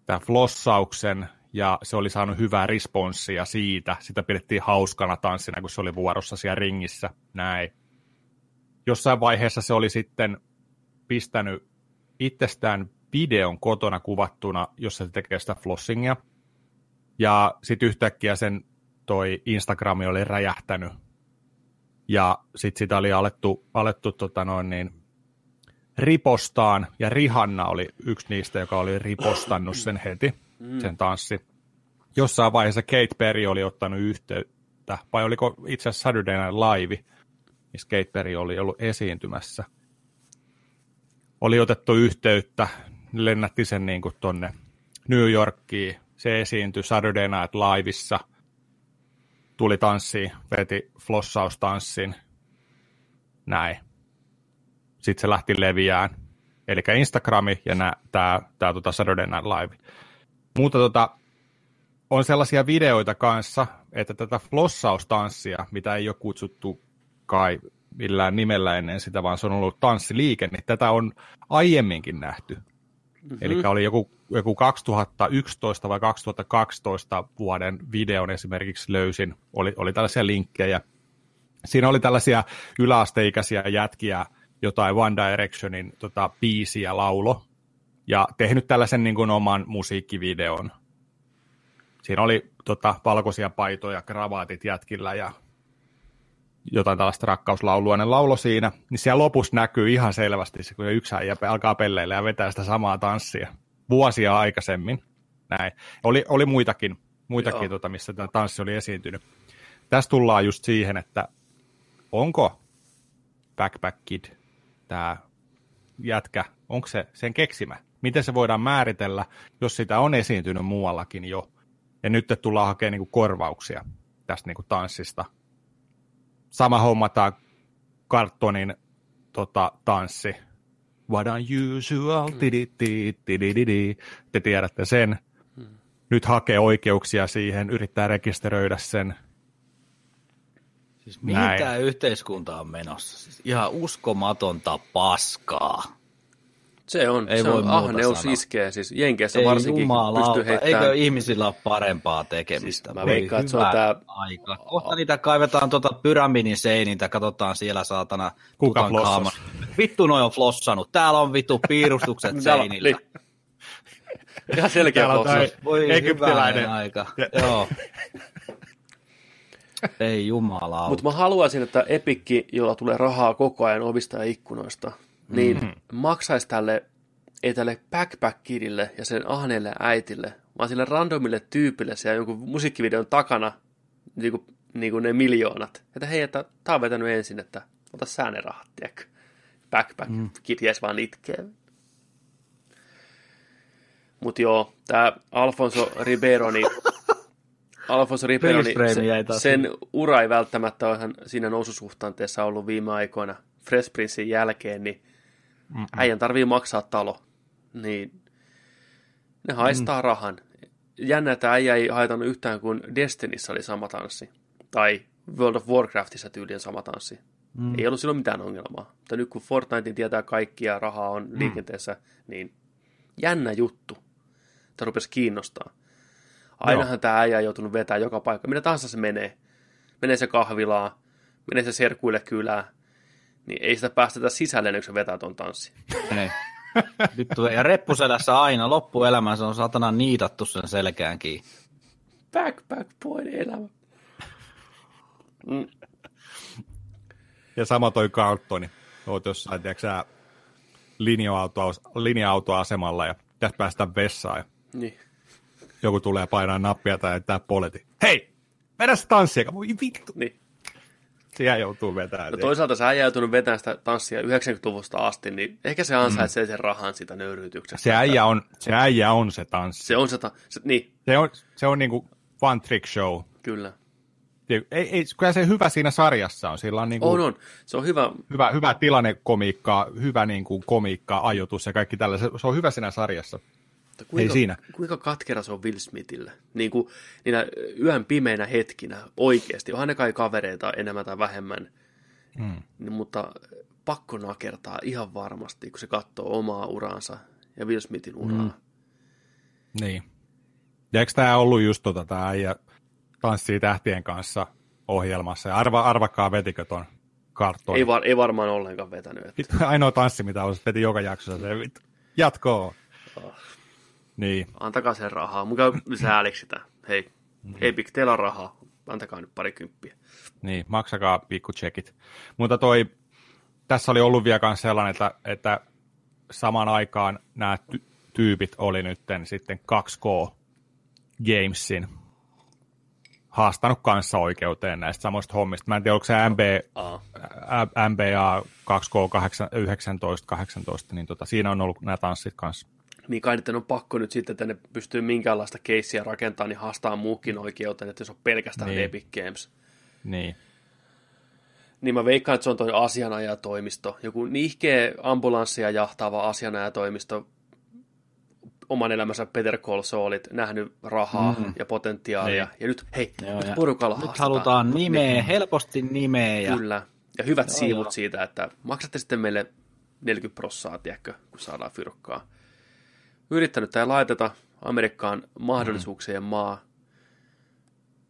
tämän flossauksen, ja se oli saanut hyvää responssia siitä. Sitä pidettiin hauskana tanssina, kun se oli vuorossa siellä ringissä. Näin. Jossain vaiheessa se oli sitten pistänyt itsestään videon kotona kuvattuna, jossa se tekee sitä flossingia. Ja sitten yhtäkkiä sen toi Instagrami oli räjähtänyt. Ja sitten sitä oli alettu, alettu tota noin niin, ripostaan, ja Rihanna oli yksi niistä, joka oli ripostannut sen heti, sen tanssi. Jossain vaiheessa Kate Perry oli ottanut yhteyttä, vai oliko itse asiassa Saturday Night Live, missä Kate Perry oli ollut esiintymässä. Oli otettu yhteyttä, lennätti sen niin kuin tonne New Yorkiin, se esiintyi Saturday Night Liveissa, tuli tanssiin, veti flossaustanssin, näin sitten se lähti leviään. Eli Instagrami ja tämä tää, tota Saturday Night Live. Mutta tota, on sellaisia videoita kanssa, että tätä flossaustanssia, mitä ei ole kutsuttu kai millään nimellä ennen sitä, vaan se on ollut tanssiliike, niin tätä on aiemminkin nähty. Mm-hmm. Eli oli joku, joku 2011 vai 2012 vuoden videon esimerkiksi löysin, oli, oli tällaisia linkkejä. Siinä oli tällaisia yläasteikäisiä jätkiä, jotain One Directionin tota, biisiä laulo ja tehnyt tällaisen niin kuin, oman musiikkivideon. Siinä oli tota, valkoisia paitoja, kravaatit jätkillä ja jotain tällaista rakkauslaulua, ne laulo siinä, niin siellä lopussa näkyy ihan selvästi se, kun yksi äijä alkaa pelleillä ja vetää sitä samaa tanssia vuosia aikaisemmin. Näin. Oli, oli muitakin, muitakin tota, missä tämä tanssi oli esiintynyt. Tässä tullaan just siihen, että onko Backpack Kid tämä jätkä, onko se sen keksimä? Miten se voidaan määritellä, jos sitä on esiintynyt muuallakin jo? Ja nyt tullaan hakemaan niin korvauksia tästä niin tanssista. Sama homma tämä kartonin tota, tanssi. What unusual, mm. te tiedätte sen. Mm. Nyt hakee oikeuksia siihen, yrittää rekisteröidä sen Siis mihin tämä yhteiskunta on menossa? Siis ihan uskomatonta paskaa. Se on, Ei se voi on ahneus iskee, siis Jenkeissä Ei varsinkin pystyy heittämään. Eikö ihmisillä ole parempaa tekemistä? Siis mä veikkaan, että se on tää... aika. Kohta niitä kaivetaan tuota pyramidin seiniltä, katsotaan siellä saatana. Kuka flossas? Vittu noi on flossannut, täällä on vittu piirustukset seinillä. Ihan selkeä flossas. Voi egyptiläinen aika. Joo. Ei jumala. Mutta mä haluaisin, että Epikki, jolla tulee rahaa koko ajan ovista ja ikkunoista, niin mm-hmm. maksaisi tälle, ei tälle backpackidille ja sen ahneelle äitille, vaan sille randomille tyypille siellä jonkun musiikkivideon takana, niin kuin, niin kuin ne miljoonat. Että hei, että tää on vetänyt ensin, että ota sä ne rahat, tiedätkö? Backpack, mm. jäisi vaan itkee. Mutta joo, tämä Alfonso Ribeiro, niin Alfonso Ribeiro, niin se, sen ura ei välttämättä ole siinä noususuhtanteessa ollut viime aikoina Fresh Princein jälkeen, niin Mm-mm. äijän tarvii maksaa talo. Niin ne haistaa mm. rahan. Jännä, että äijä ei haitannut yhtään, kun Destinissä oli sama tanssi. Tai World of Warcraftissa tyyliin sama tanssi. Mm. Ei ollut silloin mitään ongelmaa. Mutta nyt kun Fortnite tietää kaikki ja rahaa on mm. liikenteessä, niin jännä juttu. Tämä rupesi kiinnostaa. Ainahan tämä äijä on joutunut vetää joka paikka. Minä tahansa se menee. Menee se kahvilaa, menee se serkuille kylään. Niin ei sitä päästetä sisälle, kun se vetää ton tanssi. Ei. Vittu, ja reppuselässä aina loppuelämänsä on satana niitattu sen selkään kiinni. backpack boy elämä. Mm. Ja sama toi Carltoni. Oot jossain, tiedätkö sä, linja-auto, linja-autoasemalla ja pitäisi päästä vessaan ja Niin. joku tulee painaa nappia tai jättää poleti. Hei, vedä se tanssia, voi vittu. niin. Siellä joutuu vetämään. No toisaalta sä äijä joutunut vetämään sitä tanssia 90-luvusta asti, niin ehkä se ansaitsee sen rahan siitä nöyryytyksestä. se, äijä on, se äijä on se tanssi. Se on se, ta- se niin, Se on, se on niinku one trick show. kyllä. Ei, ei, kyllä se hyvä siinä sarjassa on. Sillä on, niinku On, on. Se on hyvä. hyvä, hyvä tilannekomiikka, hyvä niinku komiikka, ajoitus ja kaikki tällaiset. Se on hyvä siinä sarjassa. Mutta kuinka, siinä. Kuinka katkera se on Will Smithille? Niin kuin niinä yön pimeinä hetkinä oikeasti. Onhan ne kai kavereita enemmän tai vähemmän. Hmm. Niin, mutta pakko nakertaa ihan varmasti, kun se katsoo omaa uraansa ja Will Smithin uraa. Hmm. Niin. Ja eikö tämä ollut just tota, tämä äijä tanssii tähtien kanssa ohjelmassa. Ja arva, arvakaa vetikö ton karttoon. Ei, var, ei varmaan ollenkaan vetänyt. Että. Ainoa tanssi, mitä olisi, veti joka jaksossa. Se, jatkoa. Oh. Niin. Antakaa sen rahaa. Muka sääliksi sitä. Hei, Hmm. Epic, teillä on rahaa. Antakaa nyt pari kymppiä. Niin, maksakaa pikkutsekit. Mutta toi, tässä oli ollut vielä myös sellainen, että, että samaan aikaan nämä ty- tyypit oli nyt sitten 2K Gamesin haastanut kanssa oikeuteen näistä samoista hommista. Mä en tiedä, onko se MB, Aa. ä- NBA 2K19-18, niin tota, siinä on ollut nämä tanssit kanssa. Niin kai niiden on pakko nyt sitten, että ne pystyy minkäänlaista keissiä rakentamaan, niin haastaa muukin oikeuteen, että se on pelkästään Niin. niin. Epic Games. Niin. Niin mä veikkaan, että se on toi asianajatoimisto. Joku nihkeä ambulanssia jahtaava asianajatoimisto, oman elämänsä Peter Call Saulit, nähnyt rahaa mm. ja potentiaalia. Niin. Ja nyt, hei, Joo, nyt porukalla Nyt haastetaan. halutaan nimeä, helposti nimeä. Ja... Kyllä. Ja hyvät Joo, siivut joo. siitä, että maksatte sitten meille 40 prossaa, tiedätkö, kun saadaan fyrkkaa. Yrittänyt tai laiteta Amerikkaan mahdollisuuksien maa.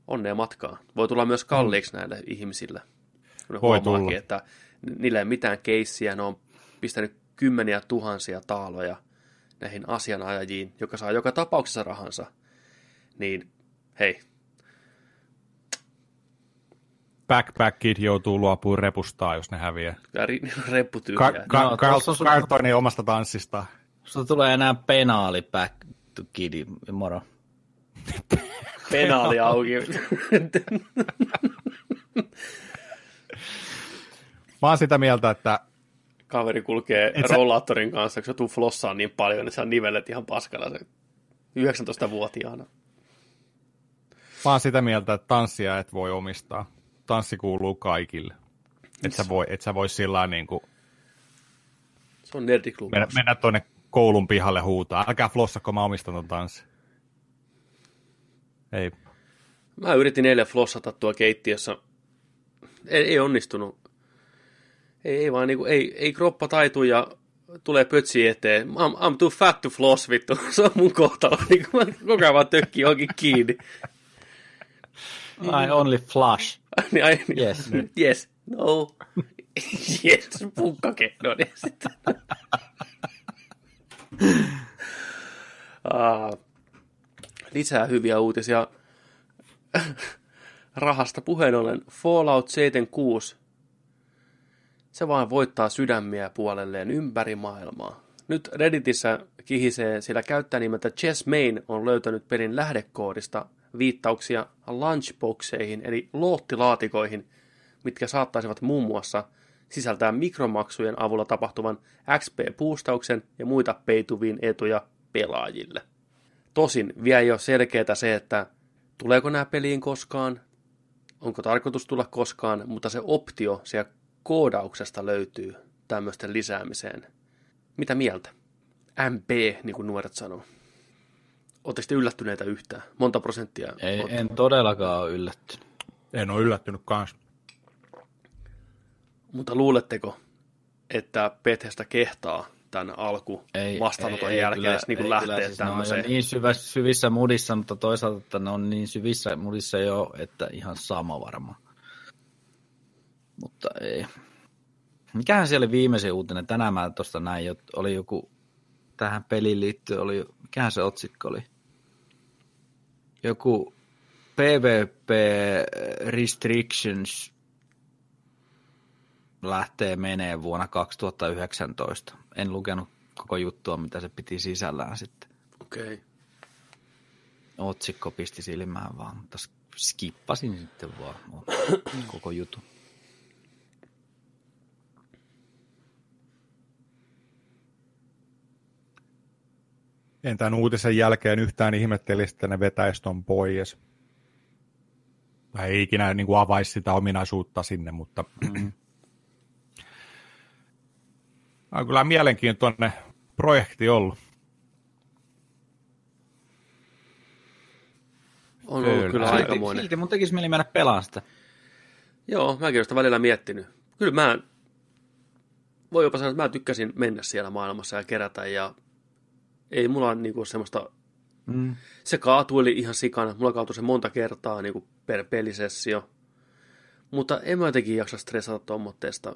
Onnea matkaa. Voi tulla myös kalliiksi näille ihmisille. Kun ne Voi huomaakin, tulla. että niillä ei ole mitään keissiä, ne on pistänyt kymmeniä tuhansia taaloja näihin asianajajiin, joka saa joka tapauksessa rahansa. Niin, hei, Backpack Kid joutuu luopumaan repustaa, jos ne häviää. ri- reppu tyhjää. Ka- ka- No, Carlton ei omasta tanssista. Susta tulee enää penaali back to kidi, moro. penaali auki. Mä oon sitä mieltä, että Kaveri kulkee Et sä- rollaattorin kanssa, kun se tuu flossaan niin paljon, että se on nivellet ihan paskalla se 19-vuotiaana. Mä oon sitä mieltä, että tanssia et voi omistaa. Tanssi kuuluu kaikille. Et sä voi, et sä voi sillä niin kuin Se on nerdiklubi. mennä, mennä tuonne koulun pihalle huutaa. Älkää flossako, mä omistan ton tanssi. Ei. Mä yritin eilen flossata tuo keittiössä. Ei, ei onnistunut. Ei, ei vaan niinku, ei, ei kroppa taitu ja tulee pötsi eteen. I'm, I'm too fat to floss, vittu. Se on mun kohtalo. Niin mä koko ajan vaan tökkii johonkin kiinni. I only flush. niin, ai, niin, Yes. yes. No. yes, punkkake. No niin, sitten. Ah, lisää hyviä uutisia. Rahasta puheen ollen Fallout 76. Se vaan voittaa sydämiä puolelleen ympäri maailmaa. Nyt Redditissä kihisee, sillä käyttäjänimeltä Chess Main on löytänyt pelin lähdekoodista viittauksia lunchboxeihin, eli loottilaatikoihin, mitkä saattaisivat muun muassa sisältää mikromaksujen avulla tapahtuvan XP-puustauksen ja muita peituviin etuja pelaajille. Tosin vielä ei ole selkeää se, että tuleeko nämä peliin koskaan, onko tarkoitus tulla koskaan, mutta se optio siellä koodauksesta löytyy tämmöisten lisäämiseen. Mitä mieltä? MP, niin kuin nuoret sanoo. Oletteko te yllättyneitä yhtään? Monta prosenttia? Ei, en todellakaan ole yllättynyt. En ole yllättynyt kanssa. Mutta luuletteko, että Bethesda kehtaa tämän alku Ei, vastaanoton ei, jälkeen kyllä- niin ei lähteä kyllä, siis tämmöiseen? niin syvä, syvissä mudissa, mutta toisaalta että ne on niin syvissä mudissa jo, että ihan sama varmaan. Mutta ei. Mikähän siellä oli viimeisin uutinen? Tänään mä tuosta näin, jo- oli joku tähän peliin liittyen, oli, mikähän se otsikko oli? Joku PvP Restrictions lähtee menee vuonna 2019. En lukenut koko juttua, mitä se piti sisällään sitten. Okei. Okay. Otsikko pisti silmään vaan, mutta skippasin sitten vaan koko jutun. En tämän uutisen jälkeen yhtään ihmetteli, että ne vetäisi ton pois. Mä ei ikinä niin kuin avaisi sitä ominaisuutta sinne, mutta mm. On kyllä mielenkiintoinen projekti ollut. On ollut kyllä, kyllä aikamoinen. Silti mun tekisi mieli mennä pelaan sitä. Joo, mäkin olen sitä välillä miettinyt. Kyllä mä, voi jopa sanoa, että mä tykkäsin mennä siellä maailmassa ja kerätä ja ei mulla niinku semmoista, mm. se kaatuili ihan sikana, mulla kaatui se monta kertaa niinku per pelisessio, mutta en mä jotenkin jaksa stressata tuommoitteesta.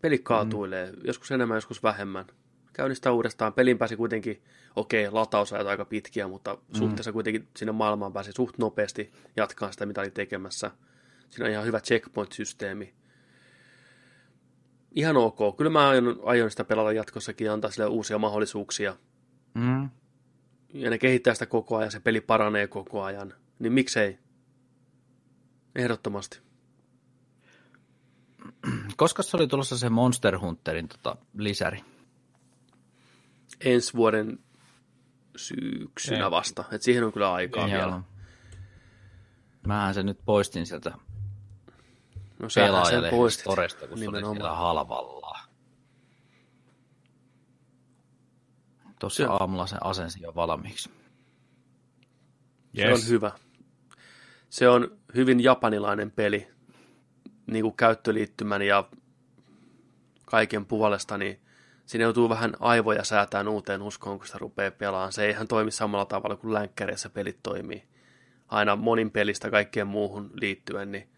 Peli kaatuilee, mm. joskus enemmän, joskus vähemmän. Käynnistää uudestaan. Pelin pääsi kuitenkin, okei, okay, latausajat aika pitkiä, mutta mm. suhteessa kuitenkin sinne maailmaan pääsi suht nopeasti jatkaa sitä, mitä oli tekemässä. Siinä on ihan hyvä checkpoint-systeemi. Ihan ok. Kyllä mä aion, aion sitä pelata jatkossakin ja antaa sille uusia mahdollisuuksia. Mm. Ja ne kehittää sitä koko ajan, se peli paranee koko ajan. Niin miksei? Ehdottomasti. Koska se oli tulossa se Monster Hunterin tota, lisäri? Ensi vuoden syksynä Ei. vasta. Et siihen on kyllä aikaa Ei, vielä. Mähän se nyt poistin sieltä no, pelaajalle Toresta, kun Nimenomaan. se oli siellä halvalla. Tuossa se, aamulla sen asensi jo valmiiksi. Yes. Se on hyvä. Se on hyvin japanilainen peli, niin kuin käyttöliittymän ja kaiken puolesta, niin siinä joutuu vähän aivoja säätään uuteen uskoon, kun sitä rupeaa pelaamaan. Se ei ihan toimi samalla tavalla kuin länkkäreissä pelit toimii. Aina monin pelistä kaikkeen muuhun liittyen, niin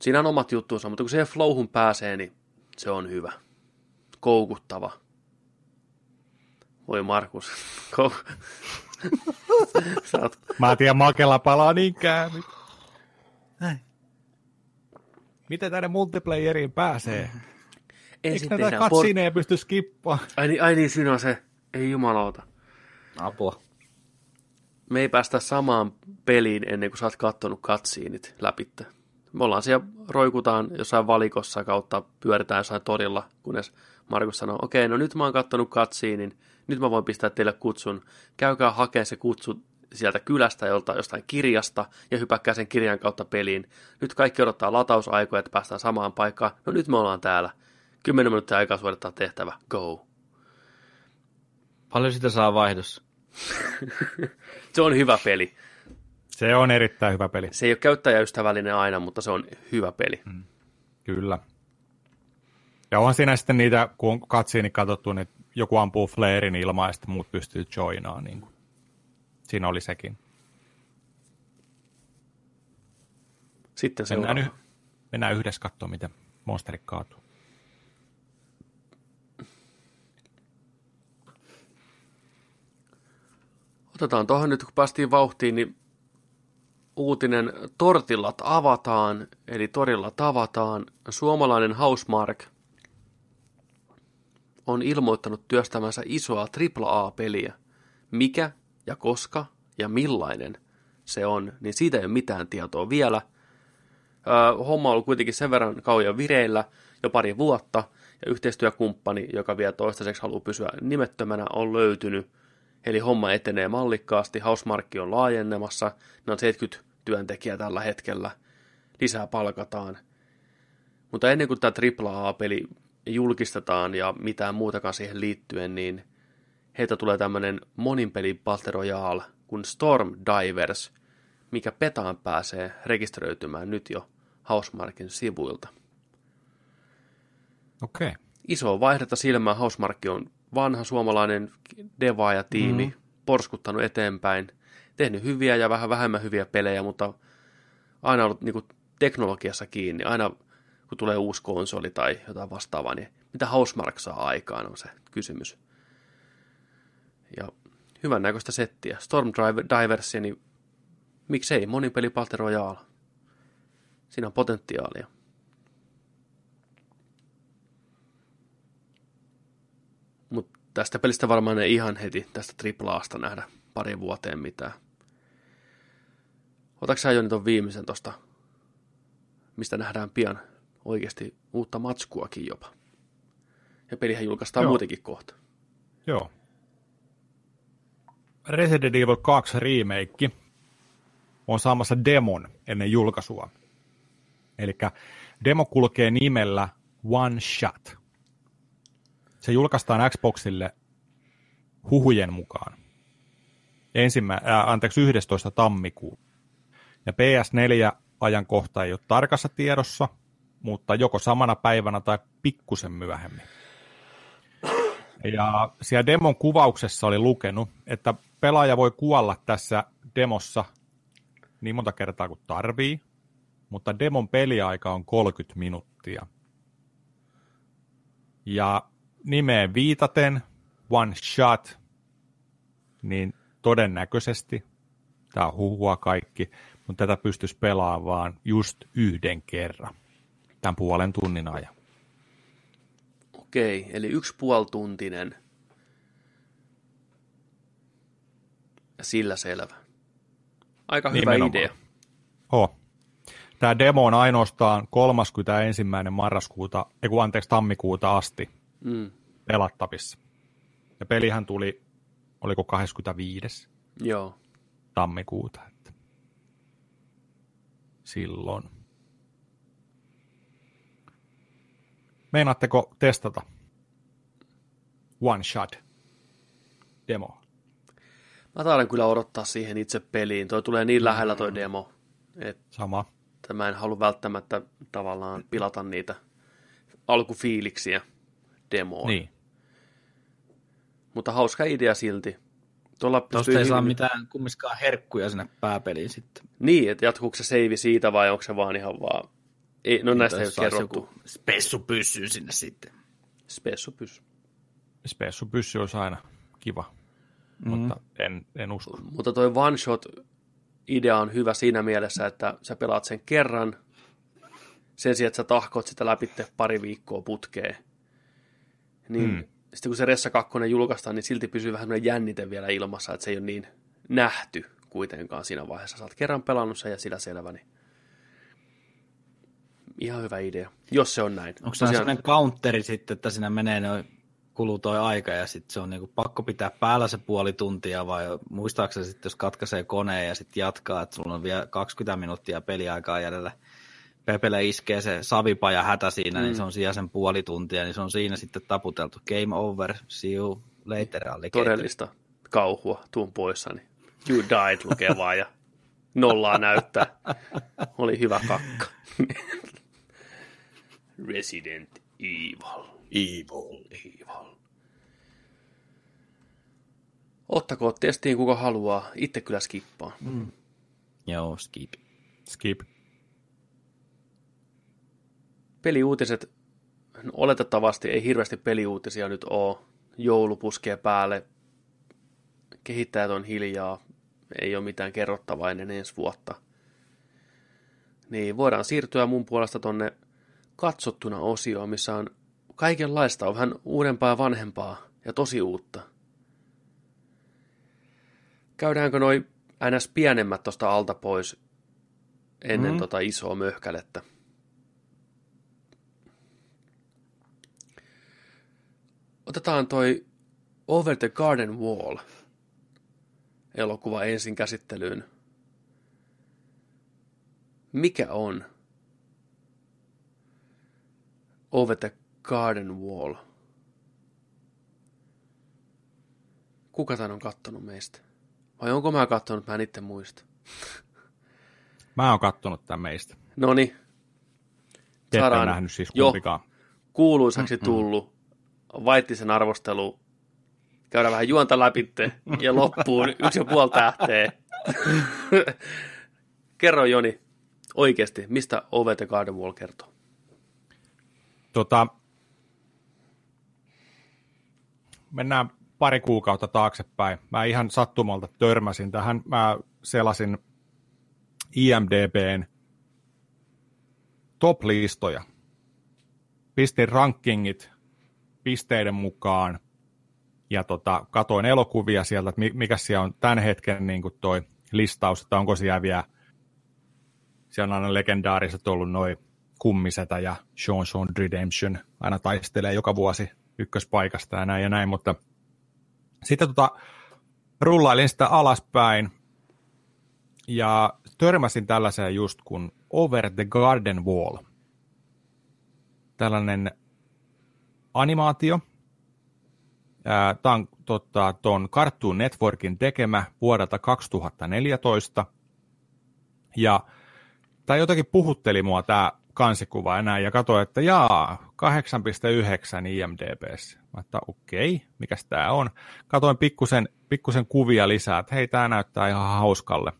siinä on omat juttuunsa, mutta kun se flowhun pääsee, niin se on hyvä. Koukuttava. Voi Markus. oot... Mä tiedän, makella palaa niin käämi. Miten tänne multiplayeriin pääsee? Eikö näitä katsineja por... pysty skippaa? Ai niin, ai niin, siinä on se. Ei jumalauta. Apua. Me ei päästä samaan peliin ennen kuin sä oot kattonut katsiinit läpitte. Me ollaan siellä, roikutaan jossain valikossa kautta, pyöritään jossain torilla, kunnes Markus sanoo, okei, no nyt mä oon kattonut katsiinin, nyt mä voin pistää teille kutsun. Käykää hakemaan se kutsu sieltä kylästä jolta, jostain kirjasta ja hypäkkää sen kirjan kautta peliin. Nyt kaikki odottaa latausaikoja, että päästään samaan paikkaan. No nyt me ollaan täällä. Kymmenen minuuttia aikaa suorittaa tehtävä. Go. Paljon sitä saa vaihdossa? se on hyvä peli. Se on erittäin hyvä peli. Se ei ole käyttäjäystävällinen aina, mutta se on hyvä peli. Mm. Kyllä. Ja onhan siinä sitten niitä, kun on katsiini katsottu, niin joku ampuu flarein ilmaan ja sitten muut pystyy joinaan. Niin kuin. Siinä oli sekin. Sitten se mennään, y- mennään yhdessä katsoa, miten monsteri kaatuu. Otetaan tuohon nyt, kun päästiin vauhtiin, niin uutinen Tortillat avataan, eli torilla tavataan. Suomalainen Housemark on ilmoittanut työstämänsä isoa AAA-peliä. Mikä ja koska ja millainen se on, niin siitä ei ole mitään tietoa vielä. Homma on ollut kuitenkin sen verran kauan vireillä, jo pari vuotta, ja yhteistyökumppani, joka vielä toistaiseksi haluaa pysyä nimettömänä, on löytynyt. Eli homma etenee mallikkaasti, Hausmarkki on laajenemassa, ne on 70 työntekijää tällä hetkellä, lisää palkataan. Mutta ennen kuin tämä AAA-peli julkistetaan ja mitään muutakaan siihen liittyen, niin heitä tulee tämmöinen moninpeli Battle Royale kuin Storm Divers, mikä petaan pääsee rekisteröitymään nyt jo Housemarkin sivuilta. Okei. Okay. Iso vaihdetta silmää. Housemark on vanha suomalainen tiimi, mm-hmm. porskuttanut eteenpäin, tehnyt hyviä ja vähän vähemmän hyviä pelejä, mutta aina ollut niin kuin, teknologiassa kiinni. Aina kun tulee uusi konsoli tai jotain vastaavaa, niin mitä Housemark saa aikaan on se kysymys. Ja hyvän näköistä settiä. Storm Diversia, niin Miksei, monipeli Battle Royale. Siinä on potentiaalia. Mutta tästä pelistä varmaan ei ihan heti tästä triplaasta nähdä pari vuoteen mitään. Otatko sä jo nyt on viimeisen tosta, mistä nähdään pian oikeasti uutta matskuakin jopa. Ja pelihän julkaistaan Joo. muutenkin kohta. Joo. Resident Evil 2 remake on saamassa demon ennen julkaisua. Eli demo kulkee nimellä One Shot. Se julkaistaan Xboxille huhujen mukaan. Ensimmä, ää, anteeksi, 11. tammikuuta. Ja PS4-ajankohta ei ole tarkassa tiedossa, mutta joko samana päivänä tai pikkusen myöhemmin. Ja siellä demon kuvauksessa oli lukenut, että pelaaja voi kuolla tässä demossa niin monta kertaa kuin tarvii, mutta demon peliaika on 30 minuuttia. Ja nimeen viitaten, one shot, niin todennäköisesti, tämä on huhua kaikki, mutta tätä pystyisi pelaamaan just yhden kerran, tämän puolen tunnin ajan. Okei, eli yksi puolituntinen. Ja sillä selvä. Aika hyvä Nimenomaan. idea. Oh. Tämä demo on ainoastaan 31. marraskuuta, ei kun anteeksi tammikuuta asti Mm, pelattavissa. Ja pelihän tuli, oliko 25. joo. tammikuuta. Että silloin. Meinaatteko testata One Shot demo? Mä taidan kyllä odottaa siihen itse peliin. Toi tulee niin lähellä toi demo, että Sama. mä en halua välttämättä tavallaan pilata niitä alkufiiliksiä demoon. Niin. Mutta hauska idea silti. Tuolla Tuosta pystyy ei saa mitään kumminkaan herkkuja sinne pääpeliin sitten. Niin, että jatkuuko se seivi siitä vai onko se vaan ihan vaan... Ei, no näistä ei ole kerrottu. spessu pyssyy sinne sitten. Spessu pys. Spessu pyssy olisi aina kiva, mm. mutta en, en usko. Mutta toi one shot idea on hyvä siinä mielessä, että sä pelaat sen kerran, sen sijaan, että sä tahkot sitä läpi pari viikkoa putkeen. Niin Hmm. sitten kun se Ressa 2 julkaistaan, niin silti pysyy vähän jännite vielä ilmassa, että se ei ole niin nähty kuitenkaan siinä vaiheessa. Sä oot kerran pelannut sen ja sillä selvä, niin ihan hyvä idea, jos se on näin. Onko se sellainen counteri sitten, että siinä menee noin kuluu toi aika ja sitten se on niinku pakko pitää päällä se puoli tuntia vai muistaakseni sitten, jos katkaisee koneen ja sitten jatkaa, että sulla on vielä 20 minuuttia peliaikaa jäljellä. Pepele iskee se savipaja hätä siinä, mm. niin se on siellä sen puoli tuntia, niin se on siinä sitten taputeltu. Game over, see you later, alligator. todellista kauhua tuun poissa, niin you died lukee vaan ja nollaa näyttää. Oli hyvä kakka. Resident Evil. Evil. Evil. Ottakoon testiin kuka haluaa. Itse kyllä skippaa. Joo, skip. Skip. Peliuutiset, no, oletettavasti ei hirveästi peliuutisia nyt ole. Joulu puskee päälle. Kehittäjät on hiljaa. Ei ole mitään kerrottavaa ennen ensi vuotta. Niin voidaan siirtyä mun puolesta tonne katsottuna osioon, missä on kaikenlaista, on vähän uudempaa ja vanhempaa ja tosi uutta. Käydäänkö noi ns. pienemmät tosta alta pois ennen mm. tota isoa möhkälettä? Otetaan toi Over the Garden Wall elokuva ensin käsittelyyn. Mikä on Over the Garden Wall? Kuka tän on kattonut meistä? Vai onko mä kattonut, mä en itse muista. Mä oon kattonut tämän meistä. Noni, Te ette Saadaan- nähnyt siis kumpikaan. kuuluisaksi tullut, Vaittisen arvostelu, käydään vähän juonta läpi ja loppuun yksi ja puoli tähteä. Kerro Joni, oikeasti, mistä the Garden Wall kertoo? Tota, mennään pari kuukautta taaksepäin. Mä ihan sattumalta törmäsin tähän. Mä selasin IMDBn top-listoja. Pistin rankingit pisteiden mukaan ja tota, katoin elokuvia sieltä, että mikä siellä on tämän hetken niin kuin toi listaus, että onko siellä vielä, siellä on aina legendaariset ollut noin kummisetä ja Sean Sean Redemption aina taistelee joka vuosi ykköspaikasta ja näin ja näin, mutta sitten tota, rullailin sitä alaspäin ja törmäsin tällaiseen just kuin Over the Garden Wall. Tällainen animaatio. Tämä on tota, ton Cartoon Networkin tekemä vuodelta 2014. Ja tämä jotenkin puhutteli mua tämä kansikuva enää ja katsoin, että jaa, 8,9 IMDBssä. Mä että okei, okay, mikäs tämä on. Katoin pikkusen, pikkusen kuvia lisää, että hei, tämä näyttää ihan hauskalle.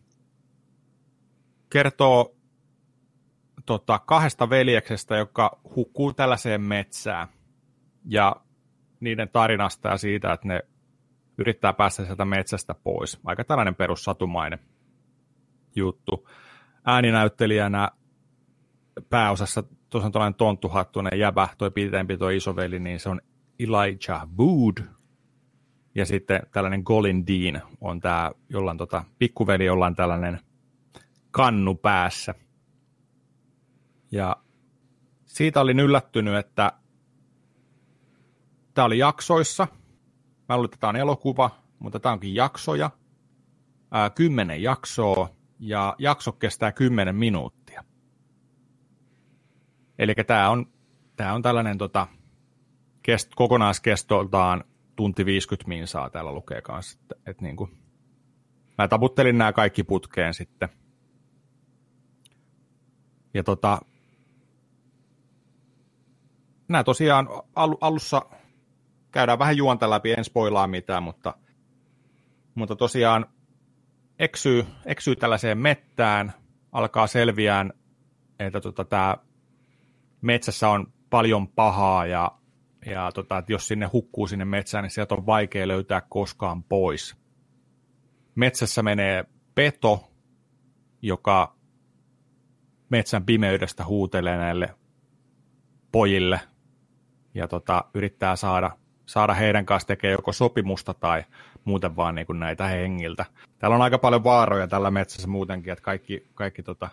Kertoo tota, kahdesta veljeksestä, joka hukkuu tällaiseen metsään. Ja niiden tarinasta ja siitä, että ne yrittää päästä sieltä metsästä pois. Aika tällainen perussatumainen juttu. Ääninäyttelijänä pääosassa tosiaan tällainen tonttuhattunen jäbä, toi pitempi toi isoveli, niin se on Elijah Wood. Ja sitten tällainen Golin Dean on tämä, jollain tota, pikkuveli, jolla on tällainen kannu päässä. Ja siitä olin yllättynyt, että tämä oli jaksoissa. Mä luulen, että tämä on elokuva, mutta tämä onkin jaksoja. Ää, kymmenen jaksoa ja jakso kestää kymmenen minuuttia. Eli tämä on, tämä on tällainen tota, kest, kokonaiskestoltaan tunti 50 minsaa täällä lukee kanssa. Että, et niin kuin, mä taputtelin nämä kaikki putkeen sitten. Ja tota, nämä tosiaan al- alussa käydään vähän juonta läpi, en spoilaa mitään, mutta, mutta tosiaan eksyy, eksyy tällaiseen mettään, alkaa selviään, että tota, tämä metsässä on paljon pahaa ja, ja tota, että jos sinne hukkuu sinne metsään, niin sieltä on vaikea löytää koskaan pois. Metsässä menee peto, joka metsän pimeydestä huutelee näille pojille ja tota, yrittää saada, saada heidän kanssa tekemään joko sopimusta tai muuten vaan niin kuin näitä hengiltä. Täällä on aika paljon vaaroja tällä metsässä muutenkin, että kaikki, kaikki tota,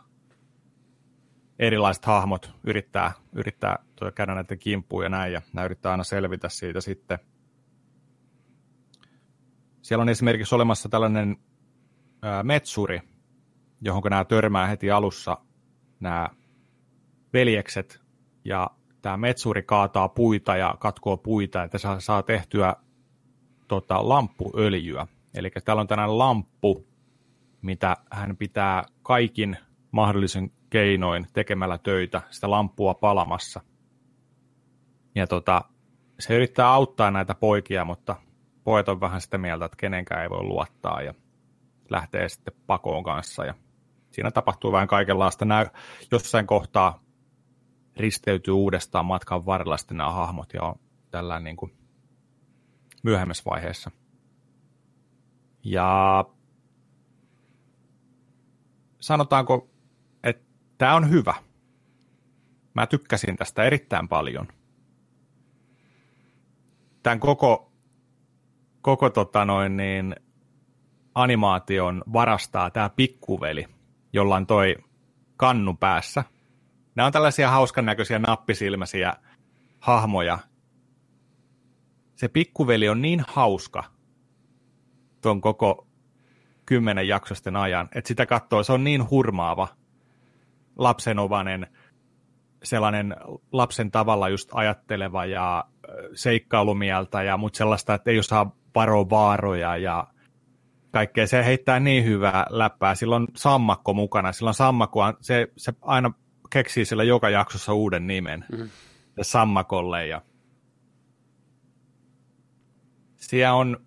erilaiset hahmot yrittää, yrittää käydä näiden kimppuun ja näin, ja nämä yrittää aina selvitä siitä sitten. Siellä on esimerkiksi olemassa tällainen ää, metsuri, johon nämä törmää heti alussa nämä veljekset, ja tämä metsuri kaataa puita ja katkoo puita, että saa, saa tehtyä tota, lamppuöljyä. Eli täällä on tällainen lamppu, mitä hän pitää kaikin mahdollisen keinoin tekemällä töitä sitä lamppua palamassa. Ja tota, se yrittää auttaa näitä poikia, mutta pojat on vähän sitä mieltä, että kenenkään ei voi luottaa ja lähtee sitten pakoon kanssa. Ja siinä tapahtuu vähän kaikenlaista. Nämä jossain kohtaa risteytyy uudestaan matkan varrella sitten nämä hahmot ja on tällä niin kuin myöhemmässä vaiheessa. Ja sanotaanko Tämä on hyvä. Mä tykkäsin tästä erittäin paljon. Tämän koko, koko tota noin niin, animaation varastaa tämä pikkuveli, jolla on toi kannu päässä. Nämä on tällaisia hauskan näköisiä nappisilmäisiä hahmoja. Se pikkuveli on niin hauska tuon koko kymmenen jaksosten ajan, että sitä katsoo, se on niin hurmaava, lapsenovainen, sellainen lapsen tavalla just ajatteleva ja seikkailumieltä, ja, mutta sellaista, että ei osaa varoa vaaroja ja kaikkea. Se heittää niin hyvää läppää. Silloin sammakko mukana. Silloin sammakko, se, se aina keksii sillä joka jaksossa uuden nimen. Mm-hmm. Sammakolle. Ja... Siellä on,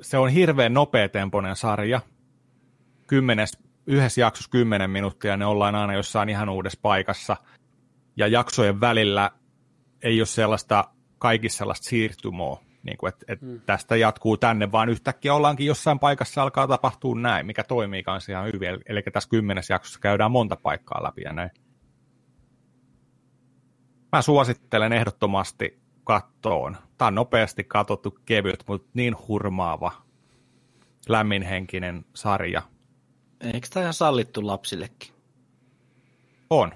se on hirveän nopeatempoinen sarja. Kymmenes yhdessä jaksossa 10 minuuttia, ne ollaan aina jossain ihan uudessa paikassa. Ja jaksojen välillä ei ole sellaista, kaikissa sellaista siirtymoa. Niin kuin, että, että mm. tästä jatkuu tänne, vaan yhtäkkiä ollaankin jossain paikassa alkaa tapahtua näin, mikä toimii kanssa ihan hyvin. Eli tässä kymmenes jaksossa käydään monta paikkaa läpi ja näin. Mä suosittelen ehdottomasti kattoon. Tämä on nopeasti katsottu kevyt, mutta niin hurmaava, lämminhenkinen sarja. Eikö tämä ihan sallittu lapsillekin? On.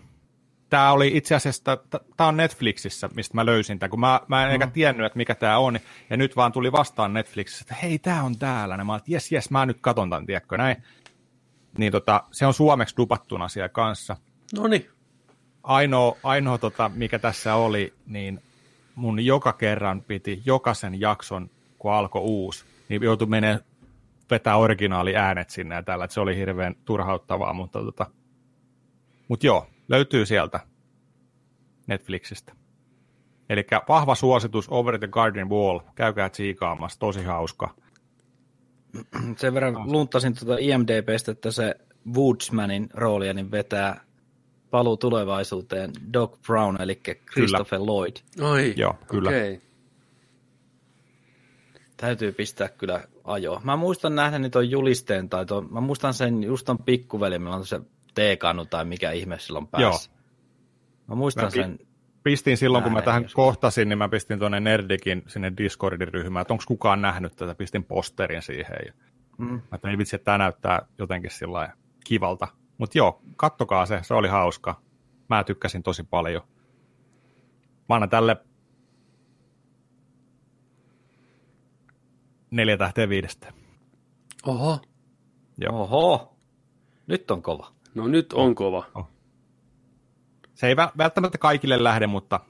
Tämä oli itse asiassa, tämä on Netflixissä, mistä mä löysin tämän, kun mä, mä en mm. eikä tiennyt, että mikä tämä on, ja nyt vaan tuli vastaan Netflixissä, että hei, tämä on täällä, ja mä että jes, jes, mä nyt katon tämän, tiedätkö, näin. Niin tota, se on suomeksi dupattuna siellä kanssa. No niin. Ainoa, ainoa tota, mikä tässä oli, niin mun joka kerran piti jokaisen jakson, kun alkoi uusi, niin joutui menemään vetää originaali äänet sinne ja tällä, että se oli hirveän turhauttavaa, mutta tota, mut joo, löytyy sieltä Netflixistä. Eli vahva suositus Over the Garden Wall, käykää tsiikaamassa, tosi hauska. Sen verran luntasin tuota IMDBstä, että se Woodsmanin roolia niin vetää paluu tulevaisuuteen Doc Brown, eli Christopher kyllä. Lloyd. Oi, Joo, kyllä. Okay. Täytyy pistää kyllä ajo. Mä muistan nähdä tuon julisteen, tai tuon, mä muistan sen just ton pikkuveli, millä on se teekanu tai mikä ihme silloin päässä. Joo. Mä muistan mä sen. Pistin silloin, kun mä tähän joskus. kohtasin, niin mä pistin tuonne Nerdikin sinne Discordin ryhmään, että onko kukaan nähnyt tätä, pistin posterin siihen. Ja mm. Mä ei vitsi, että tämä näyttää jotenkin sillä kivalta. Mutta joo, kattokaa se, se oli hauska. Mä tykkäsin tosi paljon. Mä annan tälle neljä tähteä viidestä. Oho. Joo. Oho. Nyt on kova. No nyt on kova. Oh. Se ei välttämättä kaikille lähde, mutta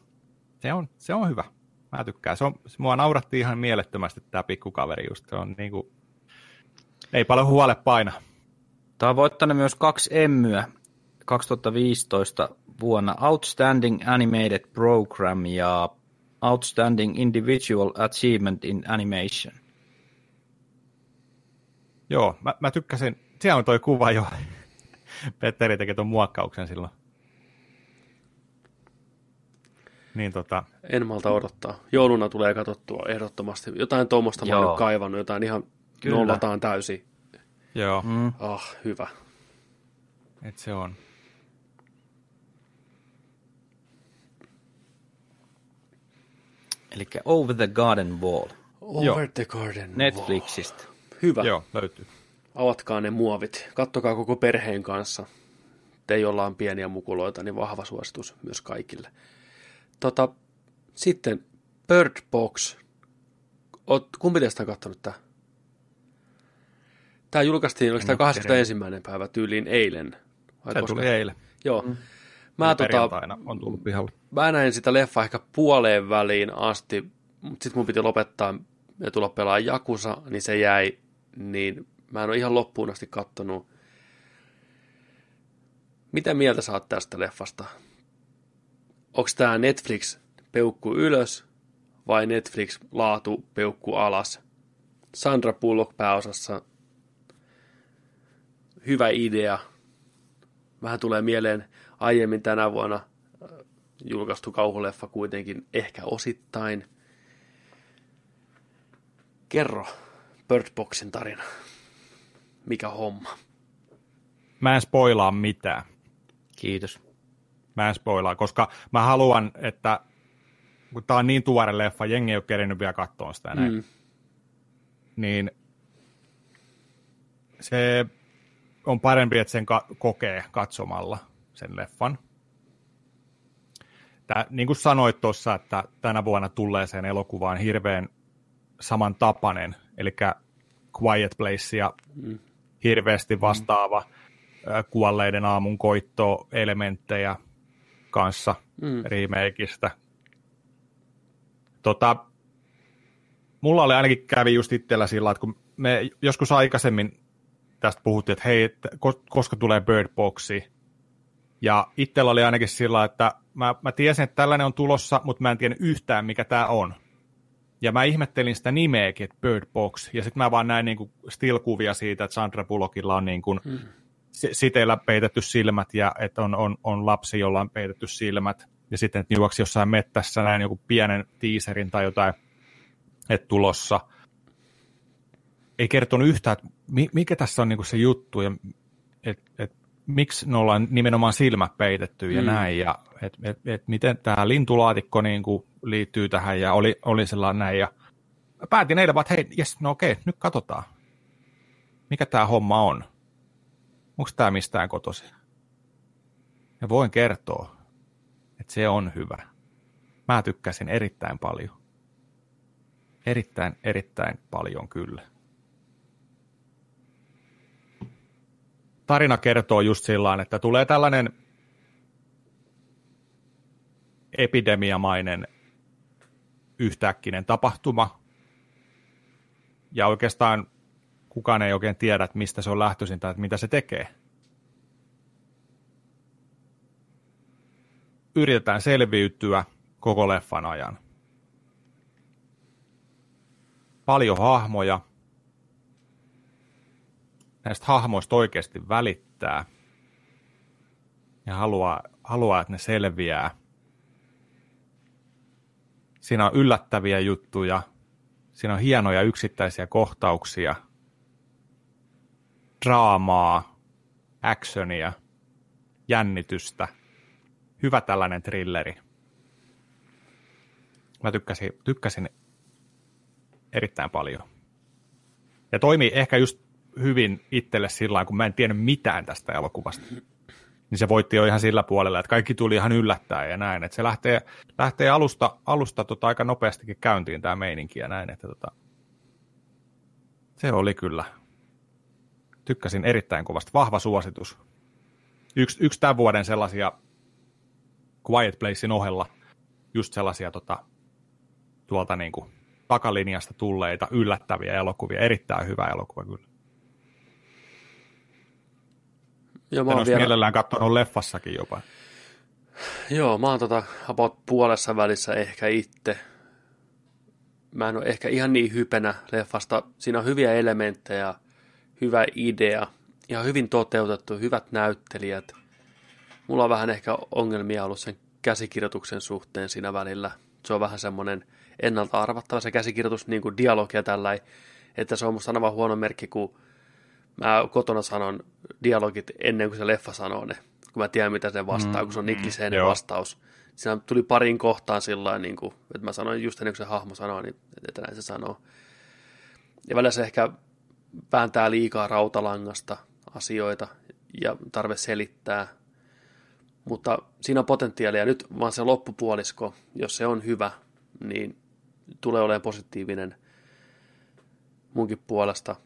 se on, se on hyvä. Mä tykkään. Se on, mua nauratti ihan mielettömästi tämä pikkukaveri just. Se on niin kuin, ei paljon huole paina. Tämä on voittanut myös kaksi emmyä 2015 vuonna Outstanding Animated Program ja Outstanding Individual Achievement in Animation. Joo, mä, mä tykkäsin. Siellä on toi kuva jo. Petteri teki tuon muokkauksen silloin. Niin, tota... En malta odottaa. Jouluna tulee katsottua ehdottomasti. Jotain tuommoista mä oon kaivannut, jotain ihan Kyllä. nollataan täysin. Joo. Mm. Ah, hyvä. Et se on. Eli Over the Garden Wall. Over Joo. the Garden Netflixistä. Wall. Hyvä. Joo, löytyy. Avatkaa ne muovit. Kattokaa koko perheen kanssa. Te, jolla on pieniä mukuloita, niin vahva suositus myös kaikille. Tota, sitten Bird Box. Oot, kumpi teistä on katsonut tämä? Tämä julkaistiin, oliko tämä 21. päivä tyyliin eilen? Vai Se koska? tuli eilen. Joo. Mm. Mä, tota, on tullut pihalle. mä näin sitä leffa ehkä puoleen väliin asti, mutta sitten mun piti lopettaa ja tulla pelaa Jakusa, niin se jäi, niin mä en ole ihan loppuun asti kattonut. Mitä mieltä saat tästä leffasta? Onko tämä Netflix peukku ylös vai Netflix laatu peukku alas? Sandra Bullock pääosassa hyvä idea. Vähän tulee mieleen aiemmin tänä vuonna äh, julkaistu kauhuleffa kuitenkin ehkä osittain. Kerro Bird Boxin tarina. Mikä homma? Mä en spoilaa mitään. Kiitos. Mä en spoilaa, koska mä haluan, että kun tää on niin tuore leffa, jengi ei ole kerinyt vielä katsoa sitä näin, mm. niin se on parempi, että sen ka- kokee katsomalla sen leffan. Tää, niin kuin sanoit tuossa, että tänä vuonna tulleeseen elokuvaan hirveän samantapainen, eli Quiet Place ja mm. hirveästi vastaava mm. kuolleiden aamun koitto elementtejä kanssa mm. remakeista. Tota, mulla oli ainakin kävi just itsellä sillä, että kun me joskus aikaisemmin tästä puhuttiin, että hei, että koska tulee Bird Boxi. Ja itsellä oli ainakin sillä, että mä, mä tiesin, että tällainen on tulossa, mutta mä en tiedä yhtään, mikä tämä on. Ja mä ihmettelin sitä nimeäkin, että Bird Box. Ja sitten mä vaan näin niin still-kuvia siitä, että Sandra Bullockilla on niin kuin hmm. siteillä peitetty silmät ja että on, on, on lapsi, jolla on peitetty silmät. Ja sitten, että juoksi jossain mettässä näin joku pienen tiiserin tai jotain että tulossa. Ei kertonut yhtään, että mikä tässä on niinku se juttu ja et, et, miksi ne ollaan nimenomaan silmät peitetty ja mm. näin, ja et, et, et, miten tämä lintulaatikko niinku liittyy tähän, ja oli, oli sellainen näin, ja päätin eilen vaan, että hei, jes, no okei, nyt katsotaan, mikä tämä homma on. Onko tämä mistään kotoisin? Ja voin kertoa, että se on hyvä. Mä tykkäsin erittäin paljon. Erittäin, erittäin paljon kyllä. Tarina kertoo just sillä että tulee tällainen epidemiamainen yhtäkkinen tapahtuma, ja oikeastaan kukaan ei oikein tiedä, että mistä se on lähtöisin tai että mitä se tekee. Yritetään selviytyä koko leffan ajan. Paljon hahmoja. Näistä hahmoista oikeasti välittää. Ja haluaa, haluaa että ne selviää. Siinä on yllättäviä juttuja. Siinä on hienoja yksittäisiä kohtauksia. Draamaa, actionia, jännitystä. Hyvä tällainen trilleri mä tykkäsin, tykkäsin erittäin paljon. Ja toimii ehkä just hyvin itselle sillä kun mä en tiennyt mitään tästä elokuvasta. Niin se voitti jo ihan sillä puolella, että kaikki tuli ihan yllättäen ja näin. Että se lähtee, lähtee alusta, alusta tota aika nopeastikin käyntiin tämä meininki ja näin. Että tota, se oli kyllä. Tykkäsin erittäin kovasti. Vahva suositus. Yksi, yksi tämän vuoden sellaisia Quiet Placein ohella just sellaisia tota, tuolta niin kuin takalinjasta tulleita yllättäviä elokuvia. Erittäin hyvä elokuva kyllä. Joo, mä oon vielä... mielellään katsonut leffassakin jopa. Joo, mä oon tota about puolessa välissä ehkä itse. Mä en ole ehkä ihan niin hypenä leffasta. Siinä on hyviä elementtejä, hyvä idea, ihan hyvin toteutettu, hyvät näyttelijät. Mulla on vähän ehkä ongelmia ollut sen käsikirjoituksen suhteen siinä välillä. Se on vähän semmoinen ennalta arvattava se käsikirjoitus, niin kuin dialogia tällä, että se on musta aina vaan huono merkki, kun mä kotona sanon dialogit ennen kuin se leffa sanoo ne, kun mä tiedän mitä se vastaa, mm, kun se on nikliseinen mm, vastaus. Siinä tuli parin kohtaan sillä niin kuin, että mä sanoin just ennen kuin se hahmo sanoo, niin että näin se sanoo. Ja välillä se ehkä vääntää liikaa rautalangasta asioita ja tarve selittää. Mutta siinä on potentiaalia. Nyt vaan se loppupuolisko, jos se on hyvä, niin tulee olemaan positiivinen munkin puolesta.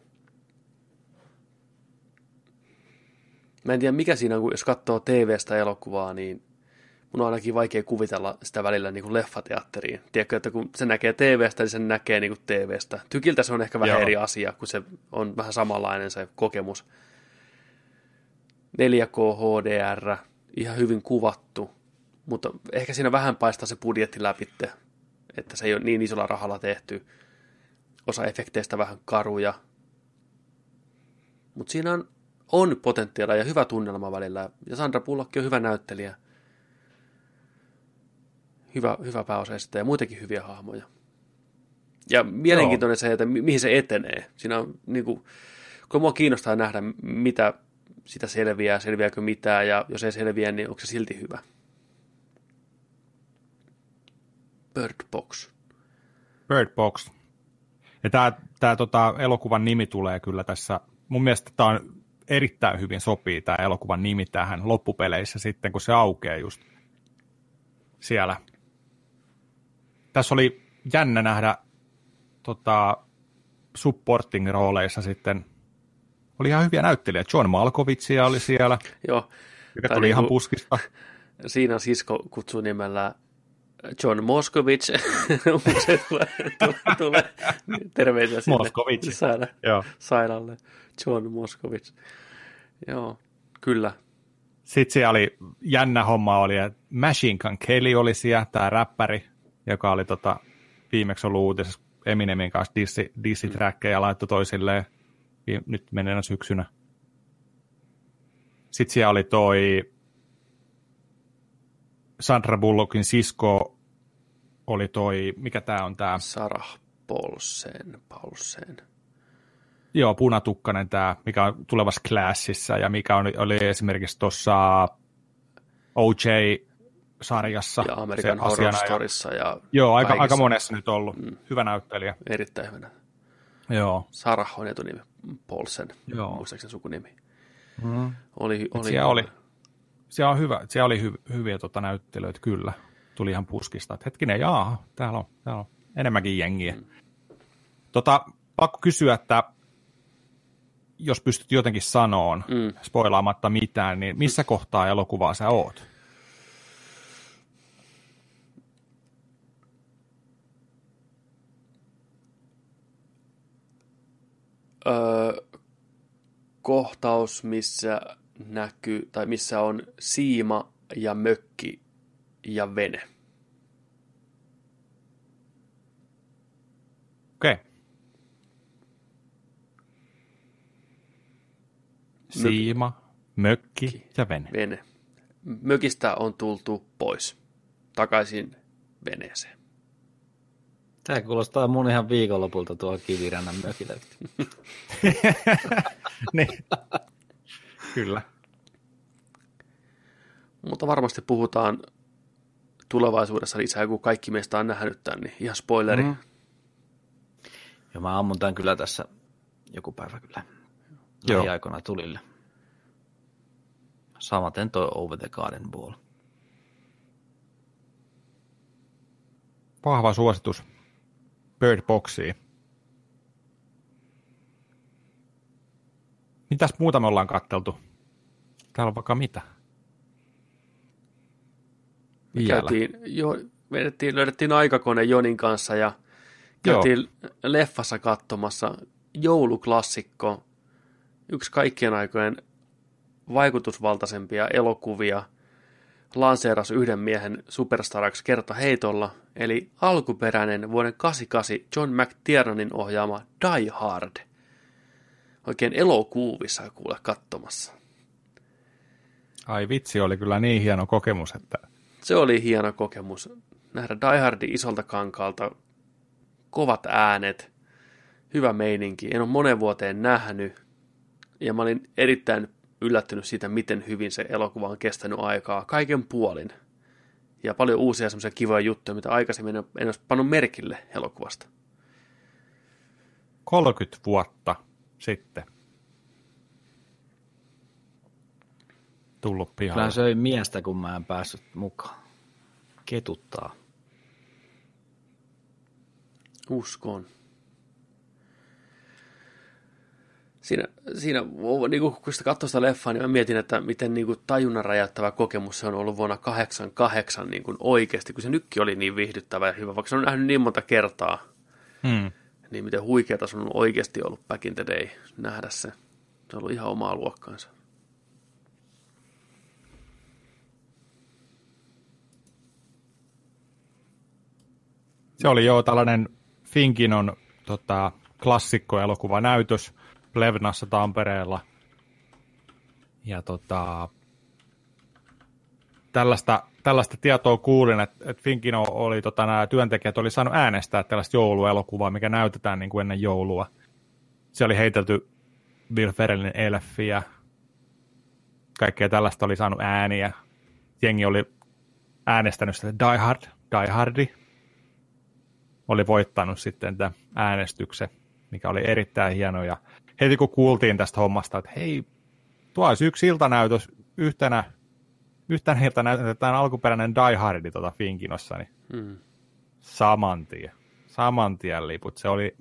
Mä en tiedä mikä siinä on, kun jos katsoo TV-stä elokuvaa, niin mun on ainakin vaikea kuvitella sitä välillä niin kuin leffateatteriin. Tiedätkö, että kun se näkee TV-stä, niin se näkee niin kuin TV-stä. Tykiltä se on ehkä vähän Joo. eri asia, kun se on vähän samanlainen se kokemus. 4K HDR, ihan hyvin kuvattu, mutta ehkä siinä vähän paistaa se budjetti läpi, että se ei ole niin isolla rahalla tehty. Osa efekteistä vähän karuja. Mutta siinä on, on potentiaalia ja hyvä tunnelma välillä. Ja Sandra Bullock on hyvä näyttelijä. Hyvä, hyvä pääosaista ja muitakin hyviä hahmoja. Ja mielenkiintoinen Joo. se, että mi- mihin se etenee. Siinä on, niin kuin, kun mua kiinnostaa nähdä, mitä sitä selviää, selviääkö mitään, ja jos ei selviä, niin onko se silti hyvä. Bird Box. Bird Box. Ja tämä, tämä tota, elokuvan nimi tulee kyllä tässä, mun mielestä tämä on erittäin hyvin sopii tämä elokuvan nimi tähän loppupeleissä sitten, kun se aukeaa just siellä. Tässä oli jännä nähdä tota, supporting-rooleissa sitten, oli ihan hyviä näyttelijä. John Malkovitsia oli siellä, Joo, joka tuli niin ihan puskista. Siinä sisko kutsuu nimellä John Moskovich, se tulee, tulee, tulee terveisiä sinne Moskovich. Saada, Joo. sairaalle. John Moskovich. Joo, kyllä. Sitten siellä oli jännä homma oli, että Machine Gun Kelly oli siellä, tämä räppäri, joka oli tota, viimeksi ollut uutisessa Eminemin kanssa dissi, dissitrackeja mm. laittoi toisilleen nyt menneenä syksynä. Sitten siellä oli toi Sandra Bullockin sisko oli toi, mikä tämä on tämä? Sarah Paulsen, Paulsen. Joo, punatukkainen tämä, mikä on tulevassa Classissa ja mikä on, oli esimerkiksi tuossa OJ-sarjassa. Ja American se Horror. Storyssa. Ja Joo, aika, aika monessa nyt ollut. Mm. Hyvä näyttelijä. Erittäin hyvänä. Joo. Sarah on etunimi, Paulsen, Joo. muistaakseni sukunimi. Mm. Oli, oli, Siellä oli, siellä on hyvä, siellä oli hy, hyviä tota, näyttelyitä, kyllä. Tuli ihan puskista. Et hetkinen, jaa, täällä on, täällä on enemmänkin jengiä. Mm. Tota, pakko kysyä, että jos pystyt jotenkin sanoon, Mm. spoilaamatta mitään, niin missä kohtaa elokuvaa sä oot? öö, kohtaus, missä näkyy, tai missä on siima ja mökki ja vene. Okei. Okay. Siima, mökki ja vene. Vene. Mökistä on tultu pois. Takaisin veneeseen. Tämä kuulostaa mun ihan viikonlopulta tuo kivirannan mökillä. niin. Kyllä. Mutta varmasti puhutaan tulevaisuudessa lisää, kun kaikki meistä on nähnyt tämän, niin ihan spoileri. Mm. Mm. Ja mä ammun tämän kyllä tässä joku päivä kyllä Joo. lähiaikoina tulille. Samaten toi Over the Garden Wall. Vahva suositus Bird Boxiin. Mitäs muuta me ollaan katteltu? Täällä on vaikka mitä. Me Vielä. Käytiin, jo, vedettiin, löydettiin aikakone Jonin kanssa ja Joo. käytiin leffassa katsomassa jouluklassikko, yksi kaikkien aikojen vaikutusvaltaisempia elokuvia, lanseeras yhden miehen superstaraksi kertaheitolla, eli alkuperäinen vuoden 88 John McTiernanin ohjaama Die Hard. Oikein elokuuvissa kuule katsomassa. Ai vitsi, oli kyllä niin hieno kokemus, että Se oli hieno kokemus. Nähdä Die Hardin isolta kankaalta, kovat äänet, hyvä meininki. En ole monen vuoteen nähnyt. Ja mä olin erittäin yllättynyt siitä, miten hyvin se elokuva on kestänyt aikaa. Kaiken puolin. Ja paljon uusia semmoisia kivoja juttuja, mitä aikaisemmin en en olisi pannut merkille elokuvasta. 30 vuotta sitten tullut pihalle. Kyllä söi miestä, kun mä en päässyt mukaan. Ketuttaa. Uskon. Siinä, siinä niin kuin, kun sitä katsoi sitä leffaa, niin mä mietin, että miten niin kuin, tajunnan räjäyttävä kokemus se on ollut vuonna 88 niin kuin oikeasti, kun se nytkin oli niin viihdyttävä ja hyvä, vaikka se on nähnyt niin monta kertaa, Hmm. Niin miten huikeata se on oikeasti ollut back in the day nähdä se. Se on ollut ihan omaa luokkaansa. Se oli jo tällainen Finkinon tota, klassikkoelokuvanäytös Plevnassa Tampereella. Ja tota, tällaista, tällaista tietoa kuulin, että, että Finkino oli, tota, nämä työntekijät oli saanut äänestää tällaista jouluelokuvaa, mikä näytetään niin kuin ennen joulua. Se oli heitelty Bill Ferrellin elfiä. Kaikkea tällaista oli saanut ääniä. Jengi oli äänestänyt sitä Die Hard, Die Hardi, oli voittanut sitten tämän äänestyksen, mikä oli erittäin hieno. Ja heti kun kuultiin tästä hommasta, että hei, tuo olisi yksi iltanäytös yhtenä, yhtenä iltana näytetään alkuperäinen Die Hardi tuota Finkinossa, niin Mm. saman tien, saman tien liput. Se oli,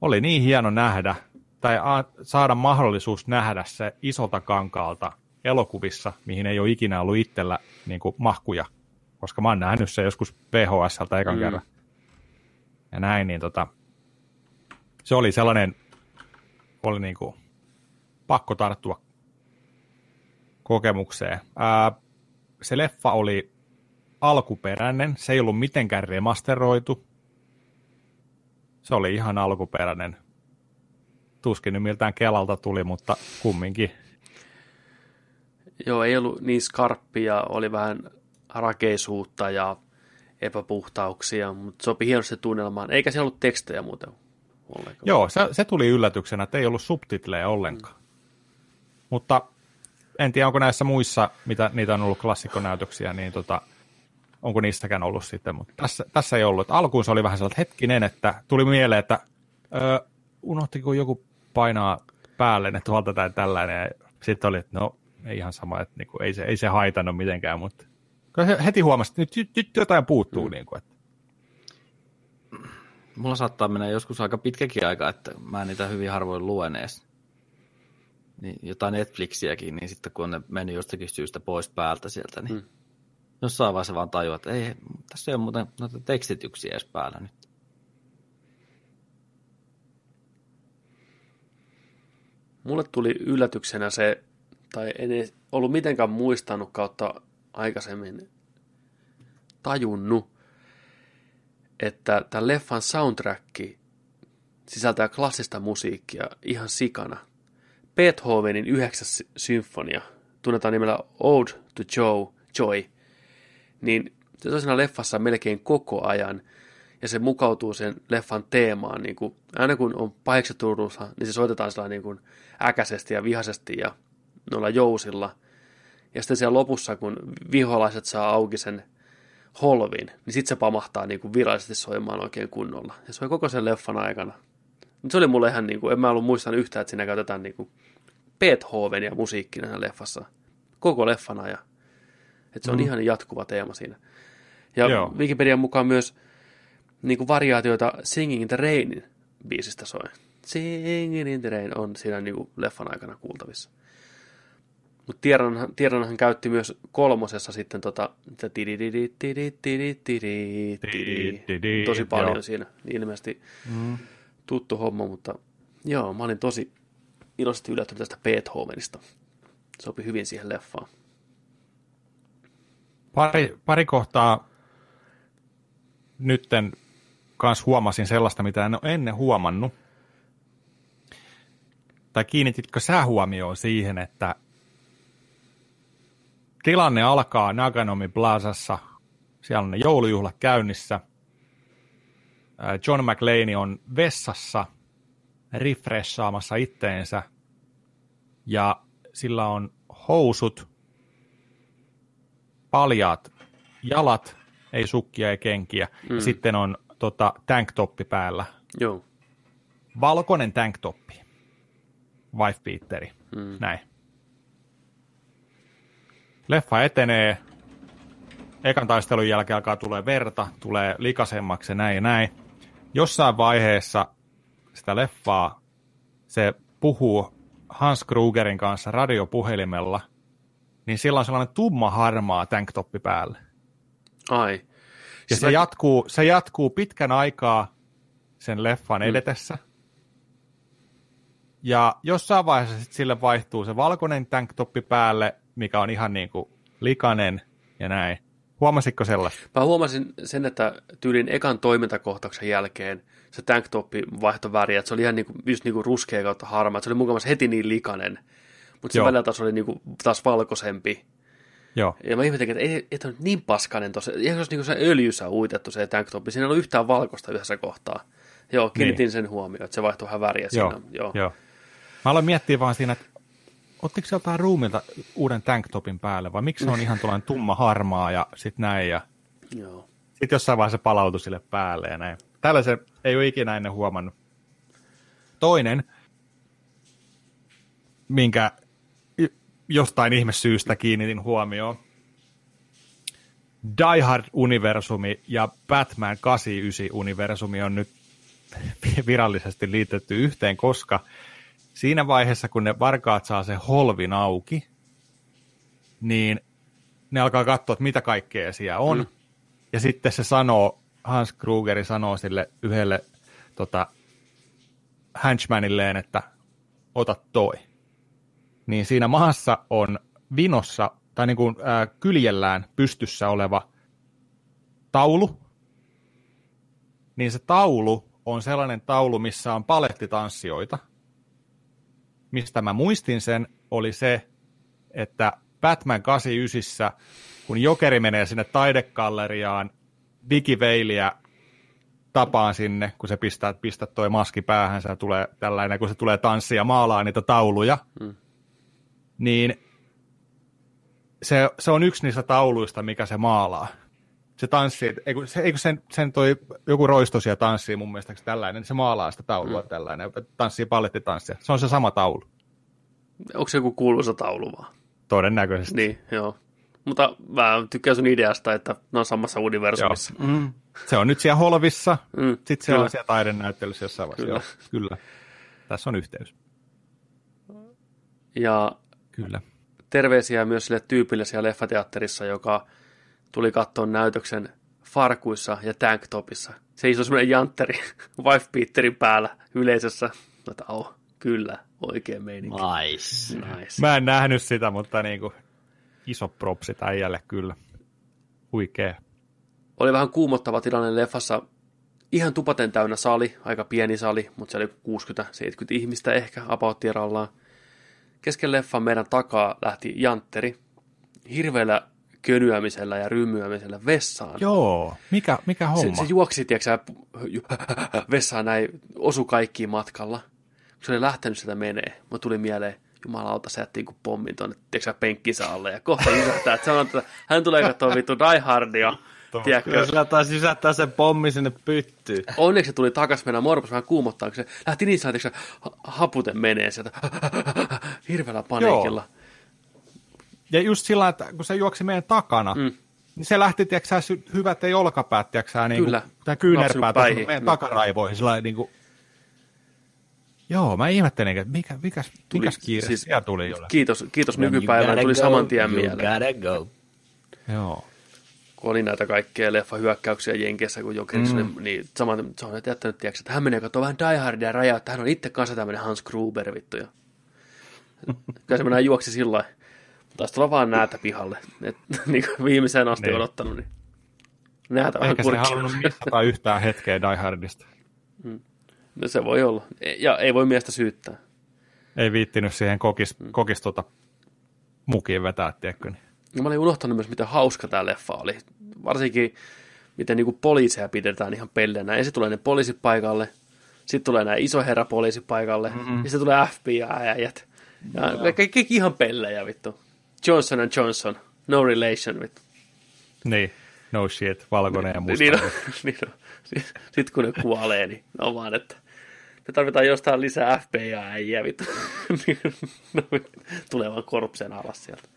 oli niin hieno nähdä, tai a, saada mahdollisuus nähdä se isolta kankaalta elokuvissa, mihin ei ole ikinä ollut itsellä niin kuin mahkuja, koska mä oon nähnyt se joskus VHSltä ekan mm. kerran. Ja näin, niin tota, se oli sellainen, oli niin kuin pakko tarttua kokemukseen. Ää, se leffa oli alkuperäinen, se ei ollut mitenkään remasteroitu. Se oli ihan alkuperäinen. Tuskin nyt miltään Kelalta tuli, mutta kumminkin. Joo, ei ollut niin skarppia, oli vähän rakeisuutta ja epäpuhtauksia, mutta sopi hienosti tunnelmaan. Eikä siellä ollut tekstejä muuten ollenkaan. Joo, se, se tuli yllätyksenä, että ei ollut subtitleja ollenkaan. Mm. Mutta en tiedä, onko näissä muissa, mitä niitä on ollut klassikkonäytöksiä, niin tota, onko niistäkään ollut sitten, mutta tässä, tässä ei ollut. Alkuun se oli vähän sellainen hetkinen, että tuli mieleen, että ö, unohtiko joku painaa päälle ne tuolta tai tällainen, ja sitten oli, että no, ei ihan sama, että niinku, ei, se, ei se haitannut mitenkään, mutta heti huomasi, että nyt, nyt jotain puuttuu. Mm. Niin kuin, että. Mulla saattaa mennä joskus aika pitkäkin aika, että mä niitä hyvin harvoin luen edes. Niin, jotain Netflixiäkin, niin sitten kun ne mennyt jostakin syystä pois päältä sieltä, niin mm. jossain vaiheessa vaan tajua, että ei, tässä ei ole muuten noita tekstityksiä edes päällä nyt. Mulle tuli yllätyksenä se, tai en ollut mitenkään muistanut kautta aikaisemmin tajunnut, että tämän leffan soundtrack sisältää klassista musiikkia ihan sikana. Beethovenin yhdeksäs symfonia, tunnetaan nimellä Ode to Joe, Joy, niin se on siinä leffassa melkein koko ajan, ja se mukautuu sen leffan teemaan, niin kuin, aina kun on pahiksi niin se soitetaan sellainen niin kuin äkäisesti ja vihaisesti ja noilla jousilla – ja sitten siellä lopussa, kun viholaiset saa auki sen holvin, niin sitten se pamahtaa niin kuin virallisesti soimaan oikein kunnolla. Ja se oli koko sen leffan aikana. Se oli mulle ihan niin kuin, en mä ollut muistanut yhtään, että siinä käytetään niin kuin Beethovenia musiikkina leffassa. Koko leffan ajan. Että se on mm. ihan jatkuva teema siinä. Ja Joo. Wikipedian mukaan myös niin kuin variaatioita Singing in the Rainin biisistä soi. Singing in the Rain on siinä niin kuin leffan aikana kuultavissa. Mutta tiedonhan, tiedonhan käytti myös kolmosessa sitten tota, tosi paljon siinä. Ilmeisesti tuttu homma, mutta joo, mä olin tosi iloisesti yllättynyt tästä Beethovenista. Sopi hyvin siihen leffaan. Pari, pari kohtaa nytten kanssa huomasin sellaista, mitä en ole ennen huomannut. Tai kiinnititkö sä huomioon siihen, että tilanne alkaa Naganomi Plazassa. Siellä on ne joulujuhlat käynnissä. John McLean on vessassa refreshaamassa itteensä. Ja sillä on housut, paljaat jalat, ei sukkia, ei kenkiä. Mm. Ja sitten on tota, tanktoppi päällä. Joo. Valkoinen tanktoppi. Wife beateri. Mm. Näin. Leffa etenee, ekan taistelun jälkeen alkaa tulee verta, tulee likasemmaksi ja näin ja näin. Jossain vaiheessa sitä leffaa se puhuu Hans Krugerin kanssa radiopuhelimella, niin sillä on sellainen tumma harmaa tanktoppi päällä. Ai. Ja se, jatkuu, se jatkuu pitkän aikaa sen leffan mm. edetessä. Mm. Ja jossain vaiheessa sit sille vaihtuu se valkoinen tanktoppi päälle mikä on ihan niin kuin likainen ja näin. Huomasitko sellaista? Mä huomasin sen, että tyylin ekan toimintakohtauksen jälkeen se tanktoppi vaihtoi väriä, että se oli ihan niin kuin, just niin kuin ruskea kautta harmaa, että se oli mukavasti heti niin likainen, mutta se välillä taas oli niin kuin, taas valkoisempi. Joo. Ja mä ihmettelin, että ei, ei ole niin paskainen tuossa, ihan se olisi niin kuin se öljyssä uitettu se tanktoppi, siinä ei ollut yhtään valkoista yhdessä kohtaa. Joo, kiinnitin niin. sen huomioon, että se vaihtui vähän väriä Joo. siinä. Joo. Joo. Mä aloin miettiä vaan siinä, että ottiko se jotain ruumilta uuden tanktopin päälle, vai miksi se on ihan tuollainen tumma harmaa ja sitten näin, ja Joo. sitten jossain vaiheessa palautui sille päälle ja näin. Tällaisen ei ole ikinä ennen huomannut. Toinen, minkä jostain ihmesyystä kiinnitin huomioon, Die Hard-universumi ja Batman 89-universumi on nyt virallisesti liitetty yhteen, koska siinä vaiheessa, kun ne varkaat saa sen holvin auki, niin ne alkaa katsoa, että mitä kaikkea siellä on. Mm. Ja sitten se sanoo, Hans Krugeri sanoo sille yhdelle tota, henchmanilleen, että ota toi. Niin siinä maassa on vinossa, tai niin kuin ää, kyljellään pystyssä oleva taulu. Niin se taulu on sellainen taulu, missä on palettitanssijoita – mistä mä muistin sen, oli se, että Batman 89, kun Jokeri menee sinne taidekalleriaan digiveiliä tapaan sinne, kun se pistää, pistää toi maski päähän, ja tulee tällainen, kun se tulee tanssia ja maalaa niitä tauluja, mm. niin se, se on yksi niistä tauluista, mikä se maalaa. Se tanssii, eikö, se, eikö sen, sen toi joku roistosia tanssii mun mielestä tällainen, niin se maalaa sitä taulua mm. tällainen, tanssii pallettitanssia. Se on se sama taulu. Onko se joku kuuluisa taulu vaan? Todennäköisesti. Niin, joo. Mutta mä tykkään sun ideasta, että ne on samassa universumissa. Mm. Se on nyt siellä Holvissa, mm, sitten se kyllä. on siellä taidenäyttelyssä jossain vaiheessa. Kyllä. Joo, kyllä. Tässä on yhteys. Ja kyllä. terveisiä myös sille tyypille siellä leffateatterissa, joka tuli katsoa näytöksen farkuissa ja tanktopissa. Se istui semmoinen jantteri wife Peterin päällä yleisössä. Oh, kyllä, oikein meininki. Nice. nice. Mä en nähnyt sitä, mutta niinku, iso propsi äijälle kyllä. Huikee. Oli vähän kuumottava tilanne leffassa. Ihan tupaten täynnä sali, aika pieni sali, mutta se oli 60-70 ihmistä ehkä apauttirallaan. Kesken leffan meidän takaa lähti Jantteri hirveällä könyämisellä ja rymyämisellä vessaan. Joo, mikä, mikä homma? Se, se juoksi, tiedätkö, vessaan näin, osu kaikkiin matkalla. Se oli lähtenyt sitä menee, mutta tuli mieleen, jumalauta, se jätti kuin pommin tuonne, tiedätkö penkkinsä alle, ja kohta jysähtää, että sanoo, että hän tulee katsoa vittu Die Hardia, Tiedätkö? Kyllä sillä taisi sysättää sen pommi sinne pyttyyn. Onneksi se tuli takas mennä morpas vähän kuumottaa, kun se lähti niin sanotuksi, haputen menee sieltä hirveällä paniikilla. Joo. Ja just sillä että kun se juoksi meidän takana, mm. niin se lähti, tiedätkö hyvät ei olkapäät, tiedätkö niin. Tämä kyynärpäät meidän takaraivoihin, sillä niin kuin, Joo, mä ihmettelin, että mikä, mikä, tuli, mikäs kiire siis, siellä tuli jolle. Kiitos, kiitos nykypäivänä, tuli go, saman tien mieleen. go. Joo. Kun oli näitä kaikkea leffa-hyökkäyksiä Jenkeissä, kun jokin mm. niin saman, se on jättänyt, tiedätkö, että hän menee katsomaan vähän Die Hardia rajaa, että hän on itse kanssa tämmöinen Hans Gruber, vittu. Ja... Kyllä se mennään juoksi sillä lailla. Taisi tulla vaan näätä pihalle. Et, niin kuin viimeiseen asti niin. odottanut, niin näätä vähän Eikä se halunnut missata yhtään hetkeä Die Hardista. Mm. No se voi olla. Ja ei voi miestä syyttää. Ei viittinyt siihen kokis, mm. kokis tuota mukiin vetää, tiedätkö? Niin. Ja mä olin unohtanut myös, miten hauska tämä leffa oli. Varsinkin, miten niinku poliiseja pidetään ihan pellenä. Ensin tulee ne poliisit paikalle, sitten tulee nämä isoherra poliisi paikalle, mm-hmm. ja sitten tulee FBI-äijät. Ja no. kaikki ihan pellejä, vittu. Johnson and Johnson, no relation, vittu. Niin, no shit, valkoinen ja musta. Niin, no, niin no. Sitten kun ne kuolee, niin on vaan, että me tarvitaan jostain lisää FBI-äijä, vittu. Tulee vaan korpseen alas sieltä.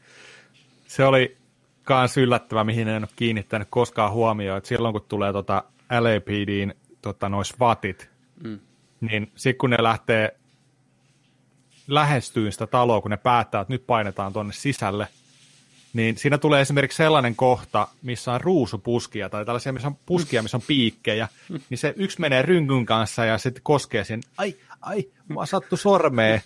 Se oli kans yllättävä, mihin en ole kiinnittänyt koskaan huomioon, että silloin kun tulee tota LAPDin tota, nois vatit, mm. niin sitten kun ne lähtee lähestyyn sitä taloa, kun ne päättää, että nyt painetaan tuonne sisälle, niin siinä tulee esimerkiksi sellainen kohta, missä on ruusupuskia tai tällaisia, missä on puskia, missä on piikkejä, niin se yksi menee rynkyn kanssa ja sitten koskee sen, ai, ai, mua sattu sormeen.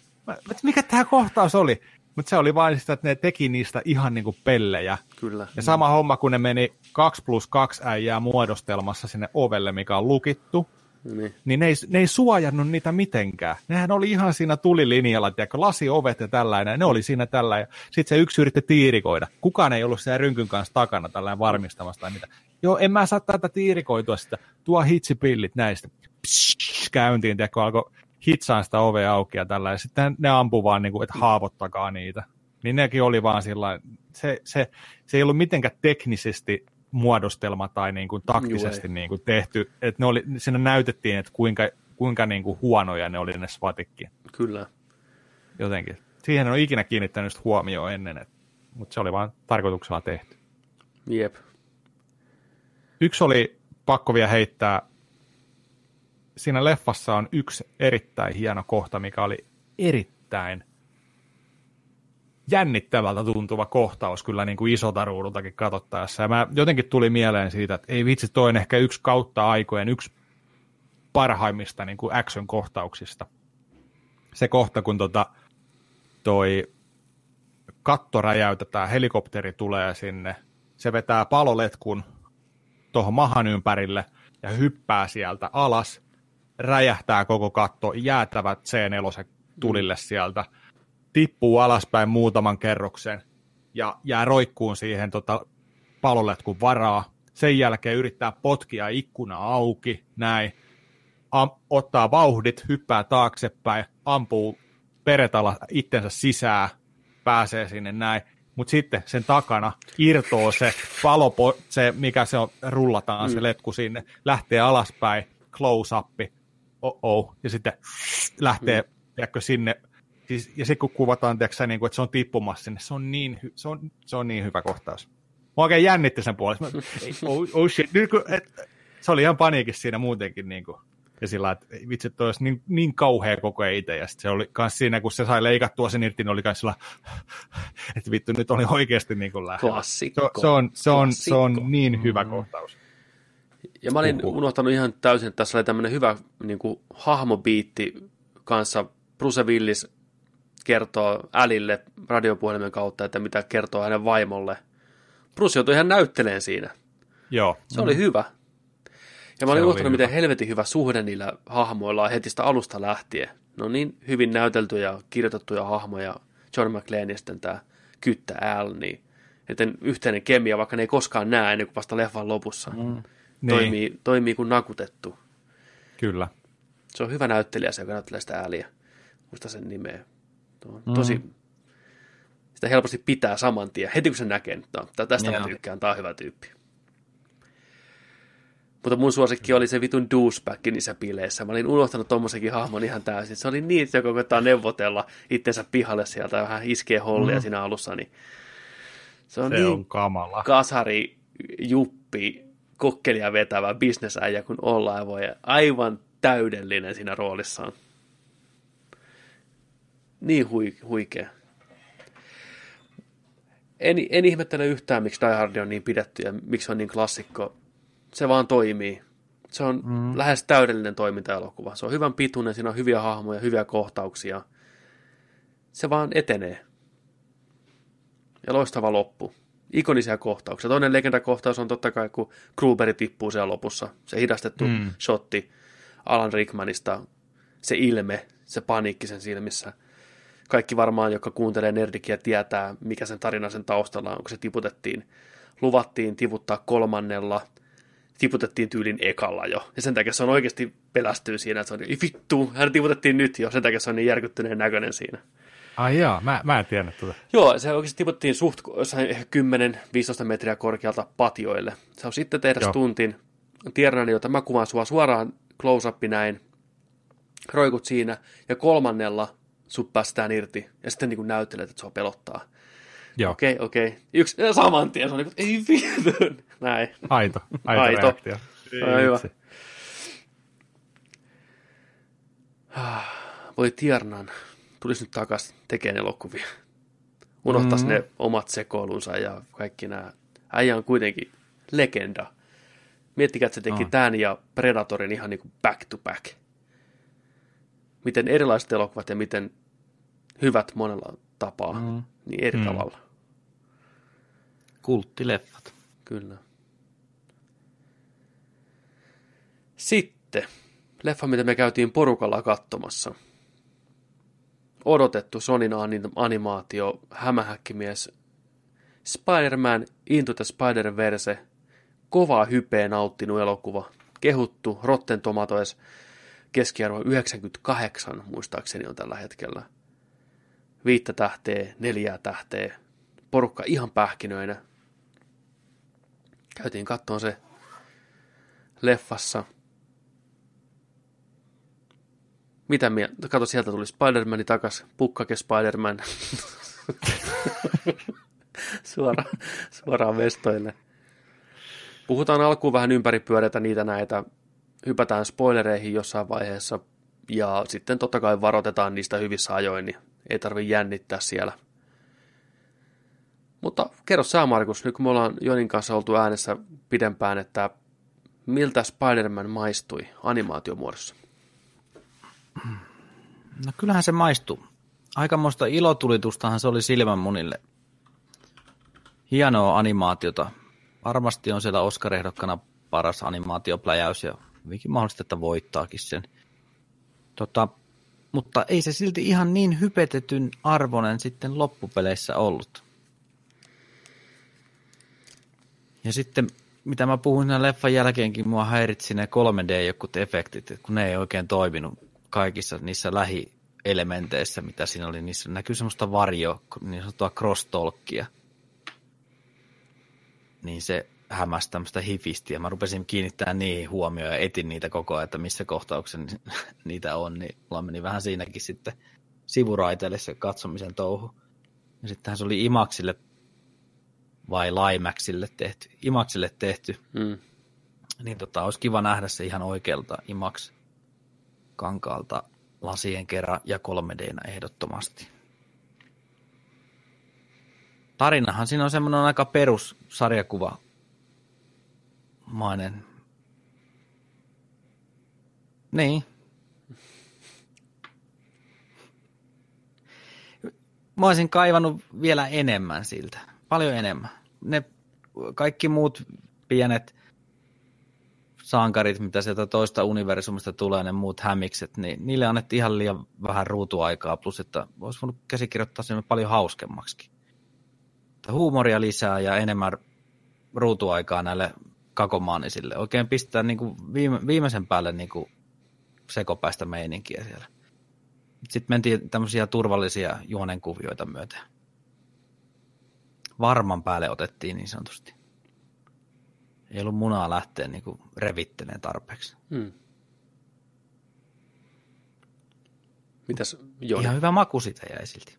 Mikä tämä kohtaus oli? Mutta se oli vain sitä, että ne teki niistä ihan niin kuin pellejä. Kyllä. Ja sama homma, kun ne meni 2 plus 2 äijää muodostelmassa sinne ovelle, mikä on lukittu, niin, niin ne, ei, ne ei suojannut niitä mitenkään. Nehän oli ihan siinä tulilinjalla, tiedätkö, lasiovet ja tällainen, ne oli siinä tällä. Ja sitten se yksi yritti tiirikoida. Kukaan ei ollut siellä rynkyn kanssa takana tällainen varmistamassa tai mitä. Joo, en mä saa tätä tiirikoitua sitä. Tuo hitsipillit näistä. Psh, käyntiin, tiedätkö, alkoi hitsaan sitä ovea auki ja tällä. Ja sitten ne ampui vaan, niin kuin, että haavoittakaa niitä. Niin nekin oli vaan sillä se, se, se ei ollut mitenkään teknisesti muodostelma tai niin kuin taktisesti niin kuin tehty. Että ne oli, siinä näytettiin, että kuinka, kuinka niin kuin huonoja ne oli ne svatikki. Kyllä. Jotenkin. Siihen on ikinä kiinnittänyt huomioon ennen, että, mutta se oli vain tarkoituksella tehty. Jep. Yksi oli pakko vielä heittää. Siinä leffassa on yksi erittäin hieno kohta, mikä oli erittäin jännittävältä tuntuva kohtaus kyllä niin kuin isota ruudultakin katsottaessa. Ja mä jotenkin tuli mieleen siitä, että ei vitsi, toi on ehkä yksi kautta aikojen yksi parhaimmista niin kuin action-kohtauksista. Se kohta, kun tota, toi katto räjäytetään, helikopteri tulee sinne, se vetää paloletkun tuohon mahan ympärille ja hyppää sieltä alas, räjähtää koko katto, jäätävät C4 tulille sieltä – tippuu alaspäin muutaman kerroksen ja jää roikkuun siihen tota, paloletkun varaa. sen jälkeen yrittää potkia ikkuna auki, näin, am, ottaa vauhdit, hyppää taaksepäin, ampuu peretalla itsensä sisään, pääsee sinne näin, mutta sitten sen takana irtoo se palo, se mikä se on, rullataan mm. se letku sinne, lähtee alaspäin, close up, oh, ja sitten lähtee, mm. tiedätkö, sinne, siis, ja sitten kun kuvataan, tiedätkö, niin kuin, että se on tippumassa sinne, se on niin, hy, se on, se on niin hyvä kohtaus. Mä oikein jännitti sen puolesta. Mä, oh, oh shit, nyt, kun, et, se oli ihan paniikissa siinä muutenkin, niin kuin, ja sillä että vitsi, että olisi niin, niin kauhea koko ajan itse. Ja se oli myös siinä, kun se sai leikattua sen irti, niin oli myös sillä, että vittu, nyt oli oikeasti niin kuin lähellä. Klassikko. Se, se, on, se, on, se on niin hyvä mm. kohtaus. Ja mä olin Uhu. unohtanut ihan täysin, että tässä oli tämmöinen hyvä niin kuin, hahmobiitti kanssa. Bruce Willis kertoo Älille radiopuhelimen kautta, että mitä kertoo hänen vaimolle. Bruce joutui ihan näytteleen siinä. Joo. Se mm. oli hyvä. Ja mä olin unohtanut, miten helvetin hyvä suhde niillä hahmoilla on heti sitä alusta lähtien. Ne on niin hyvin näyteltyjä ja kirjoitettuja hahmoja. John McClane ja sitten tämä Kyttä Al, niin että yhteinen kemia, vaikka ne ei koskaan näe ennen kuin vasta leffan lopussa. Mm. Toimii, niin. toimii kuin nakutettu. Kyllä. Se on hyvä näyttelijä se, joka näyttelee sitä ääliä. Muista sen nimeä. Mm. Tosi, sitä helposti pitää saman tien. Heti kun se näkee, no, tästä yeah. mä tykkään, tämä on hyvä tyyppi. Mutta mun suosikki oli se vitun douchebag niissä bileissä. Mä olin unohtanut tommosenkin hahmon ihan täysin. Se oli niin, joka koittaa neuvotella itsensä pihalle sieltä vähän iskee hollia mm. siinä alussa. Niin se on, se niin on kamala. kasari, juppi, kokkelia vetävä bisnesäijä kun ollaan voi. Aivan täydellinen siinä roolissaan. Niin hui, huikea. En, en ihmettele yhtään, miksi Die Hard on niin pidetty ja miksi on niin klassikko se vaan toimii. Se on mm. lähes täydellinen toimintaelokuva. Se on hyvän pituinen, siinä on hyviä hahmoja, hyviä kohtauksia. Se vaan etenee. Ja loistava loppu. Ikonisia kohtauksia. Toinen legendakohtaus on totta kai, kun Gruberi tippuu siellä lopussa. Se hidastettu mm. shotti Alan Rickmanista. Se ilme, se paniikki sen silmissä. Kaikki varmaan, jotka kuuntelee Nerdikia, tietää, mikä sen tarina sen taustalla on, kun se tiputettiin. Luvattiin tivuttaa kolmannella – tiputettiin tyylin ekalla jo. Ja sen takia se on oikeasti pelästyy siinä, että se on vittu, hän tiputettiin nyt jo, sen takia se on niin järkyttyneen näköinen siinä. Ai jaa, mä, mä en tiennyt tuota. Joo, se oikeasti tiputtiin suht 10-15 metriä korkealta patioille. Se on sitten tehdä Joo. tuntin. Tiedän, jota mä kuvaan sua suoraan close-up näin. Roikut siinä ja kolmannella sut päästään irti ja sitten niin näyttelet, että se on pelottaa. Joo. Okei, okay, okei. Okay. Yksi, saman tien se on niin kuin, ei vittu. Näin. Aito, aito, aito. reaktio. Ei, hyvä. Voi Tiernan, tulisi nyt takas tekemään elokuvia. Unohtaisi mm. ne omat sekoilunsa ja kaikki nämä. Äijä on kuitenkin legenda. Miettikää, että se teki oh. tämän ja Predatorin ihan niin kuin back to back. Miten erilaiset elokuvat ja miten hyvät monella tapaa, mm. niin eri mm. tavalla. Kulttileffat. Kyllä. Sitten, leffa, mitä me käytiin porukalla katsomassa. Odotettu Sonin animaatio, hämähäkkimies, Spider-Man Into the Spider-Verse, kovaa hypeä nauttinut elokuva, kehuttu, Rotten Tomatoes, keskiarvo 98 muistaakseni on tällä hetkellä. Viittä tähteä, neljää tähteä, porukka ihan pähkinöinä. Käytiin kattoon se leffassa – Mitä mieltä? Kato, sieltä tuli Spider-Man takas. Pukkake Spider-Man. suoraan, suoraan vestoille. Puhutaan alkuun vähän ympäripyöreitä niitä näitä. Hypätään spoilereihin jossain vaiheessa. Ja sitten totta kai varoitetaan niistä hyvissä ajoin, niin ei tarvi jännittää siellä. Mutta kerro sä, Markus, nyt kun me ollaan Jonin kanssa oltu äänessä pidempään, että miltä Spider-Man maistui animaatiomuodossa? No kyllähän se maistuu. Aikamoista ilotulitustahan se oli silmänmunille. Hienoa animaatiota. Varmasti on siellä Oscar-ehdokkana paras animaatiopläjäys ja hyvinkin mahdollista, että voittaakin sen. Tota, mutta ei se silti ihan niin hypetetyn arvonen sitten loppupeleissä ollut. Ja sitten mitä mä puhuin siinä leffan jälkeenkin, mua häiritsi ne 3D jokut efektit, kun ne ei oikein toiminut kaikissa niissä lähielementeissä, mitä siinä oli. Niissä näkyy semmoista varjo, niin sanottua crosstalkia. Niin se hämäsi tämmöistä hifistiä. Mä rupesin kiinnittämään niihin huomioon ja etin niitä koko ajan, että missä kohtauksessa niitä on. Niin mulla meni vähän siinäkin sitten sivuraiteelle se katsomisen touhu. Ja sittenhän se oli Imaksille vai Limaxille tehty, Imaksille tehty. Mm. Niin tota, olisi kiva nähdä se ihan oikealta Imax kankaalta lasien kerran ja 3 d ehdottomasti. Tarinahan siinä on semmoinen aika perus sarjakuva mainen. Niin. Mä olisin kaivannut vielä enemmän siltä. Paljon enemmän. Ne kaikki muut pienet sankarit, mitä sieltä toista universumista tulee, ne muut hämikset, niin niille annettiin ihan liian vähän ruutuaikaa, plus että olisi voinut käsikirjoittaa sen paljon hauskemmaksi. Huumoria lisää ja enemmän ruutuaikaa näille kakomaanisille. Oikein pistää niin kuin viime, viimeisen päälle niin kuin sekopäistä meininkiä siellä. Sitten mentiin tämmöisiä turvallisia juonenkuvioita myöten. Varman päälle otettiin niin sanotusti. Ei ollut munaa lähteä niin kuin revitteleen tarpeeksi. Hmm. Mitäs Joni? Ihan hyvä maku sitä jäi silti.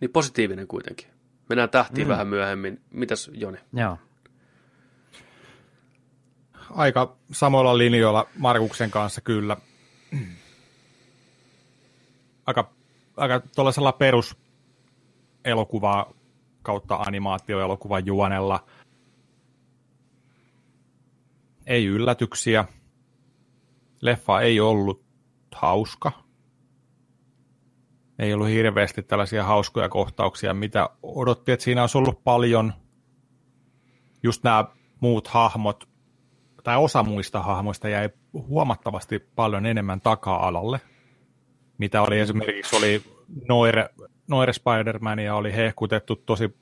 Niin positiivinen kuitenkin. Mennään tähtiin mm. vähän myöhemmin. Mitäs Joni? Joo aika samoilla linjoilla Markuksen kanssa kyllä. Aika, aika tuollaisella perus elokuva kautta animaatioelokuvan juonella. Ei yllätyksiä. Leffa ei ollut hauska. Ei ollut hirveästi tällaisia hauskoja kohtauksia, mitä odotti, että siinä olisi ollut paljon. Just nämä muut hahmot tai osa muista hahmoista jäi huomattavasti paljon enemmän taka-alalle, mitä oli esimerkiksi oli Noire, Noire Spider-Man ja oli hehkutettu tosi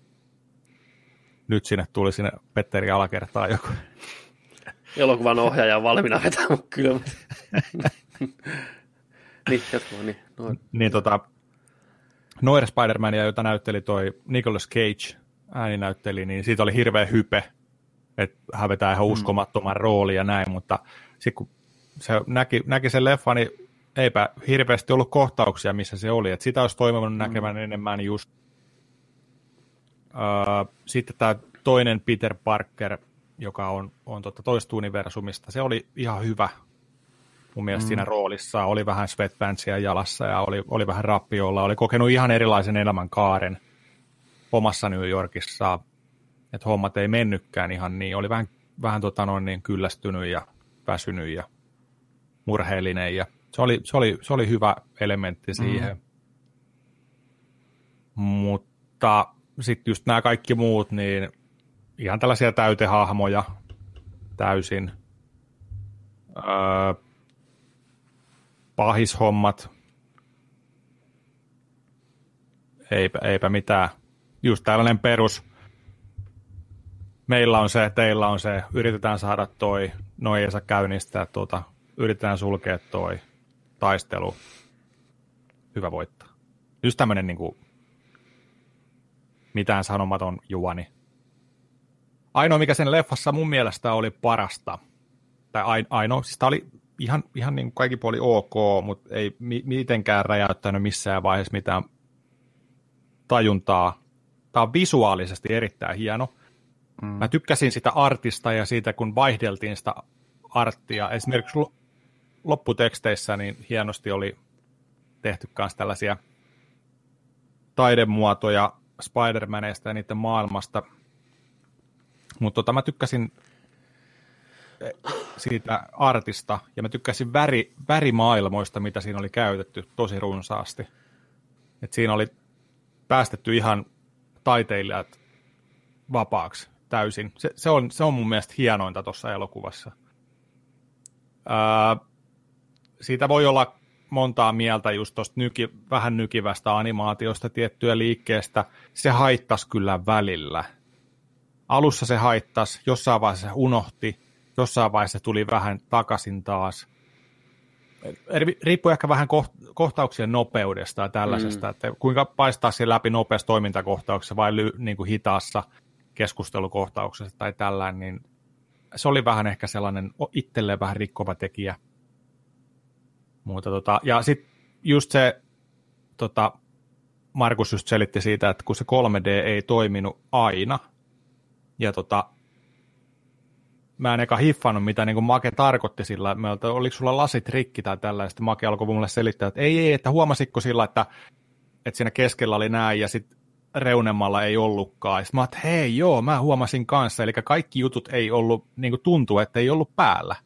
nyt sinne tuli sinne Petteri alakertaan joku. Elokuvan ohjaaja on valmiina vetää mun kylmät. niin, jatkuva, niin. Noin. Niin tota, Noire Spider-Man, jota näytteli toi Nicolas Cage, ääninäytteli, niin siitä oli hirveä hype että hän vetää ihan mm. uskomattoman mm. roolin ja näin, mutta sitten kun se näki, näki sen leffan, niin eipä hirveästi ollut kohtauksia, missä se oli. että sitä olisi toivonut mm. näkemään enemmän just. Uh, sitten tämä toinen Peter Parker, joka on, on totta toista universumista, se oli ihan hyvä mun mielestä mm. siinä roolissa. Oli vähän sweatpantsia jalassa ja oli, oli vähän rappiolla. Oli kokenut ihan erilaisen elämänkaaren omassa New Yorkissa että hommat ei mennytkään ihan niin. Oli vähän, vähän tota noin niin kyllästynyt ja väsynyt ja murheellinen ja se oli, se oli, se oli hyvä elementti siihen. Mm. Mutta sitten just nämä kaikki muut, niin ihan tällaisia täytehahmoja täysin. Öö, pahishommat. Eipä, eipä mitään. Just tällainen perus meillä on se, teillä on se, yritetään saada toi, noin ei saa käynnistää tuota, yritetään sulkea toi taistelu, hyvä voittaa. Just tämmöinen niin kuin, mitään sanomaton juoni. Ainoa, mikä sen leffassa mun mielestä oli parasta, tai ainoa, siis tämä oli ihan, ihan niin kaikki puoli ok, mutta ei mitenkään räjäyttänyt missään vaiheessa mitään tajuntaa. Tämä on visuaalisesti erittäin hieno. Mm. Mä tykkäsin sitä artista ja siitä, kun vaihdeltiin sitä arttia. Esimerkiksi lopputeksteissä niin hienosti oli tehty myös tällaisia taidemuotoja Spider-Maneista ja niiden maailmasta. Mutta tota, mä tykkäsin eh, siitä artista ja mä tykkäsin väri, värimaailmoista, mitä siinä oli käytetty tosi runsaasti. Et siinä oli päästetty ihan taiteilijat vapaaksi täysin. Se, se, on, se on mun mielestä hienointa tuossa elokuvassa. Ää, siitä voi olla montaa mieltä just tuosta nyki, vähän nykivästä animaatiosta, tiettyä liikkeestä. Se haittasi kyllä välillä. alussa se haittasi, jossain vaiheessa se unohti, jossain vaiheessa se tuli vähän takaisin taas. Riippuu ehkä vähän kohtauksien nopeudesta ja tällaisesta, mm. että kuinka paistaa se läpi nopeassa toimintakohtauksessa vai ly, niin kuin hitaassa keskustelukohtauksessa tai tällainen, niin se oli vähän ehkä sellainen itselleen vähän rikkova tekijä. Mutta tota, ja sitten just se, tota, Markus just selitti siitä, että kun se 3D ei toiminut aina, ja tota, mä en eka hiffannut, mitä niin Make tarkoitti sillä, että oliko sulla lasit rikki tai tällaista. Make alkoi mulle selittää, että ei, ei, että huomasitko sillä, että, että siinä keskellä oli näin ja sitten reunemmalla ei ollutkaan. Sitten mä että hei joo, mä huomasin kanssa, eli kaikki jutut ei ollut, niin kuin tuntuu, että ei ollut päällä.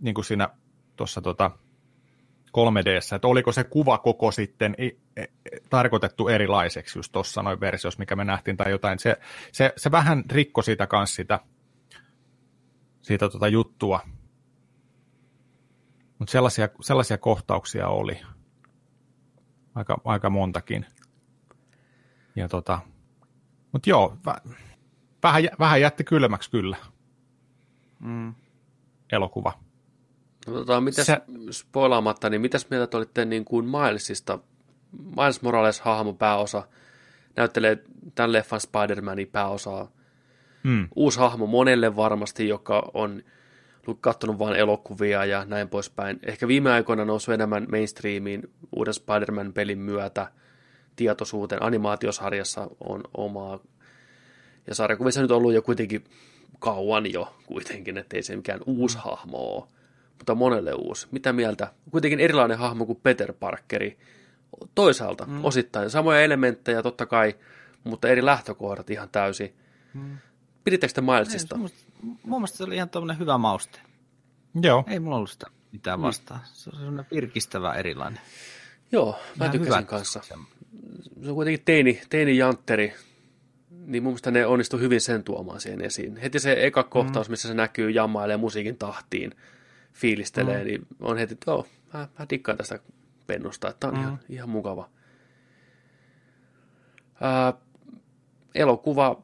Niin kuin siinä tuossa tota, 3 d että oliko se kuva koko sitten e, e, tarkoitettu erilaiseksi just tuossa noin versiossa, mikä me nähtiin tai jotain. Se, se, se vähän rikko siitä kanssa sitä, siitä tota juttua. Mutta sellaisia, sellaisia kohtauksia oli aika, aika montakin. Ja tota, mutta joo, vähän, vähän jätti kylmäksi kyllä. Mm. Elokuva. No, tota, mitäs, se... spoilaamatta, niin mitäs mieltä olitte niin kuin Milesista? Miles Morales hahmo pääosa näyttelee tämän leffan Spider-Manin pääosaa. Mm. Uusi hahmo monelle varmasti, joka on katsonut vain elokuvia ja näin poispäin. Ehkä viime aikoina nousi enemmän mainstreamiin uuden Spider-Man-pelin myötä tietoisuuteen. Animaatiosarjassa on omaa. Ja sarjakuvissa nyt ollut jo kuitenkin kauan jo kuitenkin, ettei se mikään uusi hahmo ole mutta monelle uusi. Mitä mieltä? Kuitenkin erilainen hahmo kuin Peter Parkeri. Toisaalta mm. osittain samoja elementtejä totta kai, mutta eri lähtökohdat ihan täysin. Mm. Pidittekö te Milesista? Mun, mun mielestä se oli ihan tuommoinen hyvä mauste. Joo. Ei mulla ollut sitä mitään mm. vastaan. Mm. Se on sellainen virkistävä erilainen. Joo, mä ihan tykkäsin kanssa. Se on kuitenkin teini, teini jantteri, niin mun mielestä ne onnistu hyvin sen tuomaan siihen esiin. Heti se eka kohtaus, mm. missä se näkyy jammailee musiikin tahtiin, fiilistelee, mm. niin on heti, että joo, mä, mä dikkaan tästä pennusta, että on mm. ihan, ihan mukava. Ää, elokuva,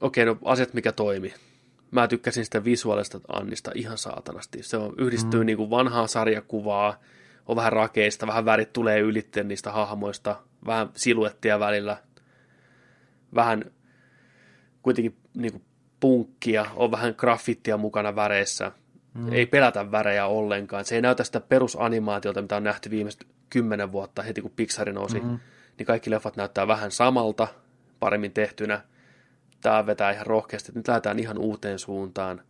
okei, no asiat mikä toimi. Mä tykkäsin sitä visuaalista Annista ihan saatanasti. Se on, yhdistyy mm. niin kuin vanhaa sarjakuvaa, on vähän rakeista, vähän värit tulee ylitteen niistä hahmoista, vähän siluettia välillä, vähän kuitenkin niin kuin punkkia, on vähän graffittia mukana väreissä. Mm. Ei pelätä värejä ollenkaan. Se ei näytä sitä perusanimaatiota, mitä on nähty viimeiset kymmenen vuotta heti kun Pixar nousi. Mm. Niin kaikki leffat näyttää vähän samalta, paremmin tehtynä. Tämä vetää ihan rohkeasti. Nyt lähdetään ihan uuteen suuntaan.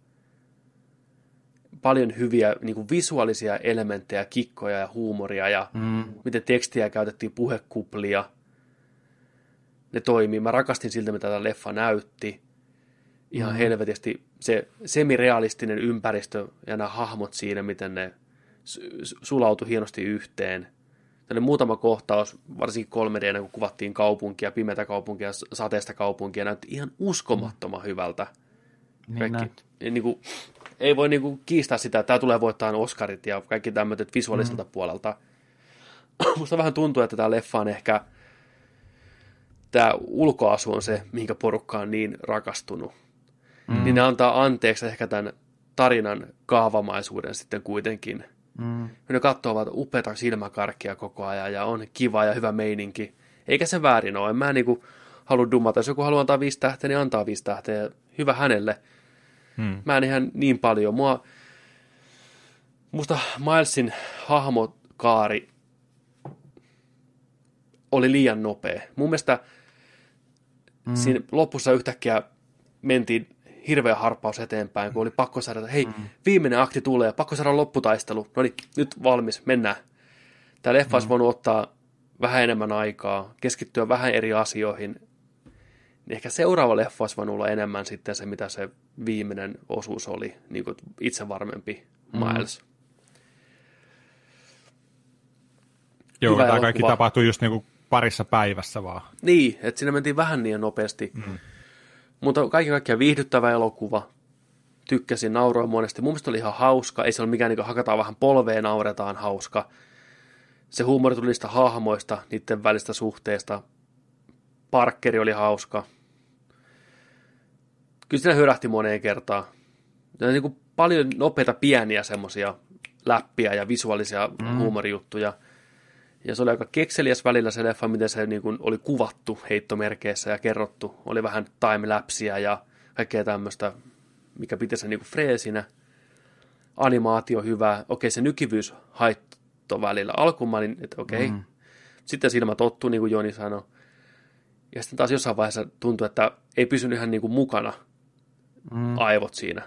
Paljon hyviä niin kuin visuaalisia elementtejä, kikkoja ja huumoria ja mm. miten tekstiä käytettiin, puhekuplia. Ne toimii. Mä rakastin siltä, mitä tämä leffa näytti ihan mm. helvetisti se semirealistinen ympäristö ja nämä hahmot siinä, miten ne sulautu hienosti yhteen. Tänne muutama kohtaus, varsinkin 3 d kun kuvattiin kaupunkia, pimeätä kaupunkia, sateesta kaupunkia, näytti ihan uskomattoman hyvältä. Niin kaikki, niin kuin, ei voi niin kuin, kiistää sitä, että tämä tulee voittaa Oscarit ja kaikki tämmöiset visuaaliselta mm. puolelta. Musta vähän tuntuu, että tämä leffa on ehkä tämä ulkoasu on se, minkä porukka on niin rakastunut mm. niin ne antaa anteeksi ehkä tämän tarinan kaavamaisuuden sitten kuitenkin. Mm. Ne katsoo vaan upeata silmäkarkkia koko ajan ja on kiva ja hyvä meininki. Eikä se väärin ole. En mä niinku halua dummata. Jos joku haluaa antaa viisi tähteä, niin antaa viisi tähteä. Hyvä hänelle. Mm. Mä en ihan niin paljon. Mua, musta Milesin hahmokaari oli liian nopea. Mun mielestä mm. siinä lopussa yhtäkkiä mentiin hirveä harppaus eteenpäin, kun oli pakko saada, että hei, mm. viimeinen akti tulee, pakko saada lopputaistelu. No niin, nyt valmis, mennään. Tämä leffa olisi mm. voinut ottaa vähän enemmän aikaa, keskittyä vähän eri asioihin. Niin ehkä seuraava leffa olisi voinut olla enemmän sitten se, mitä se viimeinen osuus oli, niin kuin itse varmempi mm. Miles. Joo, Hyvä tämä elokuva. kaikki tapahtui just niin kuin parissa päivässä vaan. Niin, että siinä mentiin vähän niin nopeasti. Mm. Mutta kaiken kaikkiaan viihdyttävä elokuva. Tykkäsin, nauroin monesti. Mun mielestä oli ihan hauska. Ei se ole mikään niin hakataan vähän polveen, nauretaan hauska. Se huumori tuli niistä hahmoista, niiden välistä suhteesta. Parkkeri oli hauska. Kyllä siinä hyrähti moneen kertaan. Ja niin kuin paljon nopeita pieniä semmoisia läppiä ja visuaalisia mm. huumorijuttuja. Ja se oli aika kekseliäs välillä se leffa, miten se niin kuin oli kuvattu heittomerkeissä ja kerrottu. Oli vähän timelapsia ja kaikkea tämmöistä, mikä piti sen niin kuin freesinä. Animaatio hyvä. Okei, se nykivyys haitto välillä. Alkuun mä olin, että okei. Mm. Sitten silmä tottuu, niin kuin Joni sanoi. Ja sitten taas jossain vaiheessa tuntui, että ei pysynyt ihan niin kuin mukana mm. aivot siinä.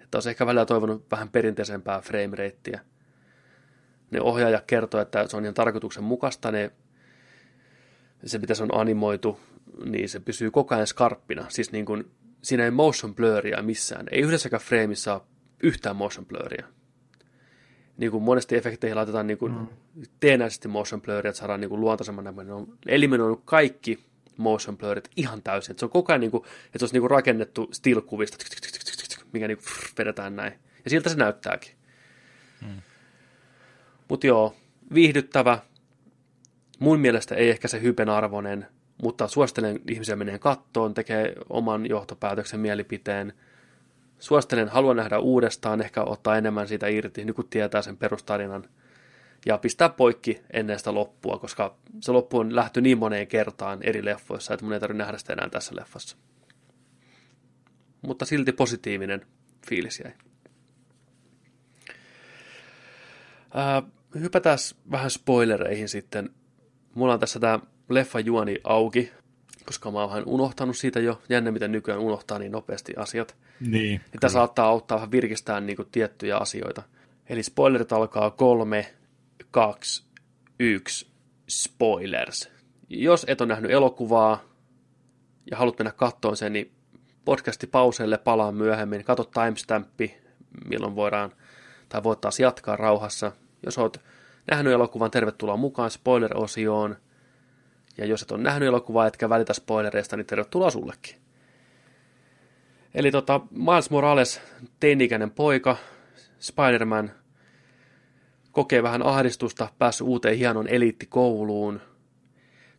Että olisi ehkä välillä toivonut vähän perinteisempää frame rateä. Ne ohjaaja kertoo, että se on ihan tarkoituksen mukaista, ne, se mitä se on animoitu, niin se pysyy koko ajan skarppina. Siis niin kuin, siinä ei motion blurria missään. Ei yhdessäkään frameissa ole yhtään motion blurria. Niin kuin monesti efekteihin laitetaan niin kuin mm. teenäisesti motion blurria, että saadaan niin kuin luontaisemman näköinen. Ne on eliminoinut kaikki motion blurrit ihan täysin. Että se on koko ajan niin kuin, että se olisi niin kuin rakennettu still-kuvista, mikä niin kuin vedetään näin. Ja siltä se näyttääkin. Hmm. Mutta joo, viihdyttävä. Mun mielestä ei ehkä se hypen arvoinen, mutta suosittelen ihmisiä menee kattoon, tekee oman johtopäätöksen mielipiteen. Suosittelen, haluan nähdä uudestaan, ehkä ottaa enemmän siitä irti, nyt kun tietää sen perustarinan – ja pistää poikki ennen sitä loppua, koska se loppu on lähty niin moneen kertaan eri leffoissa, että mun ei tarvitse nähdä sitä enää tässä leffassa. Mutta silti positiivinen fiilis jäi. Ää, hypätään vähän spoilereihin sitten. Mulla on tässä tämä leffa juoni auki, koska mä oon vähän unohtanut siitä jo. Jännä, miten nykyään unohtaa niin nopeasti asiat. Niin. Tämä saattaa auttaa vähän virkistää niin kuin tiettyjä asioita. Eli spoilerit alkaa kolme, 2, 1, spoilers. Jos et ole nähnyt elokuvaa ja haluat mennä kattoon sen, niin podcasti pauselle palaa myöhemmin. Kato timestampi, milloin voidaan tai voit taas jatkaa rauhassa. Jos olet nähnyt elokuvan, tervetuloa mukaan spoiler-osioon. Ja jos et ole nähnyt elokuvaa etkä välitä spoilereista, niin tervetuloa sullekin. Eli tota, Miles Morales, teini-ikäinen poika, Spider-Man – kokee vähän ahdistusta, päässyt uuteen hienon eliittikouluun,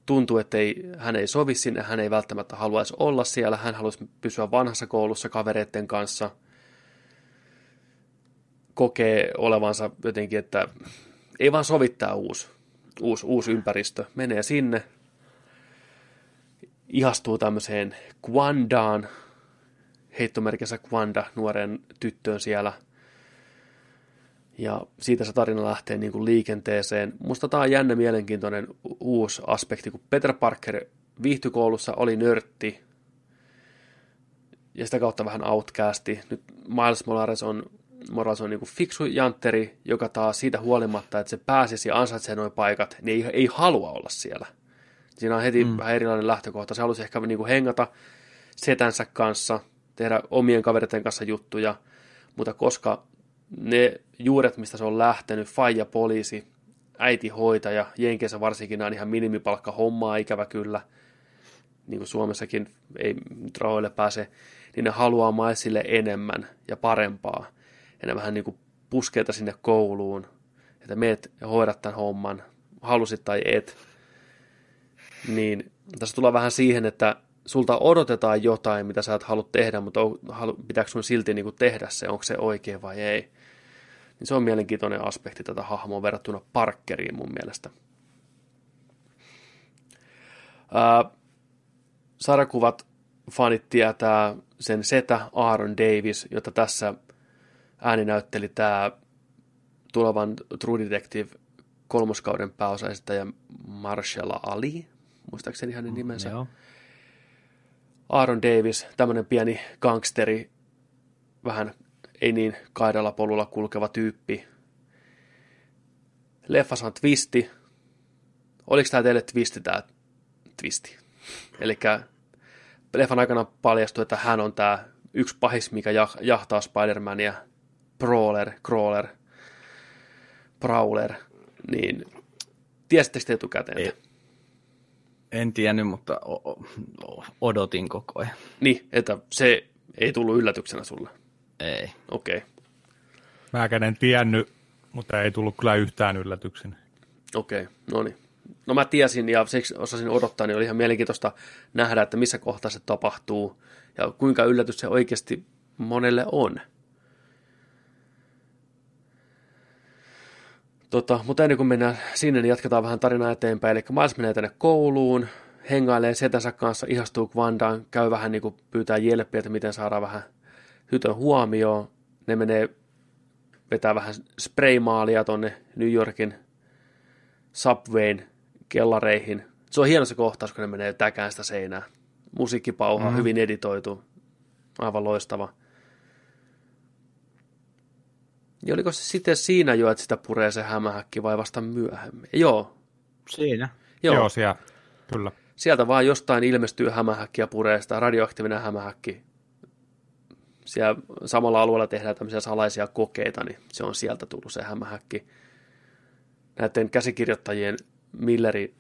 tuntuu, että ei, hän ei sovi sinne, hän ei välttämättä haluaisi olla siellä, hän haluaisi pysyä vanhassa koulussa kavereiden kanssa, kokee olevansa jotenkin, että ei vaan sovittaa uusi, uusi, uusi ympäristö, menee sinne, ihastuu tämmöiseen Kwandaan, heittomerkissä Kwanda, nuoren tyttöön siellä – ja siitä se tarina lähtee niin kuin liikenteeseen. Musta tämä on jännä mielenkiintoinen uusi aspekti, kun Peter Parker viihtykoulussa oli nörtti ja sitä kautta vähän outcasti. Nyt Miles Morales on, Morales on niin kuin fiksu jantteri, joka taas siitä huolimatta, että se pääsisi ja ansaitsee noin paikat, niin ei, ei halua olla siellä. Siinä on heti mm. vähän erilainen lähtökohta. Se halusi ehkä niin kuin hengata setänsä kanssa, tehdä omien kavereiden kanssa juttuja, mutta koska ne juuret, mistä se on lähtenyt, faija poliisi, äiti hoitaja, Jenkeissä varsinkin on ihan minimipalkka hommaa, ikävä kyllä, niin kuin Suomessakin ei rahoille pääse, niin ne haluaa maisille enemmän ja parempaa. Ja ne vähän niin kuin puskeita sinne kouluun, että meet ja hoidat tämän homman, halusit tai et. Niin tässä tulee vähän siihen, että sulta odotetaan jotain, mitä sä et halua tehdä, mutta pitääkö sun silti niin kuin tehdä se, onko se oikein vai ei. Niin se on mielenkiintoinen aspekti tätä hahmoa verrattuna Parkeriin mun mielestä. Ää, sarjakuvat fanit tietää sen setä Aaron Davis, jota tässä ääni näytteli tämä tulevan True Detective kolmoskauden pääosaisittaja Marshalla Ali, muistaakseni hänen nimensä. Mm, Aaron Davis, tämmöinen pieni gangsteri, vähän ei niin kaidalla polulla kulkeva tyyppi. Leffassa on twisti. Oliko tämä teille twisti tämä twisti? Eli leffan aikana paljastui, että hän on tämä yksi pahis, mikä jahtaa Spider-Mania, Brawler, Crawler, Prowler, niin tiesittekö te etukäteen? Ei. En tiennyt, mutta odotin koko ajan. Niin, että se ei tullut yllätyksenä sulle. Ei. Okei. Okay. Mäkään en tiennyt, mutta ei tullut kyllä yhtään yllätyksen. Okei, okay. no niin. no mä tiesin ja siksi osasin odottaa, niin oli ihan mielenkiintoista nähdä, että missä kohtaa se tapahtuu ja kuinka yllätys se oikeasti monelle on. Tota, mutta ennen kuin mennään sinne, niin jatketaan vähän tarinaa eteenpäin. Eli Miles menee tänne kouluun, hengailee setänsä kanssa, ihastuu Kvandaan, käy vähän niin kuin pyytää jelppiä, että miten saadaan vähän tytön huomioon. Ne menee vetää vähän spraymaalia tonne New Yorkin Subwayn kellareihin. Se on hieno se kohtaus, kun ne menee täkään sitä seinää. Musiikkipauha, mm-hmm. hyvin editoitu, aivan loistava. Ja oliko se sitten siinä jo, että sitä puree se hämähäkki vai vasta myöhemmin? Joo. Siinä. Joo, Joo siellä, kyllä. Sieltä vaan jostain ilmestyy hämähäkki ja puree sitä radioaktiivinen hämähäkki. Siellä samalla alueella tehdään tämmöisiä salaisia kokeita, niin se on sieltä tullut se hämähäkki. Näiden käsikirjoittajien Milleri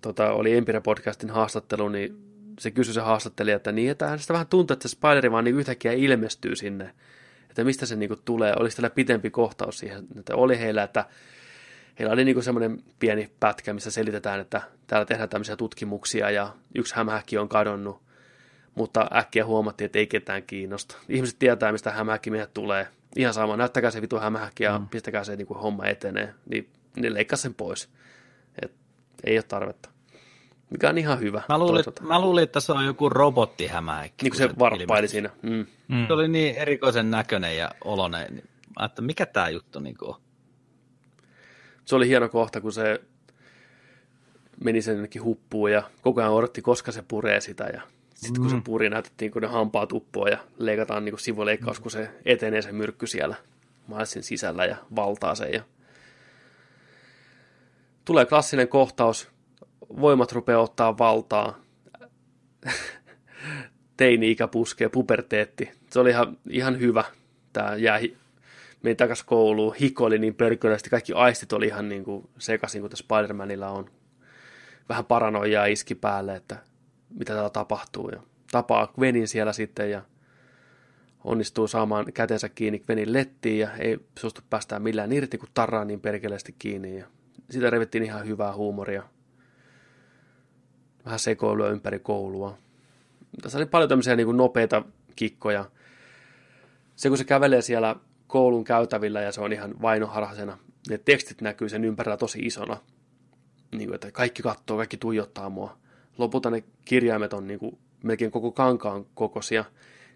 tota, oli Empire-podcastin haastattelu, niin se kysyi se haastattelija, että niin, että sitä vähän tuntuu, että se Spideri vaan niin yhtäkkiä ilmestyy sinne että mistä se niinku tulee. Olisi tällä pitempi kohtaus siihen, että oli heillä, että heillä oli niinku semmoinen pieni pätkä, missä selitetään, että täällä tehdään tämmöisiä tutkimuksia ja yksi hämähäkki on kadonnut, mutta äkkiä huomattiin, että ei ketään kiinnosta. Ihmiset tietää, mistä hämähäkkimiehet tulee. Ihan sama, näyttäkää se vitu hämähäkki ja mm. pistäkää se niinku homma etenee. Niin, niin leikkaa sen pois. Et ei ole tarvetta mikä on ihan hyvä. Mä luulin, mä luulin että se on joku robottihämähäkki. Niin kuin se varppaili siinä. Mm. Mm. Se oli niin erikoisen näköinen ja oloinen. Niin että mikä tämä juttu niin on? Se oli hieno kohta, kun se meni sen jonnekin huppuun ja koko ajan odotti, koska se puree sitä. Ja sitten kun mm. se puri, näytettiin, kun ne hampaat uppoa ja leikataan niin kuin sivuleikkaus, mm. kun se etenee se myrkky siellä maisin sisällä ja valtaa sen. Ja... Tulee klassinen kohtaus, voimat rupeaa ottaa valtaa. Teini-ikä puskee, puberteetti. Se oli ihan, ihan hyvä. Tämä jää meni takaisin kouluun, hikoili niin pörkölästi, kaikki aistit oli ihan niin kuin sekaisin, kuten Spider-Manilla on. Vähän paranoijaa iski päälle, että mitä täällä tapahtuu. Ja tapaa Gwenin siellä sitten ja onnistuu saamaan kätensä kiinni Gwenin lettiin ja ei suostu päästään millään irti, kun tarraa niin perkeleesti kiinni. Ja sitä revittiin ihan hyvää huumoria vähän sekoilua ympäri koulua. Tässä oli paljon tämmöisiä niin kuin nopeita kikkoja. Se, kun se kävelee siellä koulun käytävillä ja se on ihan vainoharhaisena, ne tekstit näkyy sen ympärillä tosi isona. Niin kuin, että kaikki katsoo, kaikki tuijottaa mua. Lopulta ne kirjaimet on niin kuin melkein koko kankaan kokoisia.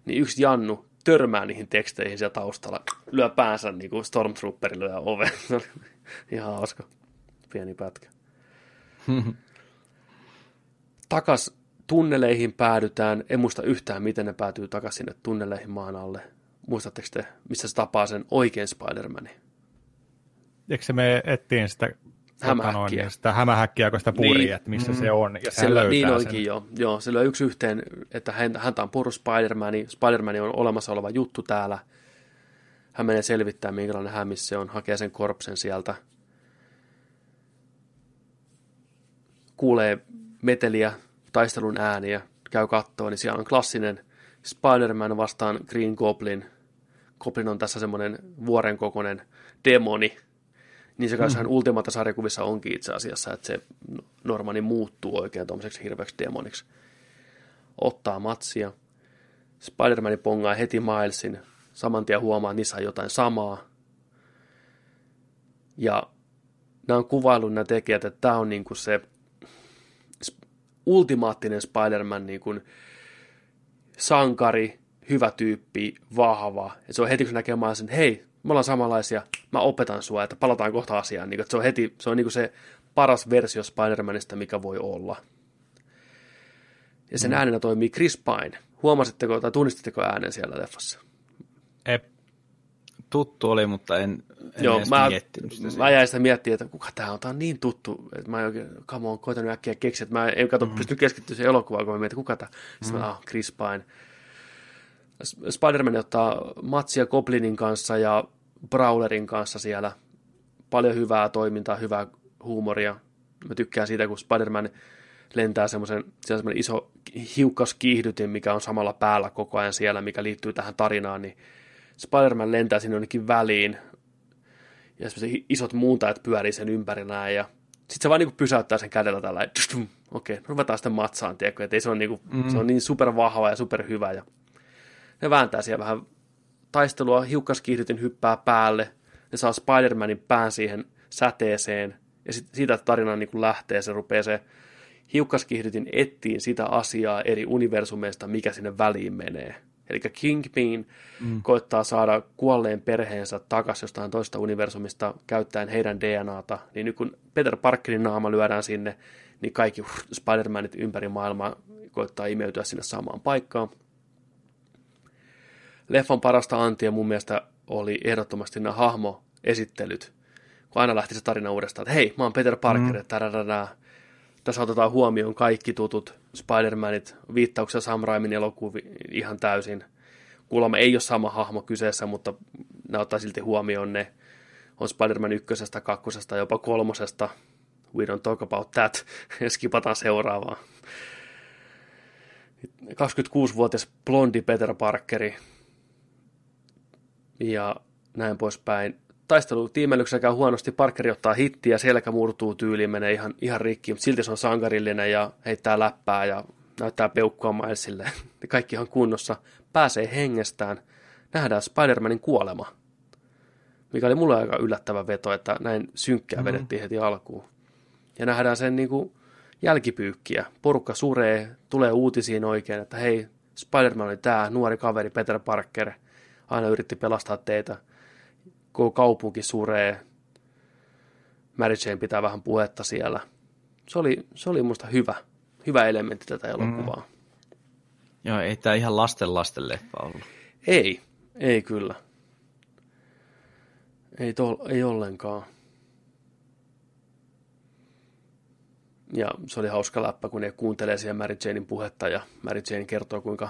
Niin yksi Jannu törmää niihin teksteihin siellä taustalla, lyö päänsä niin kuin Stormtrooperille ja ove. ihan hauska. Pieni pätkä. takas tunneleihin päädytään. En muista yhtään, miten ne päätyy takaisin sinne tunneleihin maan alle. Muistatteko te, missä se tapaa sen oikein Spider-Manin? Eikö se me etsiin sitä hämähäkkiä. Noin, sitä hämähäkkiä, kun sitä purii, niin. että missä mm. se on, ja se löytää Niin onkin sen. jo. Joo, sillä on yksi yhteen, että häntä on puru Spider-Man, Spider-Man on olemassa oleva juttu täällä. Hän menee selvittämään, minkälainen hämis se on, hakee sen korpsen sieltä. Kuulee meteliä, taistelun ääniä, käy kattoon, niin siellä on klassinen Spider-Man vastaan Green Goblin. Goblin on tässä semmoinen vuoren kokoinen demoni, niin se kanssa mm. Ultimata-sarjakuvissa onkin itse asiassa, että se Normani muuttuu oikein tuommoiseksi hirveäksi demoniksi. Ottaa matsia. Spider-Man pongaa heti Milesin. Saman tien huomaa, että niissä on jotain samaa. Ja nämä on kuvaillut nämä tekijät, että tämä on niin kuin se ultimaattinen Spider-Man niin kuin sankari, hyvä tyyppi, vahva. Ja se on heti, kun näkee sen, hei, me ollaan samanlaisia, mä opetan sua, että palataan kohta asiaan. Niin, että se on heti, se on niin kuin se paras versio Spider-Manista, mikä voi olla. Ja sen mm. äänenä toimii Chris Pine. Huomasitteko tai tunnistitteko äänen siellä leffassa? Ei tuttu oli, mutta en, en Joo, mä, sitä. Mä jäin sitä miettimään, että kuka tämä on, tämä on niin tuttu, että mä en oikein, come on, koitanut äkkiä keksiä, että mä en kato, mm-hmm. pysty keskittyä siihen elokuvaan, kun mä mietin, kuka tämä. Sitten mm-hmm. mä, ah, Chris Pine. Spider-Man ottaa matsia Goblinin kanssa ja Brawlerin kanssa siellä. Paljon hyvää toimintaa, hyvää huumoria. Mä tykkään siitä, kun Spider-Man lentää semmoisen, semmoinen iso hiukkaskiihdytin, mikä on samalla päällä koko ajan siellä, mikä liittyy tähän tarinaan, niin Spider-Man lentää sinne jonnekin väliin, ja isot muuntajat pyörii sen ympärillä ja Sitten se vaan niin kuin pysäyttää sen kädellä tällä, okei, okay, ruvetaan sitten matsaan, tiedätkö, että ei se, on niin kuin, mm. se on niin super vahva ja super hyvä. Ja ne vääntää siellä vähän taistelua, hiukkaskiihdytin hyppää päälle, ne saa Spider-Manin pään siihen säteeseen, ja sit, siitä tarina niin kuin lähtee, se rupeaa se hiukkaskiihdytin ettiin sitä asiaa eri universumeista, mikä sinne väliin menee. Eli Kingpin mm. koittaa saada kuolleen perheensä takaisin jostain toista universumista käyttäen heidän DNAta, niin nyt kun Peter Parkerin naama lyödään sinne, niin kaikki Spider-Manit ympäri maailmaa koittaa imeytyä sinne samaan paikkaan. Leffan parasta antia mun mielestä oli ehdottomasti nämä hahmoesittelyt, kun aina lähti se tarina uudestaan, että hei, mä oon Peter Parker, mm. Tararara. tässä otetaan huomioon kaikki tutut Spider-Manit, viittauksia Sam Raimin elokuviin ihan täysin. Kuulemma ei ole sama hahmo kyseessä, mutta ne ottaa silti huomioon ne. On Spider-Man ykkösestä, kakkosesta, jopa kolmosesta. We don't talk about that. Skipataan seuraavaan. 26-vuotias blondi Peter Parkeri ja näin poispäin. Taistelu tiimelyksessä käy huonosti, Parkeri ottaa hittiä, selkä murtuu tyyliin, menee ihan, ihan rikki, mutta silti se on sankarillinen ja heittää läppää ja näyttää peukkua Milesille. Kaikki ihan kunnossa, pääsee hengestään, nähdään Spider-Manin kuolema, mikä oli mulle aika yllättävä veto, että näin synkkää mm-hmm. vedettiin heti alkuun. Ja nähdään sen niin kuin jälkipyykkiä. Porukka suree, tulee uutisiin oikein, että hei, Spider-Man oli tämä nuori kaveri Peter Parker – aina yritti pelastaa teitä. Koko kaupunki suree. Mary Jane pitää vähän puhetta siellä. Se oli, se oli musta hyvä, hyvä elementti tätä elokuvaa. Mm. Joo, ei tämä ihan lasten lasten leffa ollut. Ei, ei kyllä. Ei, tol, ei ollenkaan. Ja se oli hauska läppä, kun ne kuuntelee siihen Mary Janein puhetta ja Mary Jane kertoo, kuinka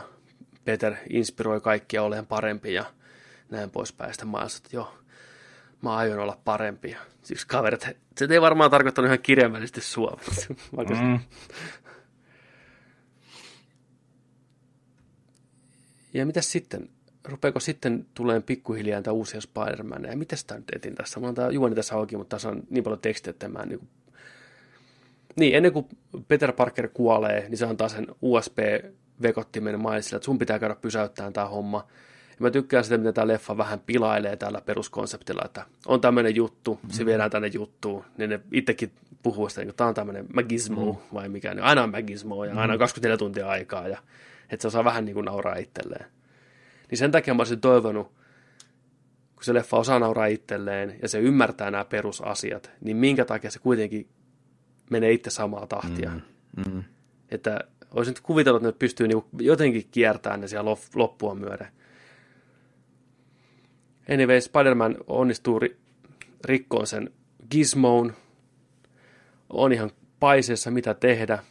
Peter inspiroi kaikkia olemaan parempi ja näin poispäin. Sitten mä että joo, mä aion olla parempi. Ja siksi kaverit, se ei varmaan tarkoittanut ihan kirjaimellisesti sua. mm. Ja mitä sitten? Rupeeko sitten tulee pikkuhiljaa näitä uusia Spider-Maneja? Miten sitä nyt etin tässä? On tämä juoni tässä auki, mutta tässä on niin paljon tekstiä, että mä en niin kuin... Niin, ennen kuin Peter Parker kuolee, niin se antaa sen USB vekottimen Milesille, että sun pitää käydä pysäyttämään tämä homma. Ja mä tykkään sitä, miten tämä leffa vähän pilailee tällä peruskonseptilla, että on tämmöinen juttu, mm-hmm. se viedään tänne juttuun, niin ne itsekin puhuu sitä, että tämä on tämmöinen magismo mm-hmm. vai mikä, niin aina on magismo ja aina on 24 mm-hmm. tuntia aikaa ja että se osaa vähän niin kuin nauraa itselleen. Niin sen takia mä olisin toivonut, kun se leffa osaa nauraa itselleen ja se ymmärtää nämä perusasiat, niin minkä takia se kuitenkin menee itse samaa tahtia. Mm-hmm. Että olisin nyt kuvitellut, että ne pystyy niinku jotenkin kiertämään ne siellä loppua myöden. Anyway, Spider-Man onnistuu ri- rikkoon sen gizmoon. On ihan paiseessa, mitä tehdä.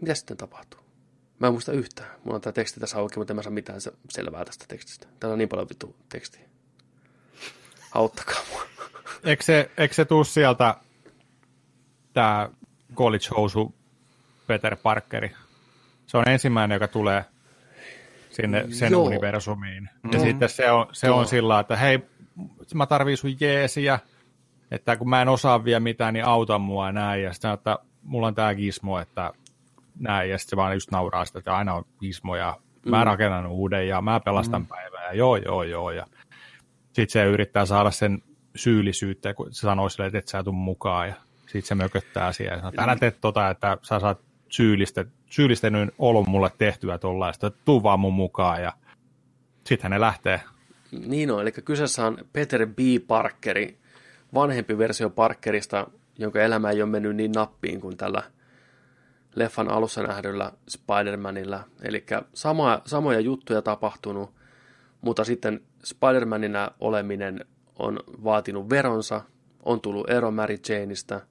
Mitä sitten tapahtuu? Mä en muista yhtään. Mulla on tämä teksti tässä auki, mutta en mä saa mitään selvää tästä tekstistä. Täällä on niin paljon vittu tekstiä. Auttakaa mua. Eikö se, eikö se tuu sieltä tämä college housu Peter Parkeri. Se on ensimmäinen, joka tulee sinne sen Joo. universumiin. Ja mm. sitten se on, se on sillä että hei, mä tarvii sun jeesiä, että kun mä en osaa vielä mitään, niin auta mua näin. Ja sitten että mulla on tämä gizmo, että näin. Ja sitten se vaan just nauraa sitä, että aina on gizmo ja mä mm. rakennan uuden ja mä pelastan mm. päivää. Ja joo, joo, joo. Ja sitten se yrittää saada sen syyllisyyttä, kun se sanoo silleen, että et sä tuu mukaan. Ja sitten se mököttää siellä sanoo, älä tee tota, että sä saat syyllistä, syyllistänyt olon mulle tehtyä tuollaista, tuu vaan mun mukaan ja sitten ne lähtee. Niin on, eli kyseessä on Peter B. Parkeri, vanhempi versio Parkerista, jonka elämä ei ole mennyt niin nappiin kuin tällä leffan alussa nähdyllä Spider-Manilla. Eli sama, samoja juttuja tapahtunut, mutta sitten Spider-Manina oleminen on vaatinut veronsa, on tullut ero Mary Janeista –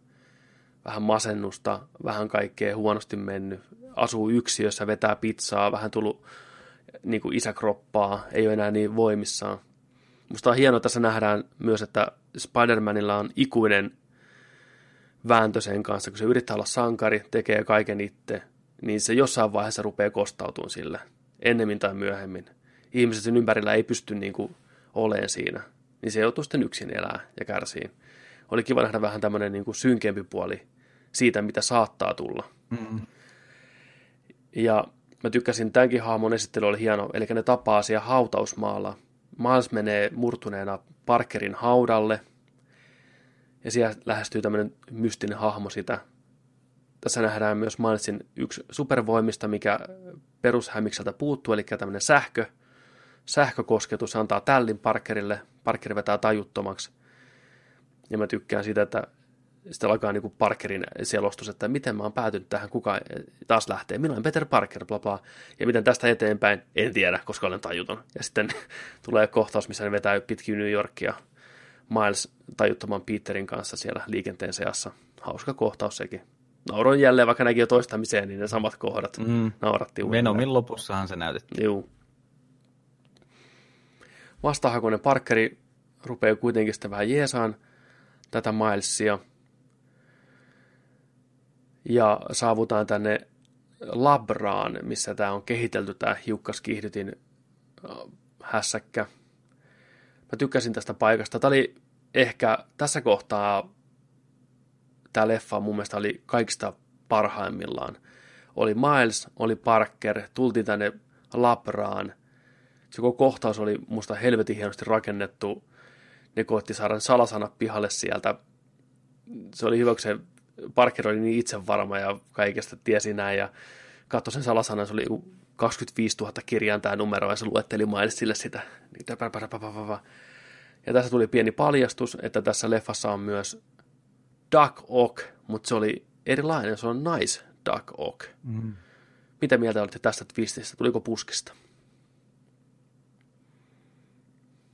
vähän masennusta, vähän kaikkea huonosti mennyt, asuu yksiössä, vetää pizzaa, vähän tullut niin kuin isäkroppaa, ei ole enää niin voimissaan. Musta on hienoa, tässä nähdään myös, että Spider-Manilla on ikuinen vääntö sen kanssa, kun se yrittää olla sankari, tekee kaiken itse, niin se jossain vaiheessa rupeaa kostautumaan sille, ennemmin tai myöhemmin. Ihmiset sen ympärillä ei pysty niin kuin olemaan siinä. niin se joutuu sitten yksin elää ja kärsii. Oli kiva nähdä vähän tämmöinen niin kuin synkempi puoli siitä, mitä saattaa tulla. Mm. Ja mä tykkäsin, tämänkin hahmon esittely oli hieno, eli ne tapaa siellä hautausmaalla. Miles menee murtuneena Parkerin haudalle, ja siellä lähestyy tämmöinen mystinen hahmo sitä. Tässä nähdään myös Milesin yksi supervoimista, mikä perushämikseltä puuttuu, eli tämmöinen sähkö, sähkökosketus antaa tällin Parkerille, Parker vetää tajuttomaksi. Ja mä tykkään siitä, että sitten alkaa niin kuin Parkerin selostus, että miten mä oon päätynyt tähän, kuka taas lähtee, minä olen Peter Parker, bla bla, ja miten tästä eteenpäin, en tiedä, koska olen tajuton. Ja sitten tulee kohtaus, missä ne vetää pitkin New Yorkia, Miles tajuttoman Peterin kanssa siellä liikenteen seassa. Hauska kohtaus sekin. Nauroin jälleen, vaikka näki jo toistamiseen, niin ne samat kohdat mm. nauratti uudelleen. Venomin lopussahan se näytettiin. Joo. Vastahakoinen Parkeri rupeaa kuitenkin sitten vähän jeesaan tätä Milesia. Ja saavutaan tänne Labraan, missä tämä on kehitelty, tämä hiukkaskiihdytin hässäkkä. Mä tykkäsin tästä paikasta. Tämä oli ehkä tässä kohtaa tämä leffa mun mielestä oli kaikista parhaimmillaan. Oli Miles, oli Parker, tultiin tänne Labraan – se koko kohtaus oli musta helvetin hienosti rakennettu. Ne koitti saada salasanat pihalle sieltä. Se oli hyvä, kun se Parker oli niin itsevarma ja kaikesta tiesi näin ja katsoi sen salasanan, se oli 25 000 kirjaan tämä numero ja se luetteli Milesille sitä. Ja tässä tuli pieni paljastus, että tässä leffassa on myös Duck Ock, mutta se oli erilainen, se on nice Duck Ock. Mm. Mitä mieltä olitte tästä twististä? Tuliko puskista?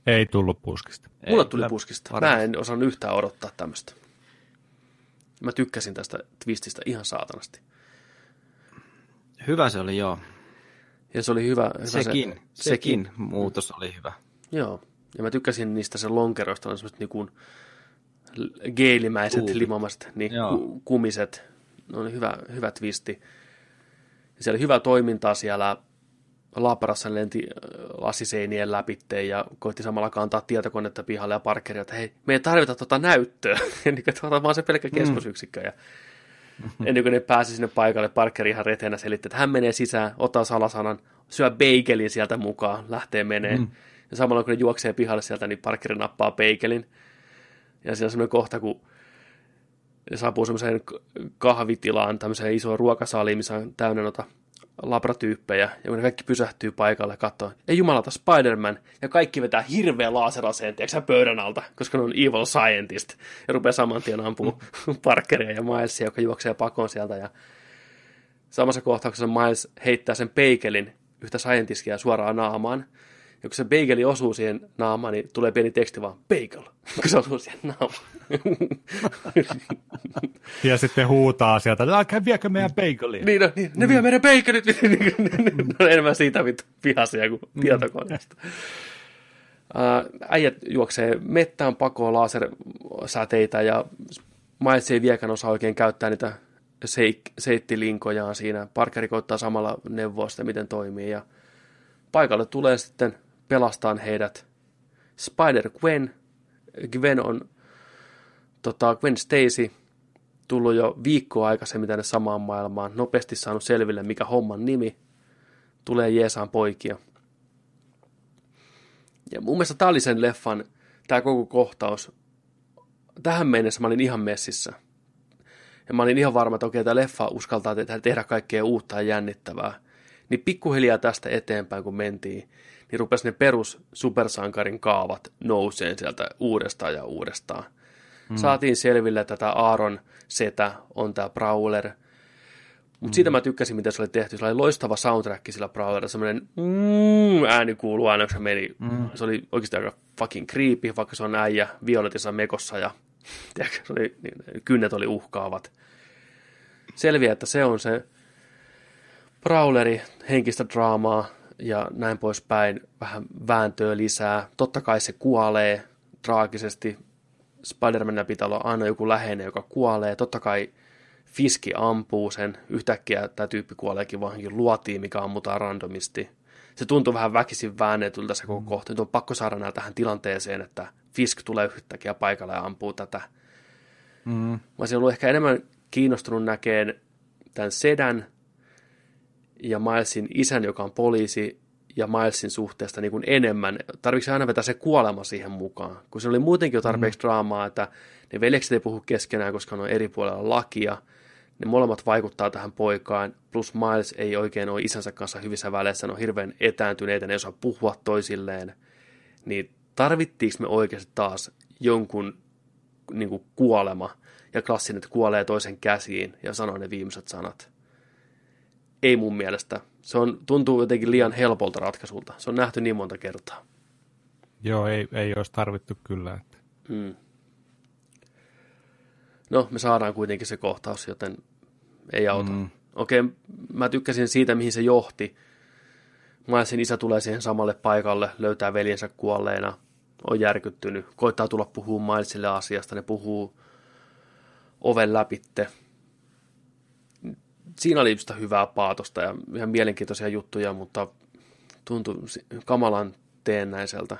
Ei tullut puskista. Mulle tuli puskista. Varmasti. Mä en osannut yhtään odottaa tämmöistä. Mä tykkäsin tästä twististä ihan saatanasti. Hyvä se oli, joo. Ja se oli hyvä. hyvä sekin, se, sekin, sekin muutos oli hyvä. Joo. Ja mä tykkäsin niistä sen lonkeroista, on semmoiset niinku geelimäiset, Kuupit. limamaiset, niin ku, kumiset. Ne oli hyvä, hyvä twisti. Ja siellä oli hyvä toimintaa siellä Laparassa lenti äh, lasiseinien läpi ja koitti samalla kantaa tietokonetta pihalle ja Parkeria, että hei, me ei tarvita tuota näyttöä, ennen kuin tuota vaan se pelkkä mm. keskusyksikkö. Ja ennen kuin ne pääsi sinne paikalle, Parkeri ihan retenä selitti, että hän menee sisään, ottaa salasanan, syö beigelin sieltä mukaan, lähtee menee. Mm. Ja samalla kun ne juoksee pihalle sieltä, niin Parkeri nappaa beigelin. Ja siinä on semmoinen kohta, kun ne saapuu semmoiseen kahvitilaan, tämmöiseen isoon ruokasaliin, missä on täynnä noita labratyyppejä, ja kun ne kaikki pysähtyy paikalle katsoa, ei jumalata Spider-Man, ja kaikki vetää hirveä laaseraseen, tiedätkö pöydän alta, koska ne on evil scientist, ja rupeaa saman tien ampuu Parkeria ja Milesia, joka juoksee pakoon sieltä, ja samassa kohtauksessa Miles heittää sen peikelin yhtä scientistia suoraan naamaan, ja kun se beigeli osuu siihen naamaan, niin tulee pieni teksti vaan, bagel, kun se osuu siihen naamaan. ja sitten huutaa sieltä, että viekö meidän bageli. Niin, no, niin ne vie meidän bagelit. no enemmän siitä vittu vihaisia kuin mm. tietokoneesta. Äijät juoksee mettään pakoon lasersäteitä ja Miles ei viekään osaa oikein käyttää niitä seik- seittilinkojaan siinä. Parkeri koittaa samalla neuvoa sitä, miten toimii ja paikalle tulee sitten pelastaan heidät Spider-Gwen. Gwen on tota, Gwen Stacy tullut jo viikkoa aikaisemmin tänne samaan maailmaan, nopeasti saanut selville, mikä homman nimi, tulee Jeesaan poikia. Ja mun mielestä tämä oli sen leffan, tämä koko kohtaus, tähän mennessä mä olin ihan messissä. Ja mä olin ihan varma, että okei, tämä leffa uskaltaa tehdä kaikkea uutta ja jännittävää. Niin pikkuhiljaa tästä eteenpäin, kun mentiin, niin rupesi ne perus supersankarin kaavat nouseen sieltä uudestaan ja uudestaan. Mm. Saatiin selville, että tämä Aaron Setä on tämä Prowler. Mutta mm. siitä mä tykkäsin, mitä se oli tehty. Se oli loistava soundtrack sillä Prowlerilla. Semmoinen mm, ääni kuuluu aina, kun se meni. Mm. Se oli oikeasti aika fucking creepy, vaikka se on äijä violetissa mekossa ja tiedätkö, se oli, niin, kynnet oli uhkaavat. Selviää, että se on se Prowleri, henkistä draamaa, ja näin poispäin, vähän vääntöä lisää. Totta kai se kuolee traagisesti. Spider-Manilla pitää olla aina joku läheinen, joka kuolee. Totta kai Fiski ampuu sen. Yhtäkkiä tämä tyyppi kuoleekin vahinkin luotiin, mikä ammutaan randomisti. Se tuntuu vähän väkisin väännetyltä se koko kohta. Nyt on pakko saada näitä tähän tilanteeseen, että Fisk tulee yhtäkkiä paikalle ja ampuu tätä. Mm. Mä olisin ollut ehkä enemmän kiinnostunut näkeen tämän sedän ja Milesin isän, joka on poliisi, ja Milesin suhteesta niin kuin enemmän. Tarvitsi aina vetää se kuolema siihen mukaan, kun se oli muutenkin jo tarpeeksi mm. draamaa, että ne veljekset ei puhu keskenään, koska ne on eri puolella lakia. Ne molemmat vaikuttaa tähän poikaan, plus Miles ei oikein ole isänsä kanssa hyvissä väleissä, ne on hirveän etääntyneitä, ne ei osaa puhua toisilleen. Niin tarvittiinko me oikeasti taas jonkun niin kuin kuolema, ja klassinen, että kuolee toisen käsiin ja sanoo ne viimeiset sanat. Ei mun mielestä. Se on, tuntuu jotenkin liian helpolta ratkaisulta. Se on nähty niin monta kertaa. Joo, ei, ei olisi tarvittu kyllä. Että. Mm. No, me saadaan kuitenkin se kohtaus, joten ei auta. Mm. Okei, mä tykkäsin siitä, mihin se johti. Milesin isä tulee siihen samalle paikalle, löytää veljensä kuolleena, on järkyttynyt, koittaa tulla puhumaan Milesille asiasta, ne puhuu oven läpitte. Siinä oli sitä hyvää paatosta ja ihan mielenkiintoisia juttuja, mutta tuntui kamalan teennäiseltä.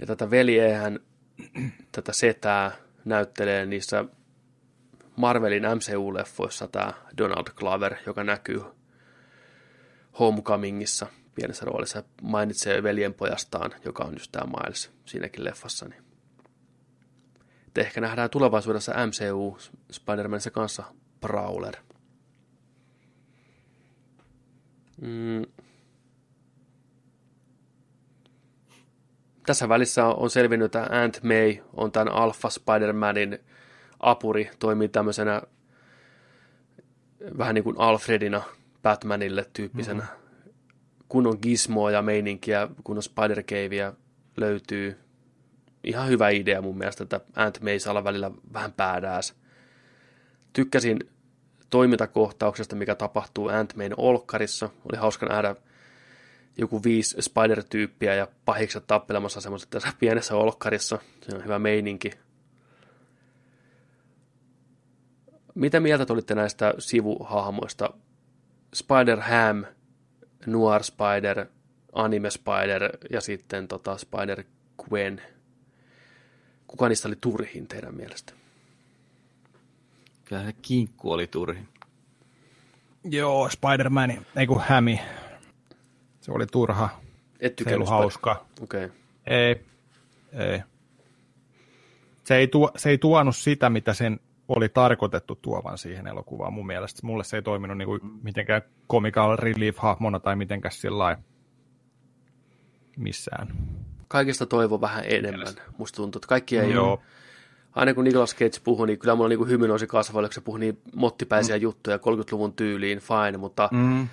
Ja tätä veljeähän, tätä setää näyttelee niissä Marvelin MCU-leffoissa tämä Donald Glover, joka näkyy Homecomingissa pienessä roolissa. Mainitsee veljenpojastaan, joka on just tämä Miles siinäkin leffassa. Niin. Ehkä nähdään tulevaisuudessa MCU Spider-Manissa kanssa Prowler. Mm. Tässä välissä on selvinnyt, että Aunt May on tämän Alpha Spider-Manin apuri, toimii tämmöisenä vähän niin kuin Alfredina Batmanille tyyppisenä. Mm-hmm. Kun on gizmoa ja meininkiä, kun on spider löytyy. Ihan hyvä idea mun mielestä, että Aunt May saa olla välillä vähän päädääs. Tykkäsin toimintakohtauksesta, mikä tapahtuu Ant olkkarissa. Oli hauska nähdä joku viisi Spider-tyyppiä ja pahikset tappelemassa semmoisessa tässä pienessä olkkarissa. Se on hyvä meininki. Mitä mieltä tulitte näistä sivuhahmoista? Spider-Ham, Noir Spider, Anime Spider ja sitten tota Spider-Gwen. Kuka niistä oli turhin teidän mielestä? Kyllä se kinkku oli turhin. Joo, Spider-Man, ei kun Hämi. Se oli turha. Et se ei ollut hauska. Okei. Okay. Ei, ei. Se ei, tuo, se ei tuonut sitä, mitä sen oli tarkoitettu tuovan siihen elokuvaan mun mielestä. Mulle se ei toiminut niin kuin mitenkään comical relief-hahmona tai mitenkään sillä missään. Kaikesta toivo vähän enemmän. Mielestä. Musta tuntuu, että kaikki ei... Joo. Aina kun Nicolas Cage puhui, niin kyllä mulla niin hymy nousi kasvoille, kun se puhui niin mottipäisiä mm. juttuja 30-luvun tyyliin, fine, mutta mm.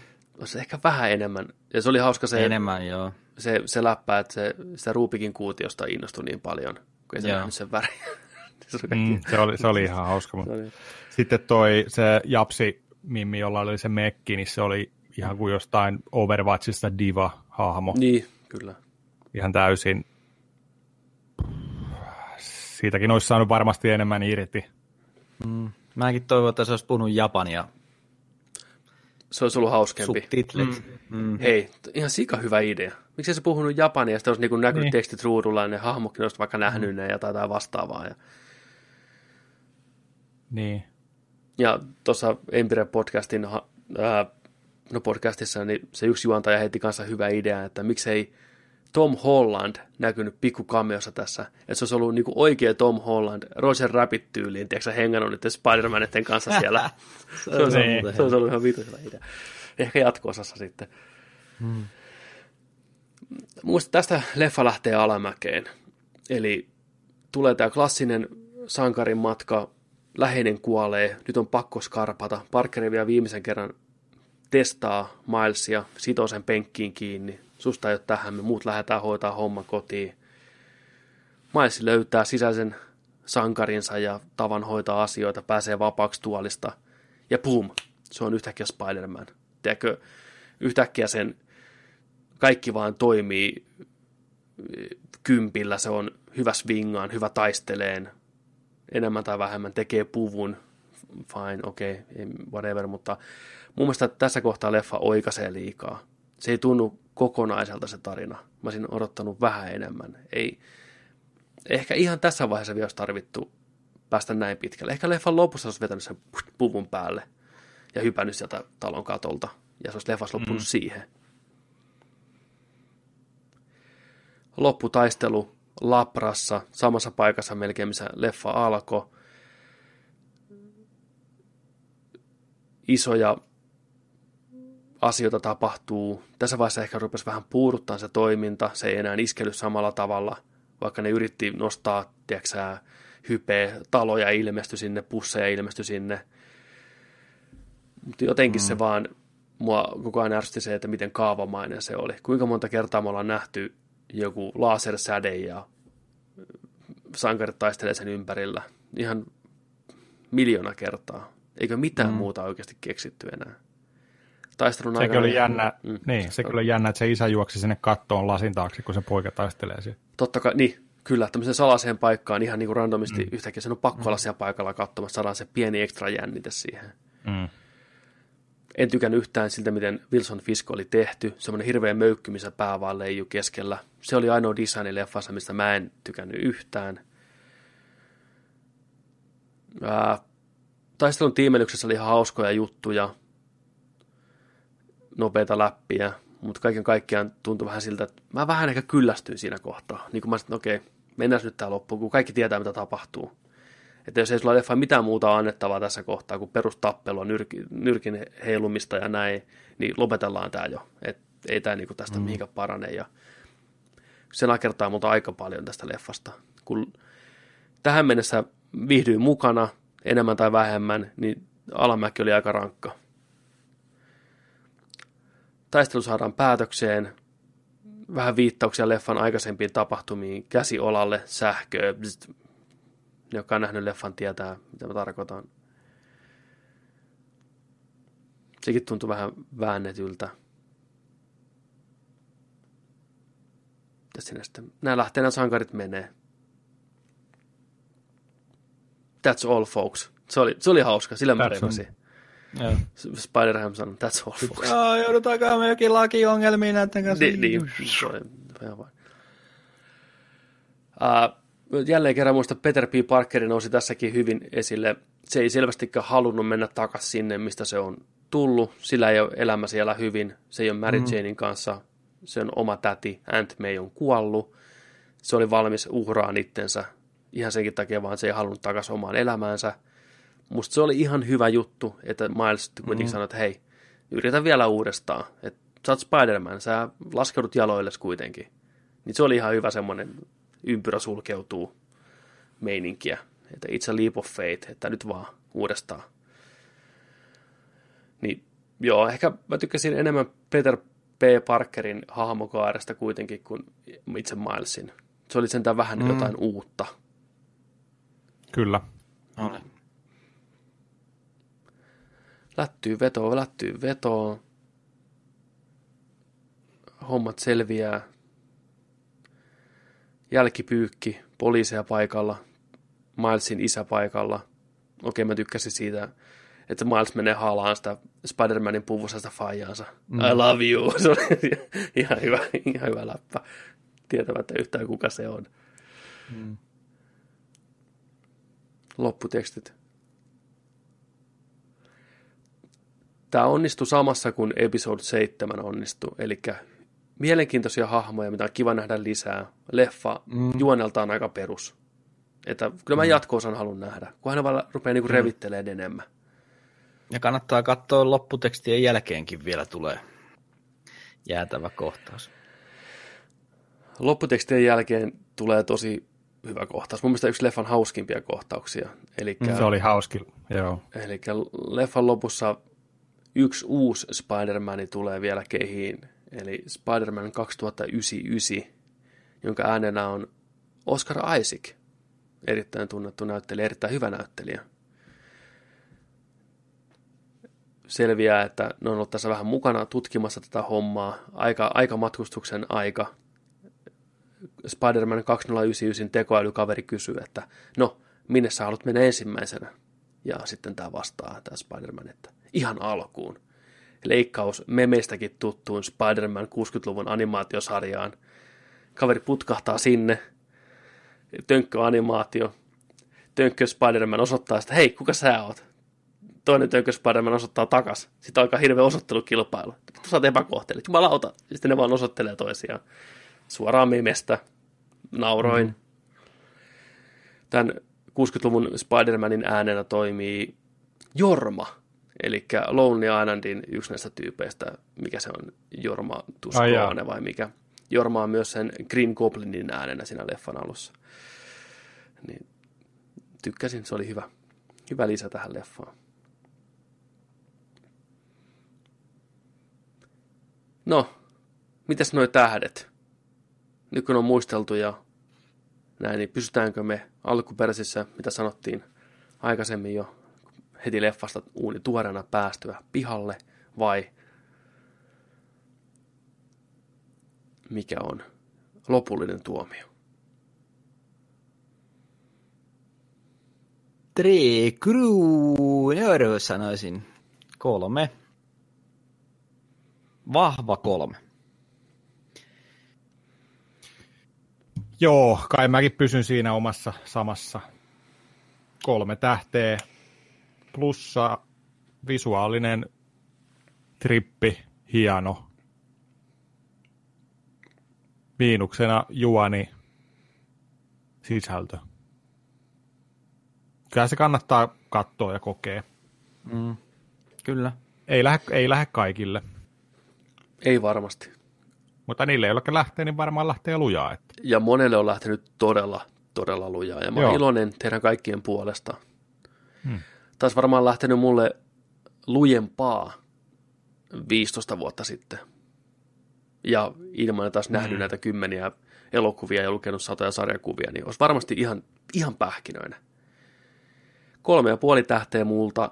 se ehkä vähän enemmän. Ja se oli hauska se... Enemmän, joo. Se, se läppä, että se, sitä Ruupikin kuutiosta innostui niin paljon, kun ei se nähnyt sen värin. se, oli mm, se, oli, se oli ihan hauska. Mutta... Sitten toi se Japsi Mimmi, jolla oli se mekki, niin se oli ihan kuin jostain Overwatchista diva-hahmo. Niin, kyllä. Ihan täysin. Siitäkin olisi saanut varmasti enemmän irti. Mm. Mäkin toivon, että se olisi puhunut japania. Se olisi ollut hauskempi. Subtitlet. Mm. Mm. Hei, ihan sika hyvä idea. Miksi se puhunut japania, ja sitten olisi niin näkynyt niin. tekstit ruudulla, ja ne hahmokin olisi vaikka nähnyt mm. ne ja tai vastaavaa. Ja... Niin. Ja tuossa Empire-podcastin, ää, no podcastissa, niin se yksi juontaja heitti kanssa hyvä idea, että miksei Tom Holland näkynyt pikku kameossa tässä. Että se olisi ollut niinku oikea Tom Holland, Roger Rabbit-tyyliin, tiedätkö hengannut niiden spider kanssa siellä. se, on, se, on, se olisi ollut ihan vitusella idea. Ehkä jatko-osassa sitten. Hmm. Muista tästä leffa lähtee alamäkeen. Eli tulee tämä klassinen sankarin matka läheinen kuolee, nyt on pakko skarpata. Parkeri vielä viimeisen kerran testaa Milesia, sitoo sen penkkiin kiinni. Susta ei ole tähän, me muut lähdetään hoitaa homma kotiin. Miles löytää sisäisen sankarinsa ja tavan hoitaa asioita, pääsee vapaaksi tuolista. Ja pum, se on yhtäkkiä Spider-Man. Tiedätkö, yhtäkkiä sen kaikki vaan toimii kympillä, se on hyvä swingaan, hyvä taisteleen, enemmän tai vähemmän tekee puvun, fine, okei, okay, whatever, mutta mun mielestä tässä kohtaa leffa oikaisee liikaa. Se ei tunnu kokonaiselta se tarina. Mä olisin odottanut vähän enemmän. Ei, ehkä ihan tässä vaiheessa vielä olisi tarvittu päästä näin pitkälle. Ehkä leffan lopussa olisi vetänyt sen puvun päälle ja hypännyt sieltä talon katolta. Ja se olisi leffassa loppunut mm. siihen. Lopputaistelu Laprassa, samassa paikassa melkein, missä leffa alkoi. Isoja asioita tapahtuu. Tässä vaiheessa ehkä rupesi vähän puuduttaa se toiminta, se ei enää iskely samalla tavalla, vaikka ne yritti nostaa, tiedätkö hypeä, taloja ilmestyi sinne, pusseja ilmestyi sinne. Mutta jotenkin mm. se vaan, mua koko ajan ärsytti se, että miten kaavamainen se oli. Kuinka monta kertaa me ollaan nähty joku lasersäde ja sankarit taistelee sen ympärillä. Ihan miljoona kertaa. Eikö mitään mm. muuta oikeasti keksitty enää? Taistelun aikana. Oli jännä, mm. niin, se kyllä jännä, että se isä juoksi sinne kattoon lasin taakse, kun se poika taistelee siellä. Totta kai, niin, kyllä, tämmöiseen salaseen paikkaan ihan niin kuin randomisti mm. yhtäkkiä sen on pakko mm. olla siellä paikalla katsomassa, saadaan se pieni ekstra jännite siihen. Mm. En tykännyt yhtään siltä, miten Wilson Fisk oli tehty. Semmoinen hirveä möykky, missä pää vaan leiju keskellä. Se oli ainoa design leffassa, mistä mä en tykännyt yhtään. Ää, taistelun tiimelyksessä oli ihan hauskoja juttuja nopeita läppiä, mutta kaiken kaikkiaan tuntui vähän siltä, että mä vähän ehkä kyllästyin siinä kohtaa. Niin kuin mä sanoin, okei, okay, mennään nyt tää loppuun, kun kaikki tietää, mitä tapahtuu. Että jos ei sulla leffa mitään muuta annettavaa tässä kohtaa kuin perustappelua, nyrkin, nyrkin heilumista ja näin, niin lopetellaan tämä jo. Et ei tämä niinku tästä mm. mihinkään parane. Ja se nakertaa multa aika paljon tästä leffasta. Kun tähän mennessä viihdyin mukana, enemmän tai vähemmän, niin alamäki oli aika rankka taistelu saadaan päätökseen, vähän viittauksia leffan aikaisempiin tapahtumiin, käsi olalle, sähköä, bzzt. ne, jotka on nähnyt leffan, tietää, mitä mä tarkoitan. Sekin tuntui vähän väännetyltä. Tässä sitten, nämä lähtee, nämä sankarit menee. That's all, folks. Se oli, se oli hauska, sillä mä revasin. Spider-Ham sanoi, that's all folks. Joo, joudutaanko me jokin lakiongelmiin näiden kanssa? Niin, niin. Uh, jälleen kerran muista Peter P. Parkerin nousi tässäkin hyvin esille. Se ei selvästikään halunnut mennä takaisin sinne, mistä se on tullut. Sillä ei ole elämä siellä hyvin. Se ei ole Mary mm. Janein kanssa. Se on oma täti. Aunt May on kuollut. Se oli valmis uhraan itsensä ihan senkin takia, vaan se ei halunnut takaisin omaan elämäänsä musta se oli ihan hyvä juttu, että Miles kuitenkin mm. sanoi, että hei, yritä vielä uudestaan. Että sä oot Spider-Man, sä laskeudut jaloille kuitenkin. Niin se oli ihan hyvä semmoinen ympyrä sulkeutuu meininkiä. Että it's a leap of faith, että nyt vaan uudestaan. Niin joo, ehkä mä tykkäsin enemmän Peter P. Parkerin hahmokaaresta kuitenkin kuin itse Milesin. Se oli sentään vähän mm. jotain uutta. Kyllä. Oli lättyy vetoa, lättyy vetoa. Hommat selviää. Jälkipyykki, poliiseja paikalla, Milesin isä paikalla. Okei, mä tykkäsin siitä, että Miles menee haalaan sitä Spider-Manin puvussa sitä faijaansa. Mm. I love you. Se oli ihan hyvä, ihan hyvä läppä. Tietämättä yhtään kuka se on. Mm. Lopputekstit. Tämä onnistui samassa kuin episode 7 onnistui, eli mielenkiintoisia hahmoja, mitä on kiva nähdä lisää. Leffa mm. juoneltaan aika perus. Että kyllä mä mm. jatko-osan haluan nähdä, kun hän vaan rupeaa niinku mm. revittelemään enemmän. Ja kannattaa katsoa lopputekstien jälkeenkin vielä tulee jäätävä kohtaus. Lopputekstien jälkeen tulee tosi hyvä kohtaus. Mun mielestä yksi leffan hauskimpia kohtauksia. Elikkä, mm, se oli hauski, joo. Eli leffan lopussa yksi uusi Spider-Man tulee vielä kehiin, eli Spider-Man 2099, jonka äänenä on Oscar Isaac, erittäin tunnettu näyttelijä, erittäin hyvä näyttelijä. Selviää, että ne on ollut tässä vähän mukana tutkimassa tätä hommaa. Aika, matkustuksen aika. Spider-Man 2099 tekoälykaveri kysyy, että no, minne sä haluat mennä ensimmäisenä? Ja sitten tämä vastaa, tämä Spider-Man, että ihan alkuun. Leikkaus memeistäkin tuttuun Spider-Man 60-luvun animaatiosarjaan. Kaveri putkahtaa sinne, tönkköanimaatio. Tönkkö Spider-Man osoittaa sitä, hei, kuka sä oot? Toinen tönkkö Spider-Man osoittaa takas. Sitten alkaa hirveä osoittelukilpailu. Sä oot epäkohtelit. Jumalauta. Sitten ne vaan osoittelee toisiaan. Suoraan memestä. Nauroin. Mm-hmm. Tämän 60-luvun Spider-Manin äänenä toimii Jorma, eli Lonely Islandin yksi näistä tyypeistä, mikä se on, Jorma Tuscoane vai mikä. Jorma on myös sen Green Goblinin äänenä siinä leffan alussa. Niin, tykkäsin, se oli hyvä. Hyvä lisä tähän leffaan. No, mitäs noi tähdet? Nyt kun on muisteltu ja näin, niin pysytäänkö me alkuperäisissä, mitä sanottiin aikaisemmin jo heti leffasta uuni tuoreena päästyä pihalle, vai mikä on lopullinen tuomio? Tre kronor sanoisin. Kolme. Vahva kolme. Joo, kai mäkin pysyn siinä omassa samassa. Kolme tähteä, plussa visuaalinen trippi, hieno. Miinuksena juoni, sisältö. Kyllä se kannattaa katsoa ja kokea. Mm, kyllä. Ei lähde, ei lähde kaikille. Ei varmasti. Mutta niille, joilla lähtee, niin varmaan lähtee lujaa. Että. Ja monelle on lähtenyt todella, todella lujaa. Ja mä oon iloinen teidän kaikkien puolesta. Hmm. Taisi varmaan lähtenyt mulle lujempaa 15 vuotta sitten. Ja ilman, että olisi nähnyt hmm. näitä kymmeniä elokuvia ja lukenut satoja sarjakuvia, niin olisi varmasti ihan, ihan pähkinöinen. Kolme ja puoli tähteä multa.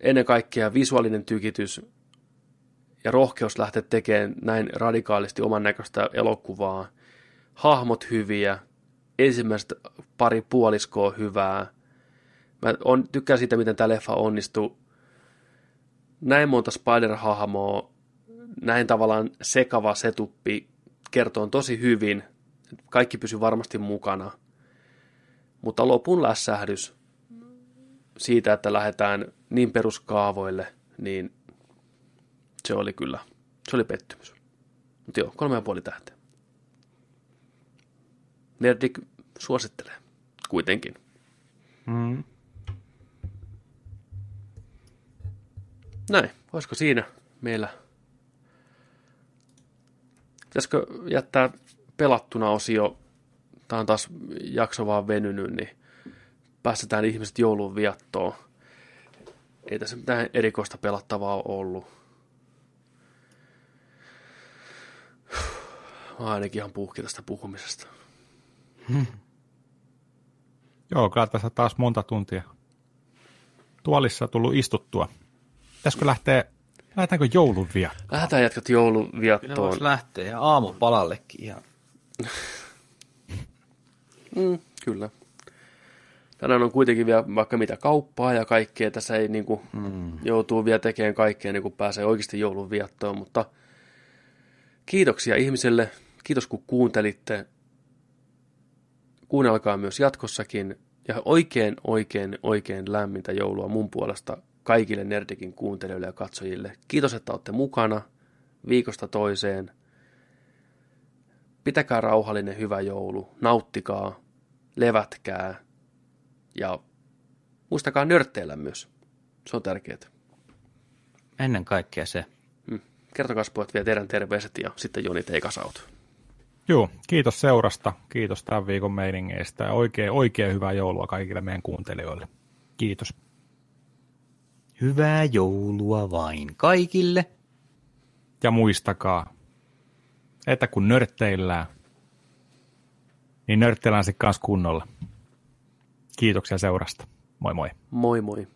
Ennen kaikkea visuaalinen tykitys, ja rohkeus lähteä tekemään näin radikaalisti oman näköistä elokuvaa. Hahmot hyviä, ensimmäiset pari puoliskoa hyvää. Mä on, tykkään siitä, miten tämä leffa onnistuu. Näin monta Spider-hahmoa, näin tavallaan sekava setuppi kertoo tosi hyvin. Kaikki pysyy varmasti mukana. Mutta lopun lässähdys siitä, että lähdetään niin peruskaavoille, niin se oli kyllä, se oli pettymys. Mutta joo, kolme ja puoli tähteä. Nerdik suosittelee kuitenkin. Mm. Näin, olisiko siinä meillä? Pitäisikö jättää pelattuna osio, tämä on taas jakso vaan venynyt, niin päästetään ihmiset joulun viettoon. Ei tässä mitään erikoista pelattavaa ollut Mä ainakin ihan puhki tästä puhumisesta. Hmm. Joo, kyllä tässä taas monta tuntia tuolissa tullut istuttua. Pitäisikö lähteä, lähdetäänkö joulun viettoon? Lähdetään jatkat joulun viettoon. Kyllä lähteä ja aamupalallekin ihan. mm, kyllä. Tänään on kuitenkin vielä vaikka mitä kauppaa ja kaikkea. Tässä ei niin kuin, mm. joutuu vielä tekemään kaikkea, niin kuin pääsee oikeasti joulun viettoon, mutta kiitoksia ihmiselle, Kiitos kun kuuntelitte. Kuunnelkaa myös jatkossakin. Ja oikein, oikein, oikein lämmintä joulua mun puolesta kaikille Nerdikin kuuntelijoille ja katsojille. Kiitos, että olette mukana viikosta toiseen. Pitäkää rauhallinen hyvä joulu. Nauttikaa, levätkää ja muistakaa nörtteillä myös. Se on tärkeää. Ennen kaikkea se. Hmm. Kertokaa pojat vielä teidän terveiset ja sitten Joni teikasaut. Joo, kiitos seurasta, kiitos tämän viikon meiningeistä ja oikein, oikein hyvää joulua kaikille meidän kuuntelijoille. Kiitos. Hyvää joulua vain kaikille. Ja muistakaa, että kun nörtteillään, niin nörtteillään se kanssa kunnolla. Kiitoksia seurasta. Moi moi. Moi moi.